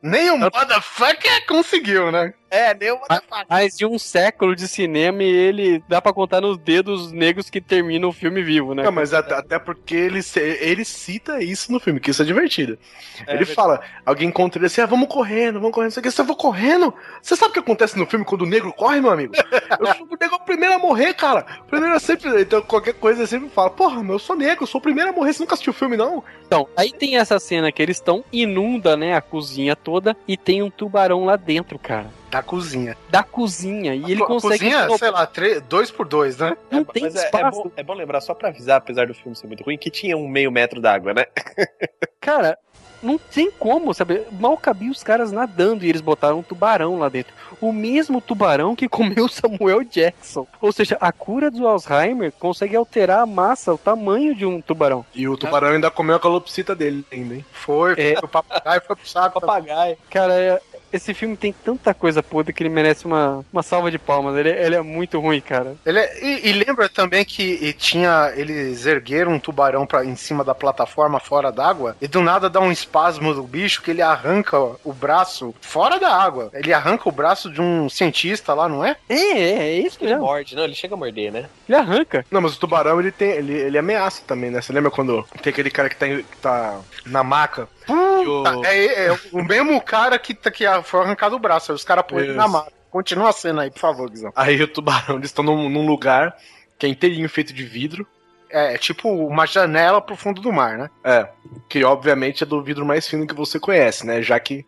Nem o motherfucker conseguiu, né? É, nem o motherfucker. Mais de um século de cinema e ele dá pra contar nos dedos negros que termina o filme vivo, né? Não, mas até, até porque ele, ele cita isso no filme, que isso é divertido. ele fala, alguém encontra ele assim, ah, vamos correndo, vamos correndo. Você eu vou correndo? Você sabe o que acontece no filme quando o negro corre, meu amigo? Eu sou o negro primeiro a morrer, cara. O Primeiro é sempre. Então, qualquer coisa eu sempre fala, porra, meu, eu sou negro, eu sou o primeiro a morrer. Você nunca assistiu o filme, não? Então, aí tem essa cena que eles estão, inunda, né, a cozinha toda e tem um tubarão lá dentro, cara. Da cozinha. Da cozinha. E ele a consegue. cozinha, sei lá, três, dois por dois, né? Não tem Mas é, é espaço. bom, é bom lembrar, só pra avisar, apesar do filme ser muito ruim, que tinha um meio metro d'água, né? Cara, não tem como, sabe? Mal cabia os caras nadando e eles botaram um tubarão lá dentro. O mesmo tubarão que comeu Samuel Jackson. Ou seja, a cura do Alzheimer consegue alterar a massa, o tamanho de um tubarão. E o tubarão ainda comeu a calopsita dele ainda, hein? Foi, É. foi o papagaio, foi pro saco. Papagaio. Cara, é- esse filme tem tanta coisa podre que ele merece uma, uma salva de palmas. Ele, ele é muito ruim, cara. Ele é- e, e lembra também que e tinha. Eles ergueram um tubarão pra, em cima da plataforma fora d'água e do nada dá um espasmo do bicho que ele arranca o braço fora da água. Ele arranca o braço de um cientista lá, não é? É, é, é isso Ele mesmo. morde, não, ele chega a morder, né? Ele arranca. Não, mas o tubarão ele tem. Ele, ele ameaça também, né? Você lembra quando tem aquele cara que tá, que tá na maca? E o- É, é o mesmo cara que, tá- que foi arrancado o braço. Aí os caras põem na maca. Continua a cena aí, por favor, Guizão. Aí o tubarão, eles estão num, num lugar que é inteirinho feito de vidro. É, é tipo uma janela pro fundo do mar, né? É. Que obviamente é do vidro mais fino que você conhece, né? Já que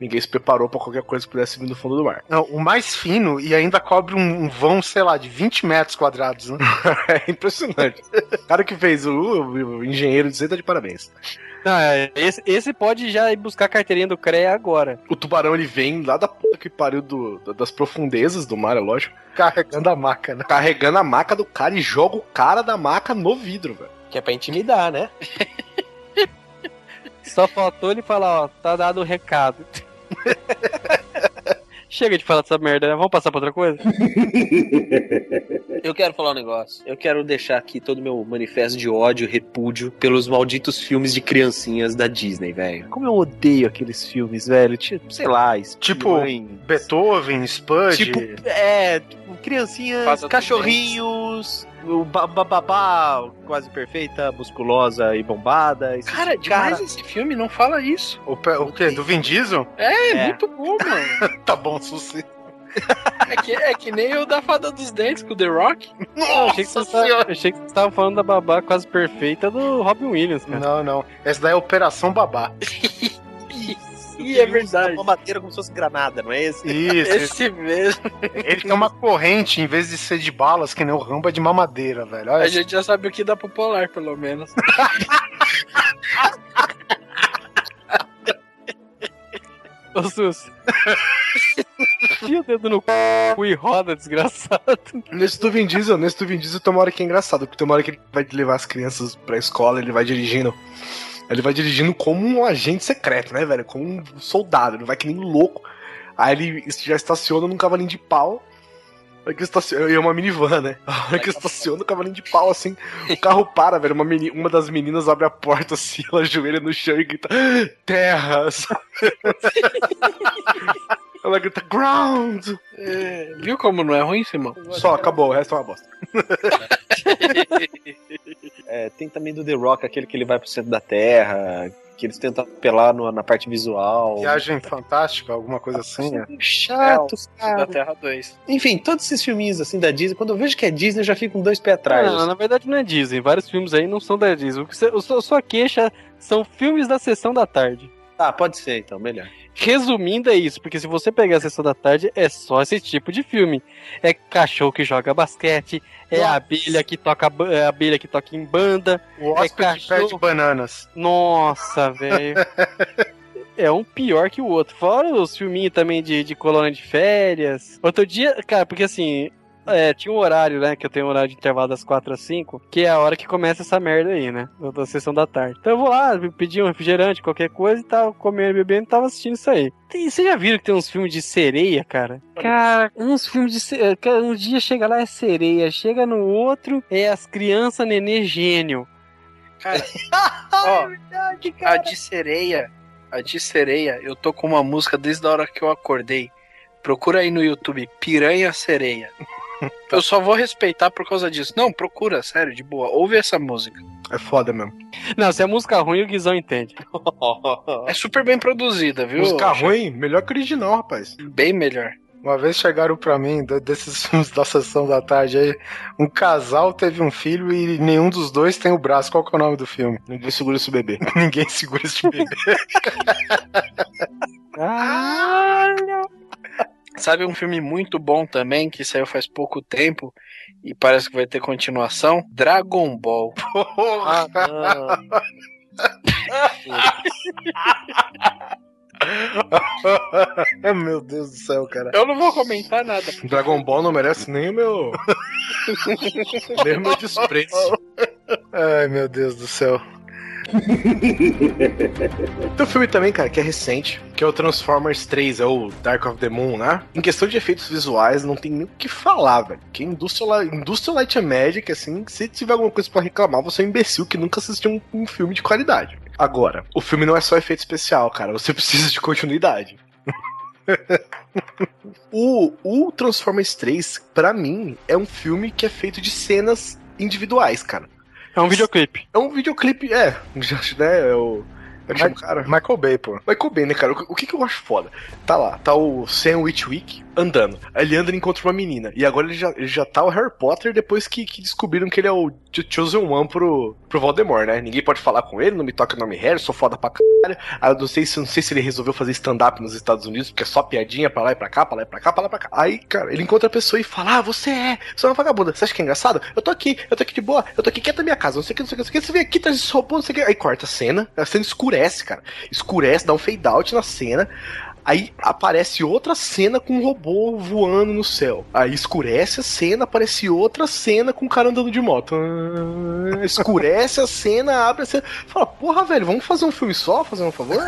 ninguém se preparou pra qualquer coisa que pudesse vir do fundo do mar. Não, o mais fino e ainda cobre um, vão, sei lá, de 20 metros quadrados, né? É impressionante. o cara que fez o, o engenheiro de tá de parabéns. Não, é, esse, esse pode já ir buscar a carteirinha do CREA agora. O tubarão ele vem lá da puta que pariu do, das profundezas do mar, é lógico. Carregando a maca, né? Carregando a maca do cara e joga o cara da maca no vidro, velho. Que é pra intimidar, né? Só faltou ele falar, ó, tá dado o recado. Chega de falar dessa merda, né? Vamos passar pra outra coisa? Eu quero falar um negócio. Eu quero deixar aqui todo o meu manifesto de ódio, repúdio pelos malditos filmes de criancinhas da Disney, velho. Como eu odeio aqueles filmes, velho. Tipo, sei lá, Tipo, espiões. Beethoven, Spud. Tipo, é, tipo, criancinhas, do cachorrinhos, o ba- ba- babá quase perfeita, musculosa e bombada. esse Cara, tipo de demais esse filme, não fala isso. o, pe- o quê? Do Vin Diesel? É, É. muito bom, mano. Tá bom, Suci. É que, é que nem o da Fada dos Dentes com o The Rock. Eu achei, que você tava, eu achei que você tava falando da babá quase perfeita do Robin Williams, cara. Não, não. Essa daí é Operação Babá. E é verdade. Uma madeira como se fosse granada, não é esse? Isso. Esse mesmo. Ele tem uma corrente, em vez de ser de balas, que nem o Rambo, é de mamadeira, velho. Olha A gente já sabe o que dá pro Polar, pelo menos. Ô, Sus. Enfia o dedo no cu e roda, desgraçado. Nesse do Vin Diesel, nesse do Vin Diesel tem uma hora que é engraçado, porque tem uma hora que ele vai levar as crianças pra escola, ele vai dirigindo. Ele vai dirigindo como um agente secreto, né, velho? Como um soldado, ele vai que nem louco. Aí ele já estaciona num cavalinho de pau. Aí que estaciona, e é uma minivan, né? A hora que estaciona o cavalinho de pau, assim, o carro para, velho. Uma, meni- uma das meninas abre a porta assim, ela ajoelha no chão e grita: Terra! ela grita: Ground! É, viu como não é ruim, Simão? Só, acabou, o resto é uma bosta. É, tem também do The Rock, aquele que ele vai pro centro da Terra, que eles tentam apelar no- na parte visual. Viagem Fantástica, alguma coisa assim, né? Chato, Da cara. Terra 2. Enfim, todos esses filminhos assim da Disney, quando eu vejo que é Disney, eu já fico com dois pés atrás. Não, na verdade não é Disney. Vários filmes aí não são da Disney. O que você- a sua queixa são filmes da sessão da tarde. Tá, pode ser então, melhor. Resumindo, é isso, porque se você pegar a sessão da tarde, é só esse tipo de filme. É cachorro que joga basquete, é Nossa. abelha que toca é abelha que toca em banda. O hóspede cachorro. pede bananas. Nossa, velho. É um pior que o outro. Fora os filminhos também de, de colônia de férias. Outro dia, cara, porque assim, é, tinha um horário, né? Que eu tenho um horário de intervalo das 4 às 5, que é a hora que começa essa merda aí, né? Da, sessão da tarde. Então eu vou lá, pedir um refrigerante, qualquer coisa, e tava comendo e bebendo e tava assistindo isso aí. Tem, vocês já viram que tem uns filmes de sereia, cara? Cara, uns filmes de sereia. Um dia chega lá é sereia, chega no outro é as crianças nenê gênio. Ó, a de sereia, a de sereia, eu tô com uma música desde a hora que eu acordei. Procura aí no YouTube Piranha Sereia. Eu só vou respeitar por causa disso. Não, procura, sério, de boa. Ouve essa música. É foda mesmo. Não, se é música ruim, o Guizão entende. É super bem produzida, viu? Música ruim, melhor que o original, rapaz. Bem melhor. Uma vez chegaram pra mim, de- desses filmes da sessão da tarde aí, um casal teve um filho e nenhum dos dois tem o braço. Qual que é o nome do filme? Ninguém segura esse bebê. Ninguém segura esse bebê. Caralho! Sabe um filme muito bom também, que saiu faz pouco tempo e parece que vai ter continuação? Dragon Ball. Ah, não. Meu Deus do céu, cara. Eu não vou comentar nada. Dragon Ball não merece nem o meu. nem o meu desprezo. Ai, meu Deus do céu. Tem um filme também, cara, que é recente, que é o Transformers 3, é o Dark of the Moon, né? Em questão de efeitos visuais, não tem nem o que falar, velho. Que Industrial, Industrial Light and Magic, assim, se tiver alguma coisa pra reclamar, você é um imbecil que nunca assistiu um, um filme de qualidade. Agora, o filme não é só efeito especial, cara, você precisa de continuidade. o, o Transformers 3, pra mim, é um filme que é feito de cenas individuais, cara. É um videoclipe. É um videoclipe, é, já, né, é o... É que chama o cara? Michael Bay, pô. Michael Bay, né, cara? O, o que, que eu acho foda? Tá lá, tá o Sam Witwick andando. Ele anda e encontra uma menina. E agora ele já, ele já tá o Harry Potter depois que, que descobriram que ele é o Ch- Chosen One pro, pro Voldemort, né? Ninguém pode falar com ele, não me toca o nome Harry, sou foda pra caralho. Aí eu não sei, se, não sei se ele resolveu fazer stand-up nos Estados Unidos, porque é só piadinha pra lá e pra cá, pra lá e pra cá, pra lá e pra cá. Aí, cara, ele encontra a pessoa e fala: Ah, você é, você é uma vagabunda. Você acha que é engraçado? Eu tô aqui, eu tô aqui de boa, eu tô aqui quieto na minha casa, não sei o que, não sei o que, não sei o que. Você vem aqui, tá esse robô, não sei o que. Aí corta a cena, a cena escurece, cara. Escurece, dá um fade out na cena. Aí aparece outra cena com um robô voando no céu. Aí escurece a cena, aparece outra cena com um cara andando de moto. Ah, Escurece a cena, abre a cena. Fala, porra, velho, vamos fazer um filme só, fazer um favor?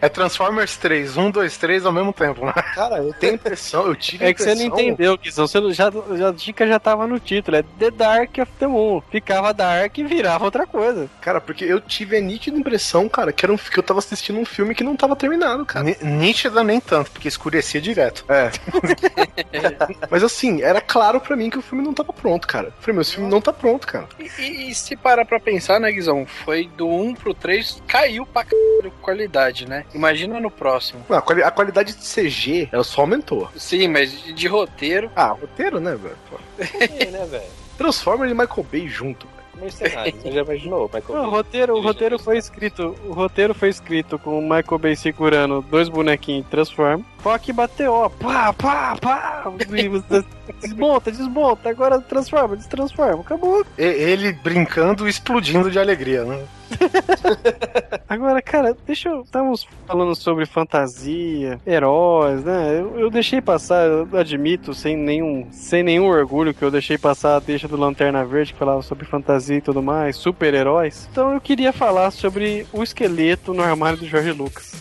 É Transformers 3, 1, 2, 3 ao mesmo tempo, né? Cara, eu tenho a impressão, eu tive É que você não impressão- entendeu, Guizão. Você já, já, a dica já tava no título. É The Dark of the Moon. Ficava Dark e virava outra coisa. Cara, porque eu tive a nítida impressão, cara, que, era um, que eu tava assistindo um filme que não tava terminado, cara. Ni- Nítida nem tanto, porque escurecia direto. É. Mas assim, era claro pra mim que o filme não tava pronto, cara. Eu falei, meu, esse filme não tá pronto, cara. E, e- e se parar pra pensar, né, Guizão? Foi do 1 pro 3, caiu pra caralho qualidade, né? Imagina no próximo. Não, a, quali- a qualidade de CG, ela só aumentou. Sim, mas de, de roteiro. Ah, roteiro, né, velho? É, né, velho? Transformers e Michael Bay junto. Velho. Mercenário, você já imaginou, Michael? Não, o roteiro, o roteiro foi escrito. O roteiro foi escrito com o Michael Bay segurando dois bonequinhos Transform. Foque bateu, ó. Pá, pá, pá. Desmonta, desmonta. Agora transforma, destransforma. Acabou. Ele brincando e explodindo de alegria, né? Agora, cara, deixa eu. Estamos falando sobre fantasia, heróis, né? Eu, eu deixei passar, eu admito, sem nenhum, sem nenhum orgulho, que eu deixei passar a deixa do Lanterna Verde, que falava sobre fantasia e tudo mais, super-heróis. Então eu queria falar sobre o esqueleto no armário do Jorge Lucas.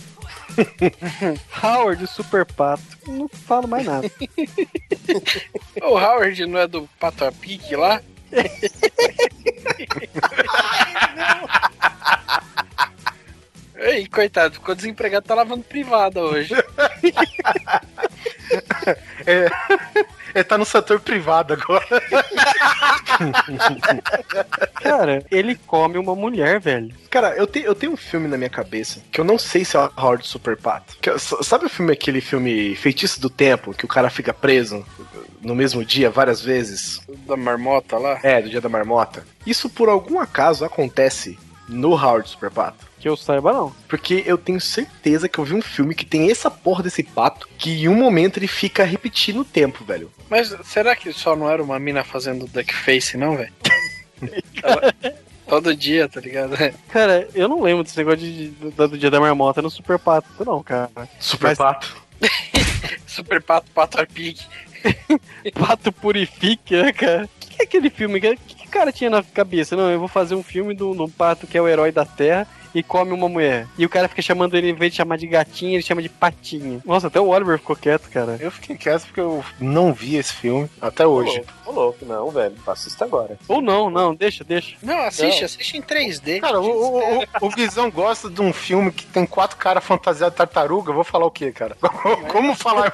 Howard, Super Pato. Não falo mais nada. O Howard não é do Pato a Pique lá? Ei, coitado, ficou desempregado, tá lavando privada hoje. É, ele tá no setor privado agora. Cara, ele come uma mulher, velho. Cara, eu, te, eu tenho um filme na minha cabeça que eu não sei se é o Howard Super Pato. Que sabe o filme, aquele filme Feitiço do Tempo, que o cara fica preso no mesmo dia várias vezes? Da marmota lá? É, do dia da marmota. Isso por algum acaso acontece no Howard Super Pato? Que eu saiba, não. Porque eu tenho certeza que eu vi um filme que tem essa porra desse pato que em um momento ele fica repetindo o tempo, velho. Mas será que só não era uma mina fazendo duckface, não, velho? Todo dia, tá ligado? Cara, eu não lembro desse negócio de, de- do, dia da marmota no Super Pato, não, cara. Super Mas- Pato. Super Pato, Pato a Pique. Pato Purifique, né, cara? O que, que é aquele filme? O que, que o cara tinha na cabeça? Não, eu vou fazer um filme do, do pato que é o herói da Terra e come uma mulher. E o cara fica chamando ele, em vez de chamar de gatinha, ele chama de patinha. Nossa, até o Oliver ficou quieto, cara. Eu fiquei quieto porque eu não vi esse filme até hoje. Ô, louco, não, velho. Assista agora. Ou não, não, deixa, deixa. Não, assiste, Não. assiste em 3D. Cara, o, o, o, o Guizão gosta de um filme que tem quatro caras fantasiados de tartaruga. Eu vou falar o quê, cara? Como falar,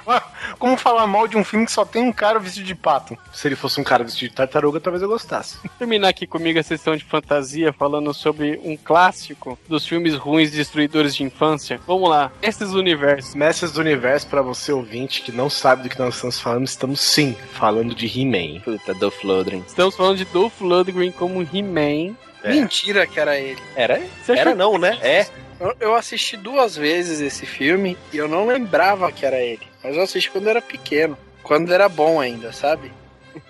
como falar mal de um filme que só tem um cara vestido de pato? Se ele fosse um cara vestido de tartaruga, talvez eu gostasse. terminar aqui comigo a sessão de fantasia falando sobre um clássico dos filmes ruins destruidores de infância. Vamos lá, esses universos. Mestres do Universo, pra você ouvinte que não sabe do que nós estamos falando, estamos sim falando de He-Man. Puta, Dolph Lundgren. Estamos falando de Dolph Lundgren como He-Man. É. Mentira que era ele. Era? Você achou Era não, né? É. Eu, eu assisti duas vezes esse filme e eu não lembrava que era ele. Mas eu assisti quando eu era pequeno. Quando era bom ainda, sabe?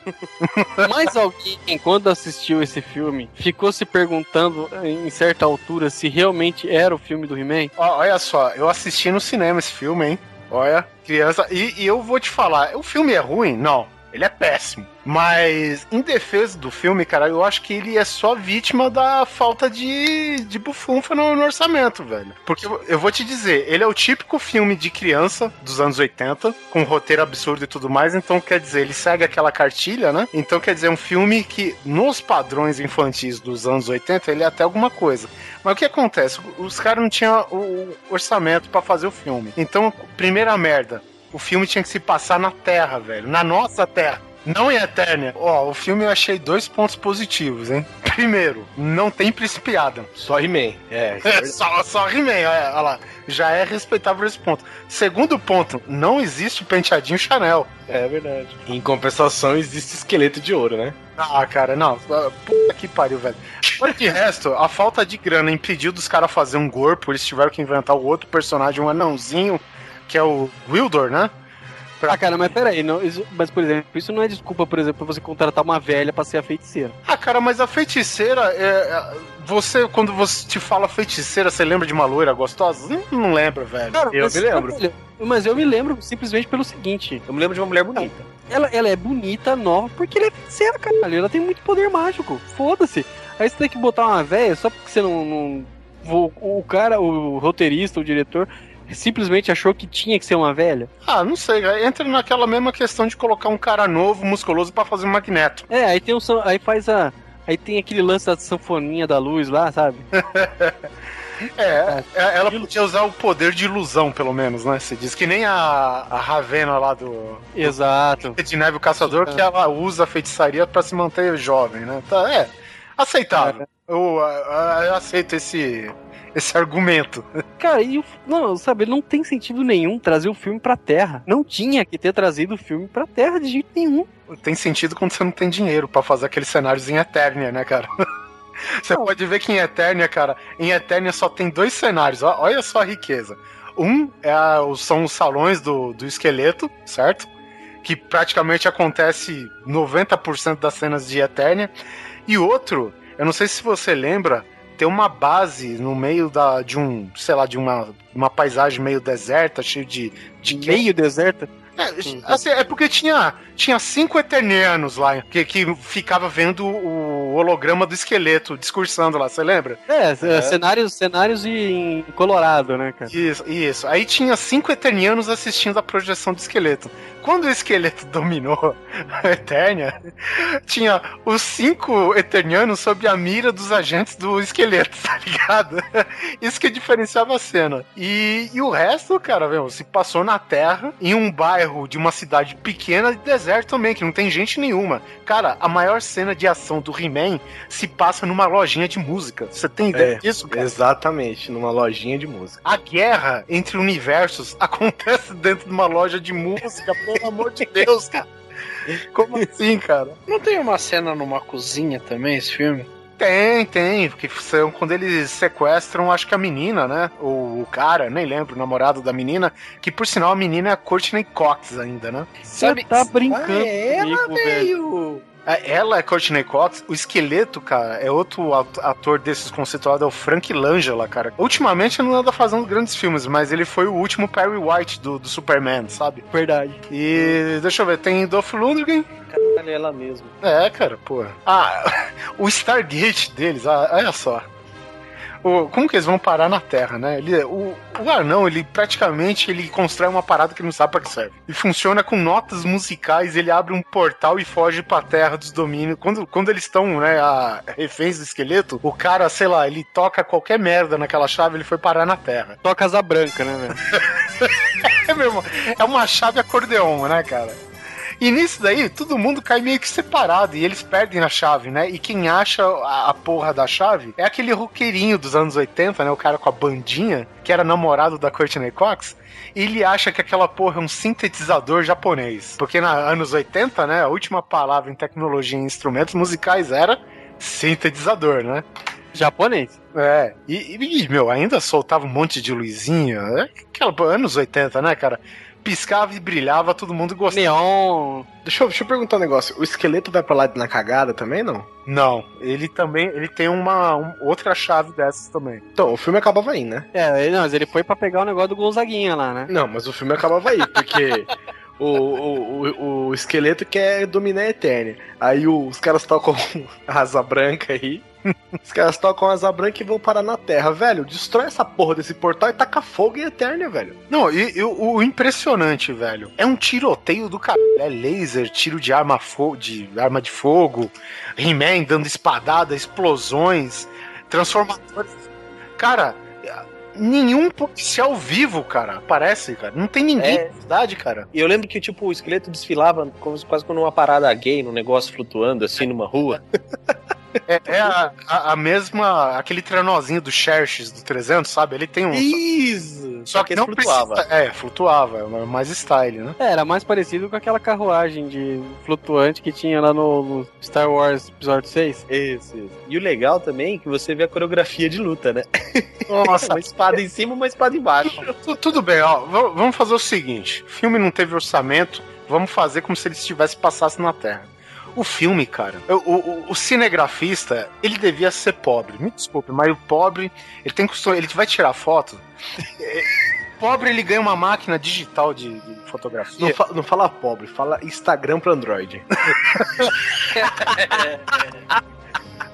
Mais alguém, quando assistiu esse filme, ficou se perguntando em certa altura se realmente era o filme do He-Man? Olha só, eu assisti no cinema esse filme, hein? Olha, criança. E, e eu vou te falar, o filme é ruim? Não. Ele é péssimo. Mas, em defesa do filme, cara, eu acho que ele é só vítima da falta de, de bufunfa no, no orçamento, velho. Porque eu- eu vou te dizer, ele é o típico filme de criança dos anos 80, com roteiro absurdo e tudo mais. Então, quer dizer, ele segue aquela cartilha, né? Então, quer dizer, é um filme que, nos padrões infantis dos anos 80, ele é até alguma coisa. Mas o que acontece? Os caras não tinham o orçamento pra fazer o filme. Então, primeira merda, o filme tinha que se passar na Terra, velho. Na nossa Terra. Não em Eternia. Ó, o filme eu achei dois pontos positivos, hein? Primeiro, não tem Príncipe Adam. Só He-Man. É, É, só, só He-Man, olha, olha lá. Já é respeitável esse ponto. Segundo ponto, não existe penteadinho Chanel. É verdade. Em compensação, existe esqueleto de ouro, né? Ah, cara, não. Puta que pariu, velho. Por que resto, a falta de grana impediu dos caras fazer um corpo, eles tiveram que inventar o outro personagem, um anãozinho, que é o Wildor, né? Ah, cara, mas peraí, não, isso- mas por exemplo, isso não é desculpa, por exemplo, pra você contratar uma velha pra ser a feiticeira. Ah, cara, mas a feiticeira, é, é, você, quando você te fala feiticeira, você lembra de uma loira gostosa? Não, não lembra, velho. Eu mas, me lembro. Mas eu me lembro simplesmente pelo seguinte: Eu me lembro de uma mulher bonita. ela, ela é bonita, nova, porque ela é feiticeira, caralho. Ela tem muito poder mágico. Foda-se. Aí você tem que botar uma velha só porque você não. não- o, o cara, o roteirista, o diretor, simplesmente achou que tinha que ser uma velha. Ah, não sei, entra naquela mesma questão de colocar um cara novo, musculoso, pra fazer um magneto. É, aí tem um. Aí faz a. Aí tem aquele lance da sanfoninha da luz lá, sabe? É, é, ela podia usar o poder de ilusão, pelo menos, né? Você diz que nem a, a Ravena lá do, Exato. de Neve o Caçador, que ela usa a feitiçaria pra se manter jovem, né? Tá, é, aceitável. Eu, ah, eu aceito esse, esse argumento. Cara, e o, não, sabe, não tem sentido nenhum trazer o filme pra Terra. Não tinha que ter trazido o filme pra Terra de jeito nenhum. Tem sentido quando você não tem dinheiro pra fazer aqueles cenários em Eternia, né, cara? Você pode ver que em Eternia, cara, em Eternia só tem dois cenários, olha só a riqueza. Um é a- são os salões do, do esqueleto, certo? Que praticamente acontece 90% das cenas de Eternia. E outro, eu não sei se você lembra, tem uma base no meio da, de um, sei lá, de uma, uma paisagem meio deserta, cheio de, de Meio deserta. É, assim, é porque tinha, tinha cinco eternianos lá que, que ficava vendo o holograma do esqueleto discursando lá, você lembra? É, cenários, cenários em Colorado, né, cara? Isso, isso. Aí tinha cinco eternianos assistindo a projeção do esqueleto. Quando o esqueleto dominou a Eternia, tinha os cinco eternianos sob a mira dos agentes do esqueleto, tá ligado? Isso que diferenciava a cena. E, e o resto, cara, meu, se passou na Terra, em um bairro de uma cidade pequena e deserto também, que não tem gente nenhuma. Cara, a maior cena de ação do He-Man se passa numa lojinha de música. Você tem ideia É, disso, cara? Exatamente, numa lojinha de música. A guerra entre universos acontece dentro de uma loja de música, pelo amor de Deus, cara. Como assim, cara? Não tem uma cena numa cozinha também, esse filme? Tem, tem, porque são quando eles sequestram, acho que a menina, né? Ou o cara, nem lembro, o namorado da menina, que por sinal a menina é a Courtney Cox ainda, né? Você tá brincando Ah, é ela, comigo, velho. velho. É, Ela é Courtney Cox, o esqueleto, cara, é outro at- ator desses conceituados, é o Frank Langella, cara. Ultimamente ele não anda fazendo grandes filmes, mas ele foi o último Perry White do, do Superman, sabe? Verdade. E deixa eu ver, tem Dolph Lundgren. Caralho, ela mesmo. É, cara, pô. Ah, o Stargate deles, ah, olha só. o- como que eles vão parar na Terra, né? Ele, o, o anão, ele praticamente ele constrói uma parada que ele não sabe pra que serve. E funciona com notas musicais, ele abre um portal e foge pra Terra dos domínios. Quando, quando eles estão, né, a, reféns do esqueleto, o cara, sei lá, ele toca qualquer merda naquela chave, ele foi parar na Terra. Toca asa branca, né, velho? É mesmo, é uma chave acordeon, né, cara? E nisso daí, todo mundo cai meio que separado e eles perdem a chave, né? E quem acha a, a porra da chave é aquele roqueirinho dos anos 80, né? O cara com a bandinha, que era namorado da Courtney Cox. Ele acha que aquela porra é um sintetizador japonês. Porque na anos 80, né? A última palavra em tecnologia e instrumentos musicais era sintetizador, né? Japonês. É, e, e, meu, ainda soltava um monte de luzinha. É Aquela, anos 80, né, cara? Piscava e brilhava, todo mundo gostava. Neon. Deixa eu, deixa eu perguntar um negócio. O esqueleto vai pra lá na cagada também, não? Não, ele também, ele tem uma um- outra chave dessas também. Então, o filme acabava aí, né? É, ele- não, mas ele foi pra pegar o negócio do Gonzaguinha lá, né? Não, mas o filme acabava aí, porque o, o, o, o esqueleto quer dominar a Eternia. Aí o- os caras tocam a asa branca aí. Os caras tocam a asa branca e vão parar na Terra. Velho, destrói essa porra desse portal e taca fogo em Eternia, velho. Não, e, e o, o impressionante, velho, é um tiroteio do caralho. É laser, tiro de arma, fo de arma de fogo, He-Man dando espadada, explosões, transformadores. Cara, nenhum policial vivo, cara, aparece, cara. Não tem ninguém É. na cidade, cara. E eu lembro que, tipo, o esqueleto desfilava quase como numa parada gay, num negócio flutuando, assim, numa rua. É, é a, a- a mesma, aquele trenozinho do Xerxes do 300, sabe? Ele tem um... Isso! Só que ele não flutuava. Precisa, é, flutuava, é mais style, né? É, era mais parecido com aquela carruagem de flutuante que tinha lá no, no Star Wars Episódio 6. Isso, isso. E o legal também é que você vê a coreografia de luta, né? Nossa, Uma espada em cima, uma espada embaixo. Tu- Tudo bem, ó. Vamos fazer o seguinte: o filme não teve orçamento, vamos fazer como se ele estivesse passasse na Terra. O filme, cara, o, o- o cinegrafista, ele devia ser pobre. Me desculpe, mas o pobre, ele tem costume, ele vai tirar foto. pobre, ele ganha uma máquina digital de, de fotografia. Não, fa- não fala pobre, fala Instagram pra Android.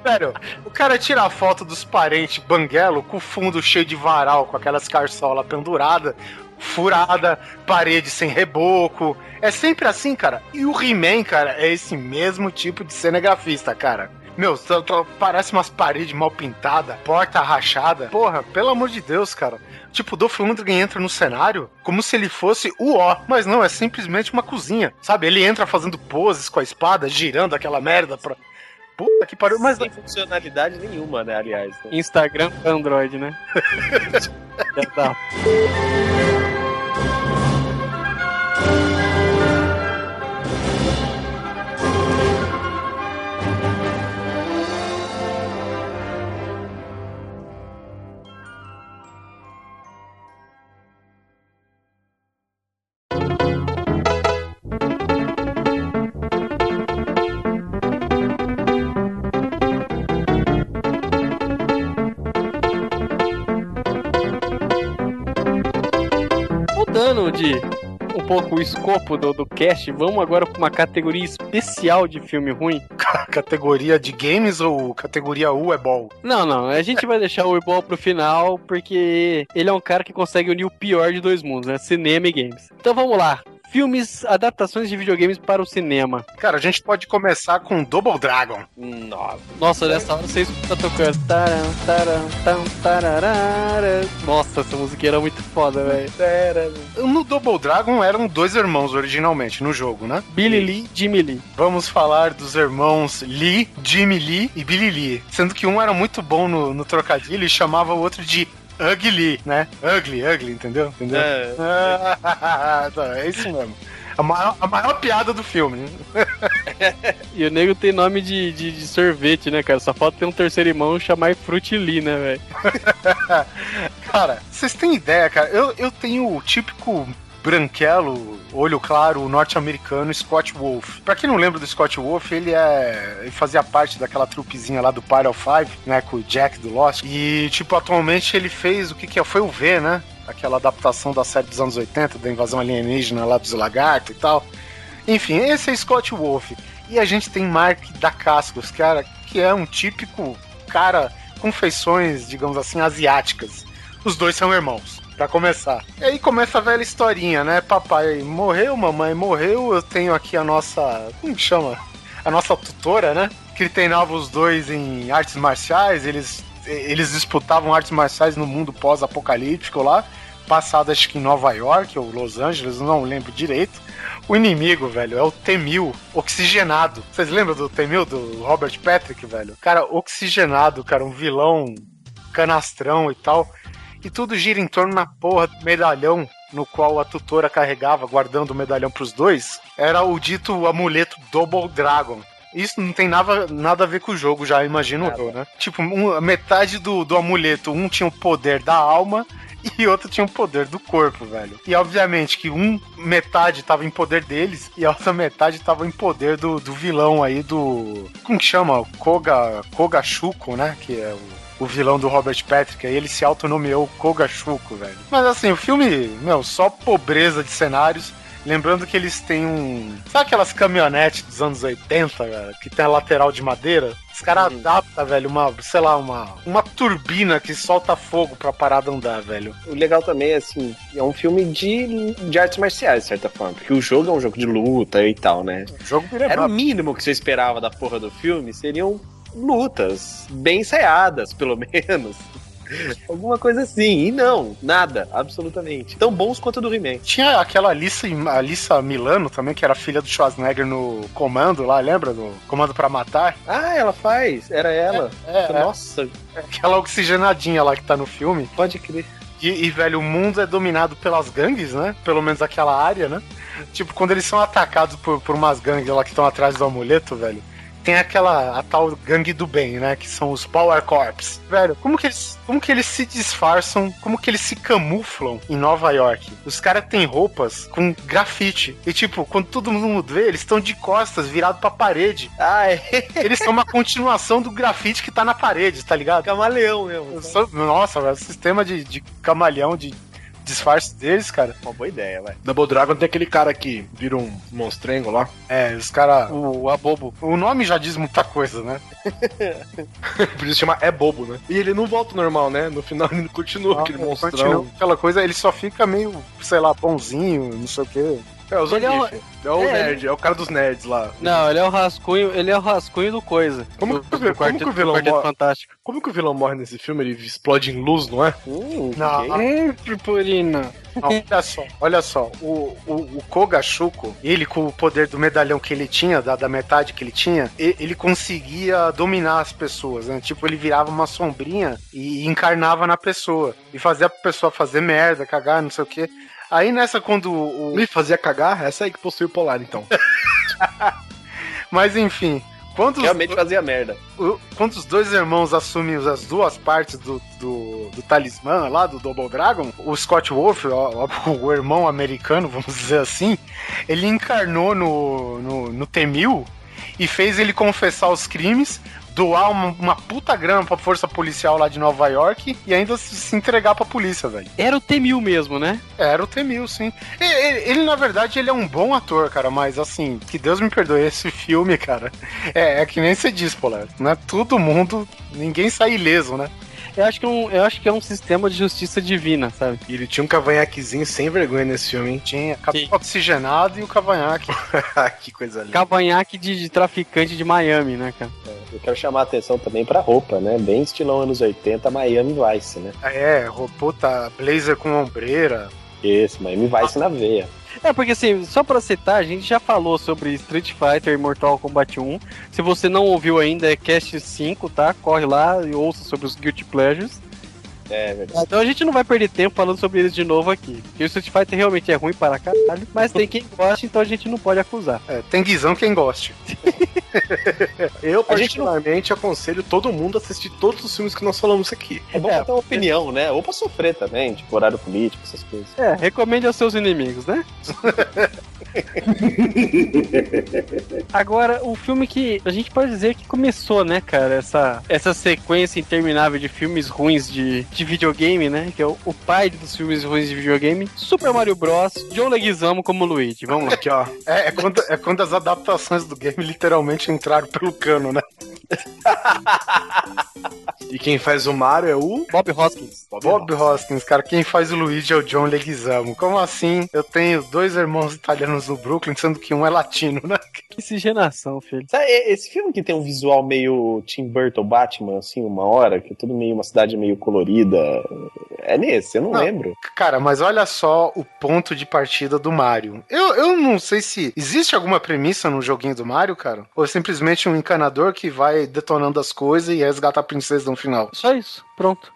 Sério, o cara tira a foto dos parentes banguelo com o fundo cheio de varal, com aquelas carçolas penduradas, furada, parede sem reboco. É sempre assim, cara. E o He-Man, cara, é esse mesmo tipo de cinegrafista, cara. Meu, parece umas paredes mal pintadas, porta rachada. Porra, pelo amor de Deus, cara. Tipo, o Dolph Lundgren entra no cenário como se ele fosse o ó, mas não, é simplesmente uma cozinha, sabe? Ele entra fazendo poses com a espada, girando aquela merda pra... Puta que pariu, mas Sem funcionalidade nenhuma, né, aliás. né? Instagram Android, né? Já tá. De um pouco o escopo do, do cast, vamos agora pra uma categoria especial de filme ruim. categoria de games ou categoria U é ball? Não, não, a gente vai deixar o Ibol pro final, porque ele é um cara que consegue unir o pior de dois mundos, né? Cinema e games. Então vamos lá. Filmes, adaptações de videogames para o cinema. Cara, a gente pode começar com Double Dragon. Nossa. Nossa, nessa hora vocês tá tocando. Tam, tararara. Nossa, essa musiquinha era muito foda, velho. No Double Dragon eram dois irmãos originalmente no jogo, né? Billy Lee, Jimmy Lee. Vamos falar dos irmãos Lee, Jimmy Lee e Billy Lee. Sendo que um era muito bom no, no trocadilho e chamava o outro de Ugly, né? Ugly, ugly, entendeu? entendeu? É. Tá, é isso mesmo. A maior, a maior piada do filme. né? E o nego tem nome de, de, de sorvete, né, cara? Só falta ter um terceiro irmão chamar Fruit Lee, né, velho? Cara, vocês têm ideia, cara? Eu, eu tenho o típico branquelo, olho claro, norte-americano Scott Wolf. Pra quem não lembra do Scott Wolf, ele é. Ele fazia parte daquela trupezinha lá do Pyro 5, né? Com o Jack do Lost. E, tipo, atualmente ele fez o que que é? Foi o V, né? Aquela adaptação da série dos anos 80, da invasão alienígena lá dos lagartos e tal. Enfim, esse é Scott Wolf. E a gente tem Mark Dacascos, cara, que é um típico cara com feições, digamos assim, asiáticas. Os dois são irmãos, pra começar. E aí começa a velha historinha, né? Papai morreu, mamãe morreu, eu tenho aqui a nossa. Como chama? A nossa tutora, né? Que treinava os dois em artes marciais, eles, eles disputavam artes marciais no mundo pós-apocalíptico lá, passado acho que em Nova York ou Los Angeles, não lembro direito. O inimigo, velho, é o T-1000 oxigenado. Vocês lembram do T-1000 do Robert Patrick, velho? Cara, oxigenado, cara, um vilão canastrão e tal. E tudo gira em torno na porra do medalhão no qual a tutora carregava, guardando o medalhão pros dois. Era o dito amuleto Double Dragon. Isso não tem nada, nada a ver com o jogo, já imagino eu, né? Tipo, um- metade do, do amuleto, um tinha o poder da alma e outro tinha o poder do corpo, velho. E obviamente que um metade tava em poder deles e a outra metade tava em poder do, do vilão aí do. Como que chama? Koga, Koga Shuko, né? Que é o, o vilão do Robert Patrick. Aí ele se autonomeou Koga Shuko, velho. Mas assim, o filme, meu, só pobreza de cenários. Lembrando que eles têm um. Sabe aquelas caminhonetes dos anos 80, cara, que tem a lateral de madeira? Os caras adaptam, velho, uma, sei lá, uma, uma turbina que solta fogo pra parada andar, velho. O legal também é assim, é um filme de, de artes marciais, de certa forma. Porque o jogo é um jogo de luta e tal, né? O jogo Era o mínimo que você esperava da porra do filme, seriam lutas bem ensaiadas, pelo menos. Alguma coisa assim. E não, nada, absolutamente. Tão bons quanto do He-Man. Tinha aquela Alissa, Alissa Milano também, que era filha do Schwarzenegger no Comando lá, lembra? Do Comando pra Matar? Ah, ela faz, era ela. É, é. Nossa, Aquela oxigenadinha lá que tá no filme. pode crer. E, e, velho, o mundo é dominado pelas gangues, né? Pelo menos aquela área, né? Tipo, quando eles são atacados por, por umas gangues lá que estão atrás do amuleto, velho. Tem aquela a tal gangue do bem, né? Que são os Power Corps. Velho, como que eles, como que eles se disfarçam? Como que eles se camuflam em Nova York? Os caras têm roupas com grafite. E tipo, quando todo mundo vê, eles estão de costas, virado pra parede. Ah, é. Eles são uma continuação do grafite que tá na parede, tá ligado? Camaleão mesmo. Só- Nossa, velho, o sistema de, de camaleão, de disfarce deles, cara. Uma boa ideia, vai. Double Dragon tem aquele cara que vira um monstrengo lá. É, os caras. O Abobo. O nome já diz muita coisa, né? Por isso chama É Bobo, né? E ele não volta ao normal, né? No final ele continua aquele Continua monstrão. Aquela coisa, ele só fica meio, sei lá, bonzinho, não sei o quê. É, o Ele é Zangief. É o é, nerd, é o cara dos nerds lá. Não, ele é o rascunho, ele é o rascunho do coisa. Como do, que- do como quarteto, que o vilão morre? fantástico. Como que o vilão morre nesse filme? Ele explode em luz, não é? Hum, Não, ok. Hum, purpurina. Olha só, olha só, o, o, o Koga Shuko, ele com o poder do medalhão que ele tinha, da, da metade que ele tinha, ele conseguia dominar as pessoas, né? Tipo, ele virava uma sombrinha e encarnava na pessoa. E fazia a pessoa fazer merda, cagar, não sei o quê. Aí nessa, quando o. Me fazia cagar? Essa aí que possui o polar, então. Mas enfim. Quando os, Realmente fazia merda. o- quando os dois irmãos assumem as duas partes do, do, do talismã lá, do Double Dragon, o Scott Wolf, o, o irmão americano, vamos dizer assim, ele encarnou no, no, no T-1000 e fez ele confessar os crimes, doar uma, uma puta grana pra força policial lá de Nova York e ainda se, se entregar pra polícia, velho. Era o T-1000 mesmo, né? Era o T-1000, sim. Ele, ele, na verdade, ele é um bom ator, cara, mas assim, que Deus me perdoe, esse filme, cara, é, é que nem você diz, Polar, não é todo mundo, ninguém sai ileso, né? Eu acho que é um, eu acho que é um sistema de justiça divina, sabe? E ele tinha um cavanhaquezinho sem vergonha nesse filme, hein? Tinha cabelo Sim. oxigenado e o cavanhaque. que coisa linda. Cavanhaque de, de traficante de Miami, né, cara? Eu quero chamar a atenção também pra roupa, né? Bem estilão anos 80, Miami Vice, né? É, ro- puta, blazer com ombreira. Esse, Miami Vice na veia. É, porque assim, só pra citar, a gente já falou sobre Street Fighter e Mortal Kombat 1. Se você não ouviu ainda, é Cast 5, tá? Corre lá e ouça sobre os Guilty Pleasures. É verdade. Então a gente não vai perder tempo falando sobre eles de novo aqui. Porque o Street Fighter realmente é ruim para caralho, mas tem quem gosta, então a gente não pode acusar. É, tem guizão quem goste. Eu, gente não- particularmente, aconselho todo mundo a assistir todos os filmes que nós falamos aqui. É bom É. pra ter uma opinião, né? Ou pra sofrer também, tipo horário político, essas coisas. É, recomende aos seus inimigos, né? Agora, o filme que a gente pode dizer que começou, né, cara, essa, essa sequência interminável de filmes ruins de, de videogame, né? Que é o, o pai dos filmes ruins de videogame, Super Mario Bros. John Leguizamo como Luigi. Vamos lá. Aqui, ó. É, é quando, é quando as adaptações do game literalmente entraram pelo cano, né? E quem faz o Mario é o Bob Hoskins. Bob Hoskins, cara, quem faz o Luigi é o John Leguizamo. Como assim? Eu tenho dois irmãos italianos no Brooklyn, sendo que um é latino, né? Que miscigenação, filho. Sabe, esse filme que tem um visual meio Tim Burton Batman, assim, uma hora, que é tudo meio uma cidade meio colorida. É nesse, eu não, Não. lembro. Cara, mas olha só o ponto de partida do Mario. Eu, eu não sei se existe alguma premissa no joguinho do Mario, cara. Ou é simplesmente um encanador que vai detonando as coisas e resgata a princesa no final. Só isso. Pronto.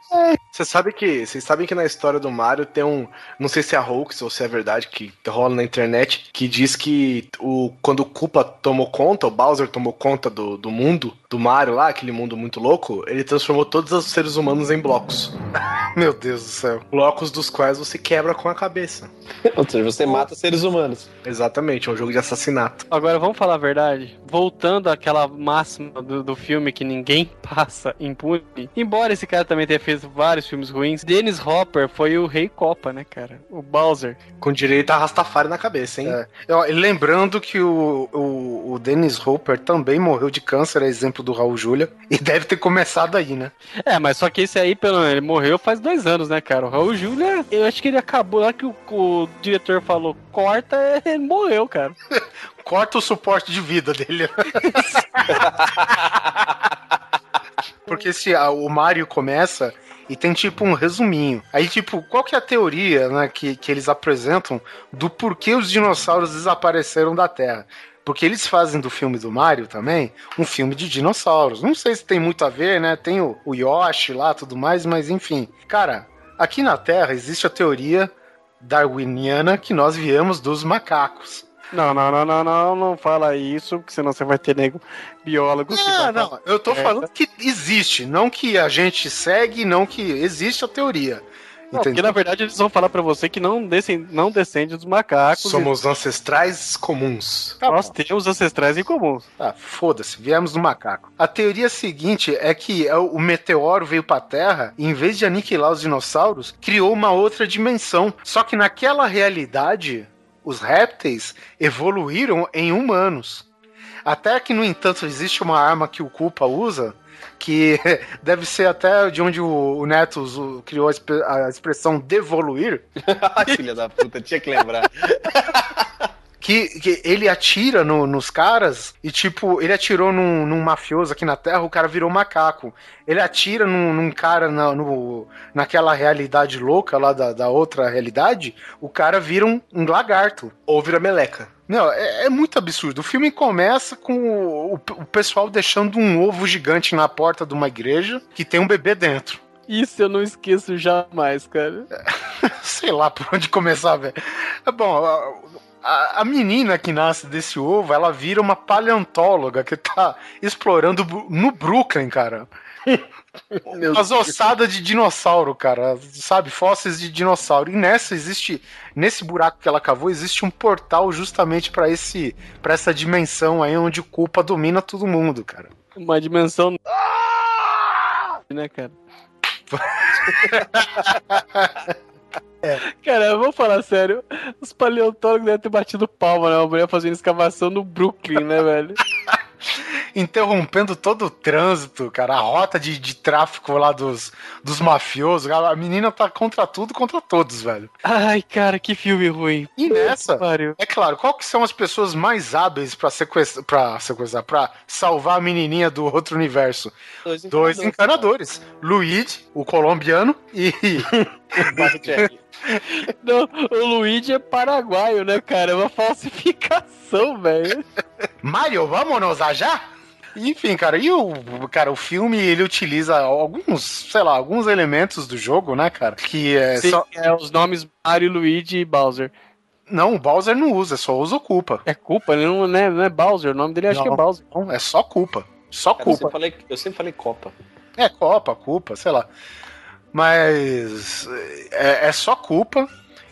Você sabe que. Vocês sabem que na história do Mario tem um. Não sei se é hoax ou se é verdade, que rola na internet, que diz que o, quando o Koopa tomou conta, o Bowser tomou conta do, do mundo, do Mario lá, aquele mundo muito louco, ele transformou todos os seres humanos em blocos. Meu Deus do céu. Blocos dos quais você quebra com a cabeça. Ou seja, você mata seres humanos. Exatamente, é um jogo de assassinato. Agora vamos falar a verdade. Voltando àquela máxima do, do filme que ninguém passa impune. Embora esse cara também tenha feito vários filmes ruins, Dennis Hopper foi o rei Copa, né, cara? O Bowser. Com direito a Rastafari na cabeça, hein? É. E lembrando que o, o, o Dennis Hopper também morreu de câncer, é exemplo do Raul Júlia, e deve ter começado aí, né? É, mas só que esse aí, pelo ele morreu faz dois anos, né, cara? O Raul Júlia, eu acho que ele acabou lá que o, o diretor falou, corta, ele morreu, cara. Corta o suporte de vida dele. Porque se a- o Mario começa e tem tipo um resuminho. Aí, tipo, qual que é a teoria né, que, que eles apresentam do porquê os dinossauros desapareceram da Terra? Porque eles fazem do filme do Mario também um filme de dinossauros. Não sei se tem muito a ver, né? Tem o, o Yoshi lá tudo mais, mas enfim. Cara, aqui na Terra existe a teoria darwiniana que nós viemos dos macacos. Não, não, não, não, não, não fala isso, porque senão você vai ter nego biólogo que vai não, eu tô É. falando que existe, não que a gente segue, não que existe a teoria. Não, porque na verdade eles vão falar pra você que não, descem, não descende dos macacos. Somos ancestrais comuns. e nós temos ancestrais em comum. Ah, foda-se, viemos do macaco. A teoria seguinte é que é o o meteoro veio pra Terra e, em vez de aniquilar os dinossauros, criou uma outra dimensão. Só que naquela realidade, os répteis evoluíram em humanos. Até que, no entanto, existe uma arma que o Koopa usa, que deve ser até de onde o, Neto criou a, exp- a expressão devoluir, Ai, filha da puta, tinha que lembrar. que, que ele atira no- nos caras e, tipo, ele atirou num, num mafioso aqui na Terra, o cara virou macaco. Ele atira num, num cara na, no- naquela realidade louca lá da, da outra realidade, o cara vira um, um lagarto. Ou vira meleca. Não, é, é muito absurdo. O filme começa com o, o- o pessoal deixando um ovo gigante na porta de uma igreja que tem um bebê dentro. Isso eu não esqueço jamais, cara. Sei lá por onde começar, velho. É bom, a, a- menina que nasce desse ovo, ela vira uma paleontóloga que tá explorando no Brooklyn, cara. As ossadas de dinossauro, cara. Sabe? Fósseis de dinossauro. E nessa existe. Nesse buraco que ela cavou, existe um portal justamente pra esse para essa dimensão aí onde o culpa domina todo mundo, cara. Uma dimensão. Né, cara? Cara, eu vou falar sério. Os paleontólogos devem ter batido palma, né? Uma mulher fazendo escavação no Brooklyn, né, velho? interrompendo todo o trânsito, cara, a rota de, de tráfico lá dos, dos mafiosos. A menina tá contra tudo, contra todos, velho. Ai, cara, que filme ruim. E nessa, Pariu. é claro, qual que são as pessoas mais hábeis pra sequestrar, pra sequestrar, pra salvar a menininha do outro universo? Dois Dois encanadores. Luigi, o colombiano, e Não, o Luigi é paraguaio, né, cara? É uma falsificação, velho. Mario, vamos a já? Enfim, cara, e o cara, o filme ele utiliza alguns, sei lá, alguns elementos do jogo, né, cara? Que é Sim, só é os nomes Mario, Luigi e Bowser. não, o Bowser não usa, só usa o culpa. É culpa, ele não, né, não é Bowser, o nome dele acho que é Não. Bowser. Não, é só culpa. Só Cara, eu, culpa. sempre falei, eu sempre falei Copa. É Copa, culpa, sei lá. Mas é, é só culpa.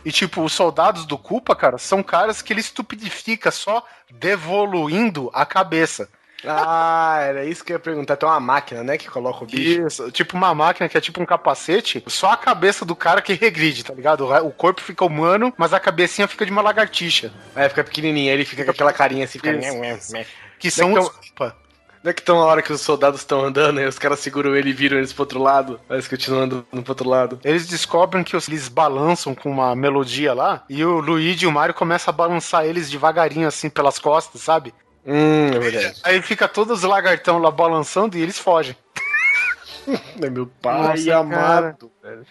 E, tipo, os soldados do culpa, cara, são caras que ele estupidifica só devoluindo a cabeça. Ah, era isso que eu ia perguntar. Tem uma máquina, né, que coloca o bicho. Isso, tipo uma máquina que é tipo um capacete, só a cabeça do cara que regride, tá ligado? O corpo fica humano, mas a cabecinha fica de uma lagartixa. Aí fica pequenininho, aí ele fica com aquela carinha assim, fica... Que são Então- os culpa. Não é que tão a hora que os soldados estão andando e os caras seguram ele e viram eles pro outro lado, mas continuam andando pro outro lado. Eles descobrem que os- eles balançam com uma melodia lá, e o Luigi e o Mario começam a balançar eles devagarinho, assim, pelas costas, sabe? Hum, é verdade. Aí fica todos os lagartão lá balançando e eles fogem. É meu pai Nossa, amado, velho.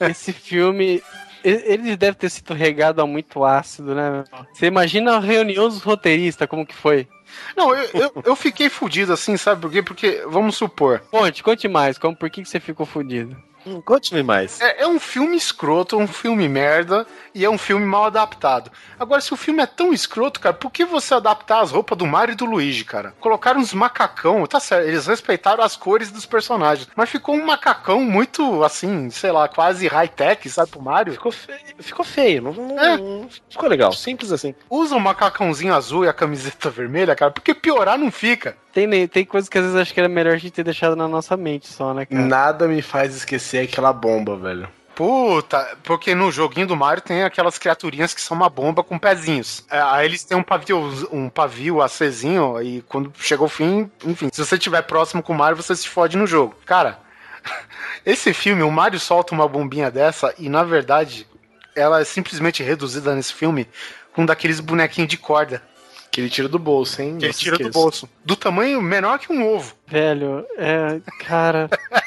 Esse filme. e- Ele deve ter sido regado a muito ácido, né? meu? Você imagina a reunião dos roteiristas, como que foi? Não, eu, eu, eu fiquei fudido assim, sabe por quê? Porque, vamos supor, Conte, conte mais, como, por que, que você ficou fudido? Hum, Conte-me mais. é, é um filme escroto, um filme merda, e é um filme mal adaptado. Agora, se o filme é tão escroto, cara, por que você adaptar as roupas do Mario e do Luigi, cara? Colocaram uns macacão, tá certo, eles respeitaram as cores dos personagens, mas ficou um macacão muito, assim, sei lá, quase high-tech, sabe, pro Mario? Ficou feio. Ficou feio. Não, não- É. não ficou legal. Simples assim. Usa o macacãozinho azul e a camiseta vermelha, cara, porque piorar não fica. Tem, tem coisas que às vezes acho que era melhor a gente ter deixado na nossa mente só, né, cara? Nada me faz esquecer aquela bomba, velho. Puta, porque no joguinho do Mario tem aquelas criaturinhas que são uma bomba com pezinhos. É, aí eles têm um pavio, um pavio acesinho e quando chega o fim, enfim, se você estiver próximo com o Mario, você se fode no jogo. Cara, esse filme, o Mario solta uma bombinha dessa e na verdade ela é simplesmente reduzida nesse filme com um daqueles bonequinhos de corda Que ele tira do bolso, hein? que ele tira do esqueça. bolso. Do tamanho menor que um ovo. Velho, é. Cara.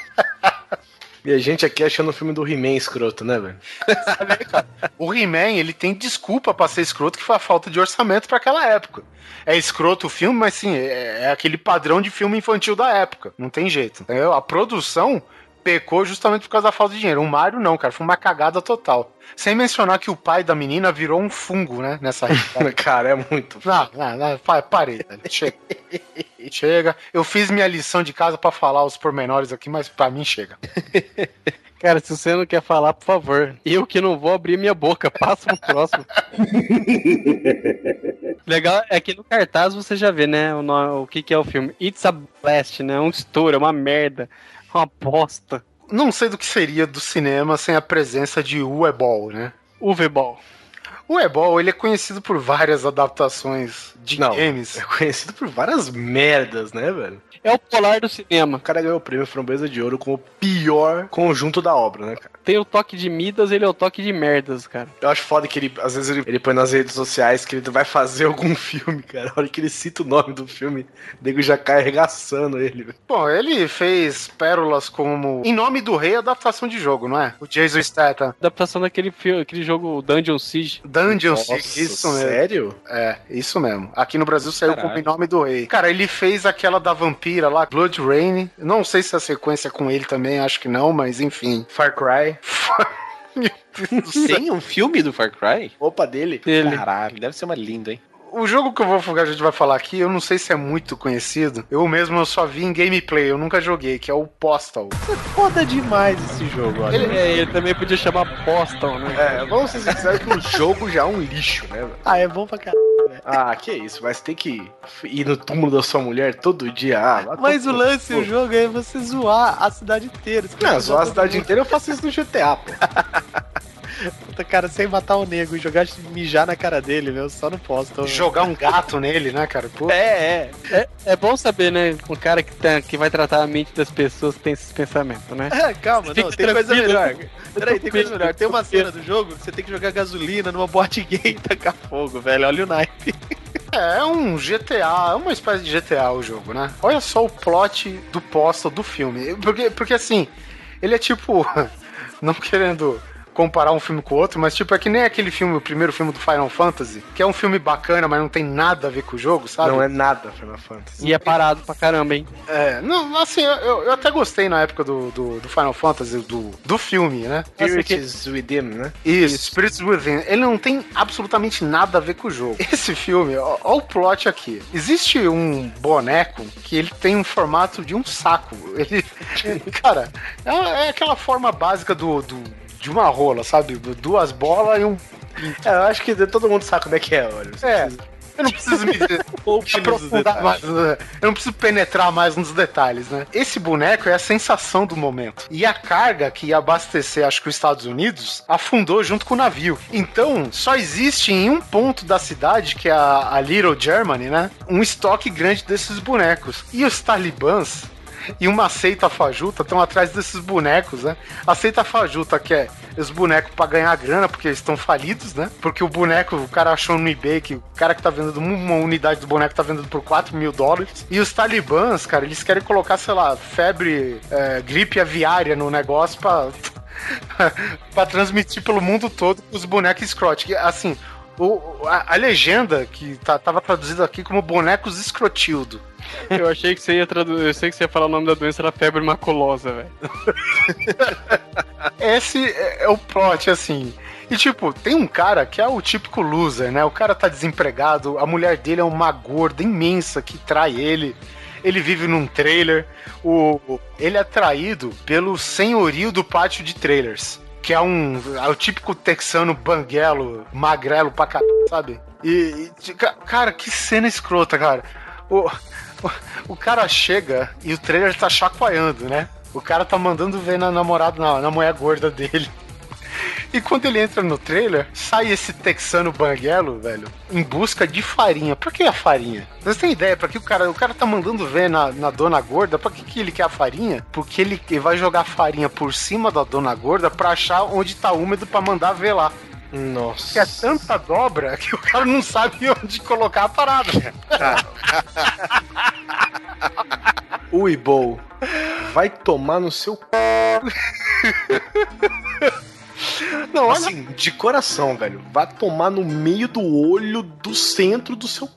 E a gente aqui achando o filme do He-Man escroto, né, velho? O He-Man, ele tem desculpa pra ser escroto, que foi a falta de orçamento pra aquela época. É escroto o filme, mas sim, é, é aquele padrão de filme infantil da época. Não tem jeito. A produção pecou justamente por causa da falta de dinheiro. O Mario não, cara, foi uma cagada total. Sem mencionar que o pai da menina virou um fungo, né, nessa. Cara, é muito. Não, não, não, pa- parei, velho. chega. Chega. Eu fiz minha lição de casa pra falar os pormenores aqui, mas pra mim chega. Cara, se você não quer falar, por favor. Eu que não vou abrir minha boca, passa pro próximo. Legal é que no cartaz você já vê, né, o, o que, que é o filme. It's a Blast, né? Um estouro, é uma merda. Uma bosta. Não sei do que seria do cinema sem a presença de Uebol, né? Uwe-Ball. O Ebol, ele é conhecido por várias adaptações de Não. games. É conhecido por várias merdas, né, velho? É o polar do cinema. O cara ganhou o prêmio Framboesa de Ouro com o pior conjunto da obra, né, cara? Tem o toque de Midas, ele é o toque de merdas, cara. Eu acho foda que ele, às vezes, ele, ele põe nas redes sociais que ele vai fazer algum filme, cara. A hora que ele cita o nome do filme, o nego já cai arregaçando ele, velho. Bom, ele fez pérolas como Em Nome do Rei, adaptação de jogo, não é? O Jason Statham. Adaptação daquele filme, aquele jogo Dungeon Siege. Dungeon Nossa, isso mesmo. sério? É, isso mesmo. Aqui no Brasil saiu Caralho. como Em Nome do Rei. Cara, ele fez aquela da vampira lá, Blood Rain. Não sei se a sequência é com ele também, acho que não, mas enfim. Far Cry. Tem um filme do Far Cry? Opa dele. Dele. Caralho, deve ser uma linda, hein? O jogo que eu vou que a gente vai falar aqui, eu não sei se é muito conhecido. Eu mesmo eu só vi em gameplay, eu nunca joguei, que é o Postal. Foda demais esse jogo, olha. Ele, é, ele também podia chamar Postal, né? É, vamos ser sinceros que o jogo já é um lixo, né? Ah, é bom pra caralho. Ah, que isso, mas tem que ir no túmulo da sua mulher todo dia. Ah, lá Mas o lance do jogo é você zoar a cidade inteira. Não, zoar a cidade inteira eu faço isso no GTA, pô. Puta, cara, sem matar o nego e jogar mijar na cara dele, meu, só não posso. Jogar um gato nele, né, cara? Pô. É, é. É, é bom saber, né? Um cara que, tá, que vai tratar a mente das pessoas que tem esses pensamentos, né? É, calma, não, tem coisa melhor. Peraí, tem coisa melhor. Tem uma cena do jogo que você tem que jogar gasolina numa boate gay e tacar fogo, velho. Olha o naipe. É, é um GTA, é uma espécie de GTA o jogo, né? Olha só o plot do Postal do filme. Porque, porque assim, ele é tipo. Não querendo comparar um filme com o outro, mas tipo, é que nem aquele filme, o primeiro filme do Final Fantasy, que é um filme bacana, mas não tem nada a ver com o jogo, sabe? Não é nada Final Fantasy. E é parado pra caramba, hein? É, não, assim, eu, eu até gostei na época do, do, do Final Fantasy, do, do filme, né? Spirits Within, né? Isso, Spirits Within. Ele não tem absolutamente nada a ver com o jogo. Esse filme, ó, ó o plot aqui. Existe um boneco que ele tem um formato de um saco. Ele, cara, é, é aquela forma básica do, do- de uma rola, sabe? Duas bolas e um. É, eu acho que todo mundo sabe como é que é, olha. É. Eu não preciso me aprofundar mais. né? Eu não preciso penetrar mais nos detalhes, né? Esse boneco é a sensação do momento. E a carga que ia abastecer, acho que os Estados Unidos, afundou junto com o navio. Então, só existe em um ponto da cidade, que é a, a Little Germany, né? Um estoque grande desses bonecos. E os talibãs e uma seita fajuta estão atrás desses bonecos, né? A seita fajuta quer os bonecos pra ganhar grana, porque eles estão falidos, né? Porque o boneco, o cara achou no eBay que o cara que tá vendendo uma unidade do boneco tá vendendo por 4 mil dólares. E os talibãs, cara, eles querem colocar, sei lá, febre, é, gripe aviária no negócio pra. pra transmitir pelo mundo todo os bonecos escrote. Que, Assim, o, a, a legenda que tá, tava traduzida aqui como bonecos escrotildo. Eu achei que você ia traduzir. Eu sei que você ia falar o nome da doença, era febre maculosa, velho. Esse é é o plot, assim. E tipo, tem um cara que é o típico loser, né? O cara tá desempregado, a mulher dele é uma gorda imensa que trai ele. Ele vive num trailer. O, ele é traído pelo senhorio do pátio de trailers. Que é um. É o típico texano banguelo, magrelo pra caralho, sabe? E. e, ca- cara, que cena escrota, cara. O, o, cara chega e o trailer tá chacoalhando, né? O cara tá mandando ver na namorada, na, na mulher gorda dele. E quando ele entra no trailer, sai esse texano banguelo, velho, em busca de farinha. Por que a farinha? Vocês têm ideia pra que o cara, o cara tá mandando ver na, na dona gorda? Pra que, que ele quer a farinha? Porque ele, ele vai jogar farinha por cima da dona gorda pra achar onde tá úmido pra mandar ver lá. Nossa. Que é tanta dobra que o cara não sabe onde colocar a parada. Ui, Bow. Vai tomar no seu. Não, Assim, de coração, velho. Vai tomar no meio do olho do centro do seu.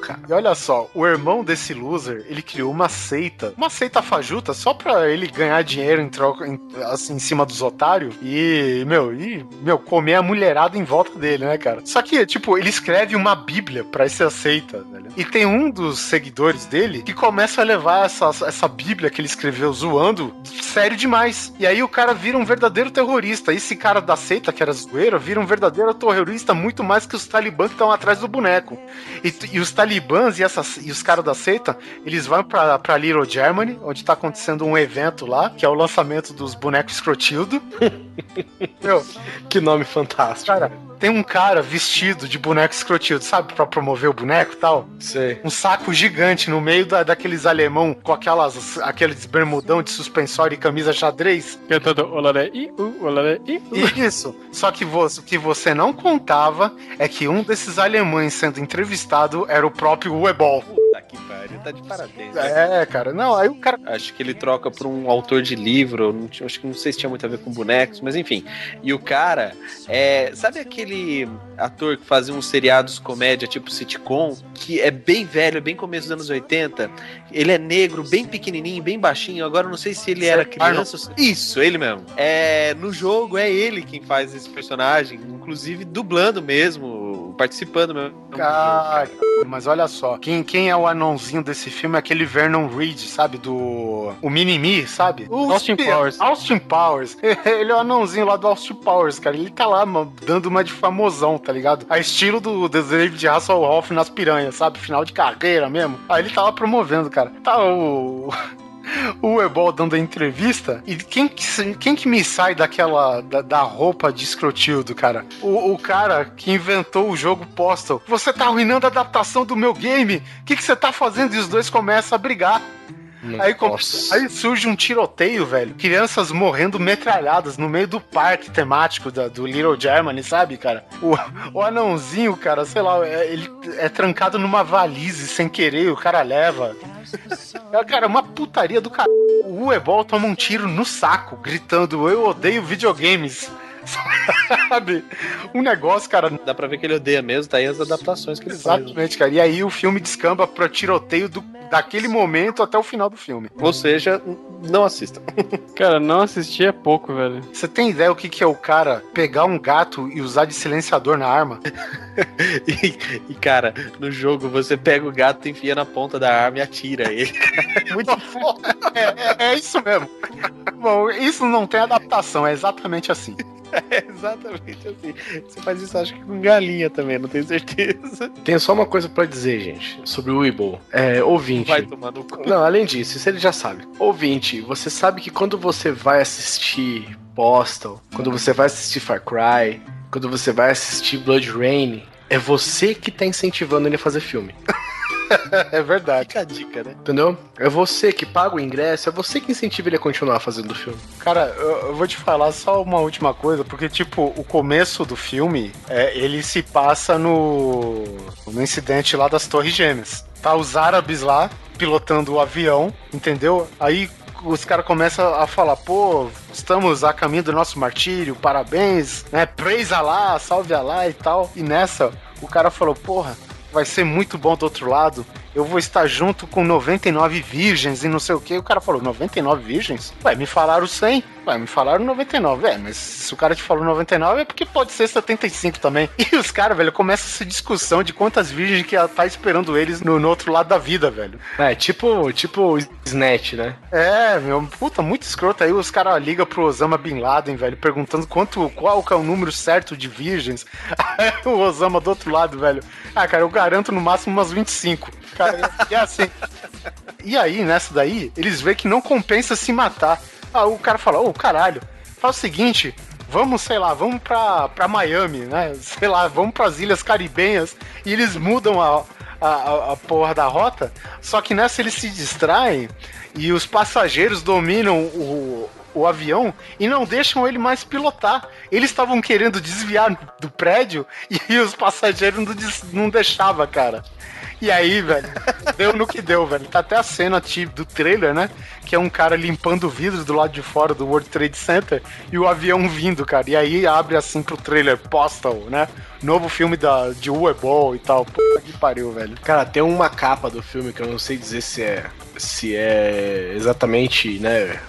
Cara. E olha só, o irmão desse loser, ele criou uma seita, uma seita fajuta, só pra ele ganhar dinheiro em troca, em- assim, em cima dos otários e, meu, e, meu, comer a mulherada em volta dele, né, cara? Só que, tipo, ele escreve uma bíblia pra essa seita, velho. E tem um dos seguidores dele que começa a levar essa, essa bíblia que ele escreveu zoando sério demais. E aí o cara vira um verdadeiro terrorista. Esse cara da seita, que era zoeira, vira um verdadeiro terrorista muito mais que os talibãs que estão atrás do boneco. E, e os talibãs e, essas, e os caras da seita, eles vão pra, pra Little Germany, onde tá acontecendo um evento lá, que é o lançamento dos bonecos escrotildo. Meu, Que nome fantástico. cara, tem um cara vestido de boneco escrotildo, sabe? Pra promover o boneco e tal. Sei. Um saco gigante no meio da, daqueles alemão com aquelas, aqueles bermudão de suspensório e camisa xadrez. Cantando olaré e u, olaré e u. Isso. Só que você, o que você não contava é que um desses alemães sendo entrevistado era o próprio Uebol. Que pariu, tá de parabéns. né? É, cara. Não, aí o cara. Acho que ele troca por um autor de livro, não acho que não sei se tinha muito a ver com bonecos, mas enfim. E o cara, é, sabe aquele ator que fazia uns seriados comédia tipo sitcom, que é bem velho, é bem começo dos anos 80? Ele é negro, bem pequenininho, bem baixinho. Agora eu não sei se ele era criança. ou se- Isso, ele mesmo. É, no jogo é ele quem faz esse personagem, inclusive dublando mesmo, participando mesmo. Cara, mas olha só, quem, quem é o anãozinho desse filme é aquele Vernon Reed, sabe? Do. O Mini-Me, sabe? O Austin Powers. Austin Powers. Ele é o anãozinho lá do Austin Powers, cara. Ele tá lá, mano, dando uma de famosão, tá ligado? A estilo do, do David Hasselhoff nas piranhas, sabe? Final de carreira mesmo. Aí ele tá lá promovendo, cara. Tá o. O Ebol dando a entrevista, e quem que, quem que me sai daquela. da, da roupa de escrotildo, cara? O, o cara que inventou o jogo Postal. Você tá arruinando a adaptação do meu game? O que, que você tá fazendo? E os dois começam a brigar. Aí, aí surge um tiroteio, velho. Crianças morrendo metralhadas no meio do parque temático da- do Little Germany, sabe, cara? O, o anãozinho, cara, sei lá, é- ele é trancado numa valise sem querer, o cara leva. É, cara, uma putaria do cara. O Uebol toma um tiro no saco, gritando: Eu odeio videogames. Sabe? Um negócio, cara. Dá pra ver que ele odeia mesmo, tá aí as adaptações que ele faz. né? Exatamente, cara. E aí o filme descamba pro tiroteio do, daquele momento até o final do filme. Ou seja, não assista. Cara, não assistir é pouco, velho. Você tem ideia o que, que é o cara pegar um gato e usar de silenciador na arma? E, e, cara, no jogo você pega o gato, enfia na ponta da arma e atira ele. Muito foda. É, é, é isso mesmo. Bom, isso não tem adaptação, é exatamente assim. É exatamente assim. Você faz isso, acho que com galinha também, não tenho certeza. Tenho só uma coisa pra dizer, gente, sobre o Weeble. É, ouvinte. Vai tomar no cu. Não, além disso, isso ele já sabe. Ouvinte, você sabe que quando você vai assistir Postal, quando você vai assistir Far Cry, quando você vai assistir Blood Rain, é você que tá incentivando ele a fazer filme. É verdade. Fica a dica, né? Entendeu? É você que paga o ingresso, é você que incentiva ele a continuar fazendo o filme. Cara, eu, eu vou te falar só uma última coisa, porque, tipo, o começo do filme, é, ele se passa no, no incidente lá das Torres Gêmeas. Tá os árabes lá, pilotando o avião, entendeu? Aí os caras começam a falar, pô, estamos a caminho do nosso martírio, parabéns, né? Praise Allah, salve Allah e tal. E nessa, o cara falou, porra, vai ser muito bom do outro lado. Eu vou estar junto com 99 virgens e não sei o que. O cara falou, 99 virgens? Ué, me falaram 100. Ué, me falaram 99. É, mas se o cara te falou 99 é porque pode ser 75 também. E os caras, velho, começa essa discussão de quantas virgens que ela tá esperando eles no, no outro lado da vida, velho. É, tipo, tipo Snatch, né? É, meu, puta, muito escroto. Aí os caras ligam pro Osama Bin Laden, velho, perguntando quanto, qual que é o número certo de virgens. O Osama do outro lado, velho. Ah, cara, eu garanto no máximo umas 25. Cara, e é assim. E aí, nessa daí, eles veem que não compensa se matar. O cara fala, ô, caralho, faz o seguinte, vamos, sei lá, vamos pra, pra Miami, né? Sei lá, vamos pras Ilhas Caribenhas e eles mudam a, a, a porra da rota, só que nessa eles se distraem e os passageiros dominam o, o avião e não deixam ele mais pilotar. Eles estavam querendo desviar do prédio e os passageiros não, des- não deixavam, cara. E aí, velho, deu no que deu, velho. Tá até a cena do trailer, né? Que é um cara limpando o vidro do lado de fora do World Trade Center e o avião vindo, cara. E aí abre assim pro trailer Postal, né? Novo filme da, de Uebol e tal. Puta que pariu, velho. Cara, tem uma capa do filme que eu não sei dizer se é se é exatamente, né,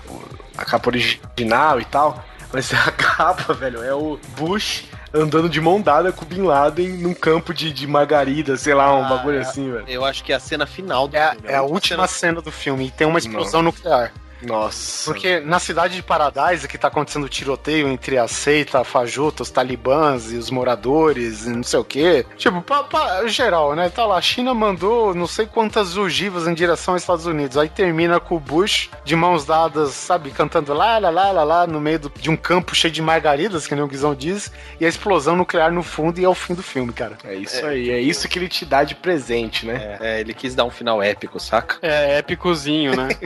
a capa original e tal, mas a capa, velho, é o Bush andando de mão dada com o Bin Laden num campo de, de margarida, sei lá, um Ah, bagulho é. assim, velho. Eu acho que é a cena final do É, filme. é a última cena do filme e tem uma explosão nuclear. Nossa. Porque na cidade de Paradise, que tá acontecendo tiroteio entre a seita, a fajuta, os talibãs e os moradores e não sei o quê. Tipo, pra, pra- geral, né? Tá lá, a China mandou não sei quantas ogivas em direção aos Estados Unidos. Aí termina com o Bush de mãos dadas, sabe, cantando lá, lá, lá, lá, lá, no meio do- de um campo cheio de margaridas, que nem o Guizão diz, e a explosão nuclear no fundo e é o fim do filme, cara. É isso aí, é isso que ele te dá de presente, né? É, ele quis dar um final épico, saca? É épicozinho, né?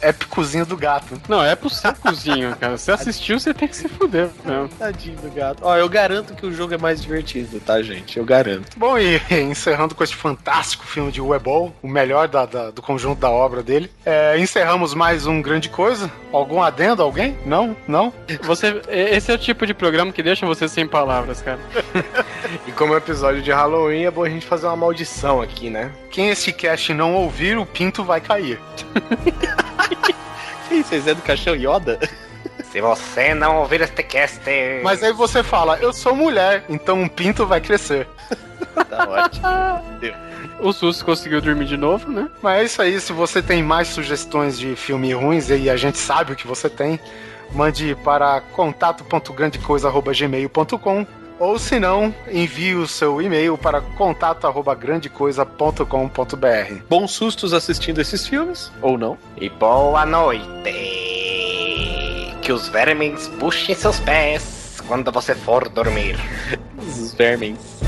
Épicozinho do gato. Não, é pro seu cozinho, cara. Se assistiu, você tem que se fuder mesmo. Tadinho do gato. Ó, eu garanto que o jogo é mais divertido, tá, gente? Eu garanto. Bom, e encerrando com esse fantástico filme de Webol, o melhor da- da- do conjunto da obra dele, é, encerramos mais um grande coisa. Algum adendo? Alguém? Não? Não? Você, esse é o tipo de programa que deixa você sem palavras, cara. E como é um episódio de Halloween, é bom a gente fazer uma maldição aqui, né? Quem esse cast não ouvir, o pinto vai cair. Ih, vocês é do caixão Yoda? Se você não ouvir este cast. Mas aí você fala, eu sou mulher, então um pinto vai crescer. tá ótimo. O Sus conseguiu dormir de novo, né? Mas é isso aí, se você tem mais sugestões de filme ruins, e a gente sabe o que você tem, mande para contato.grandecoisa.gmail.com ou se não, envie o seu e-mail para contato.grandecoisa.com.br. Bons sustos assistindo esses filmes, ou não? E boa noite. Que os vermes puxem seus pés quando você for dormir. Os vermes.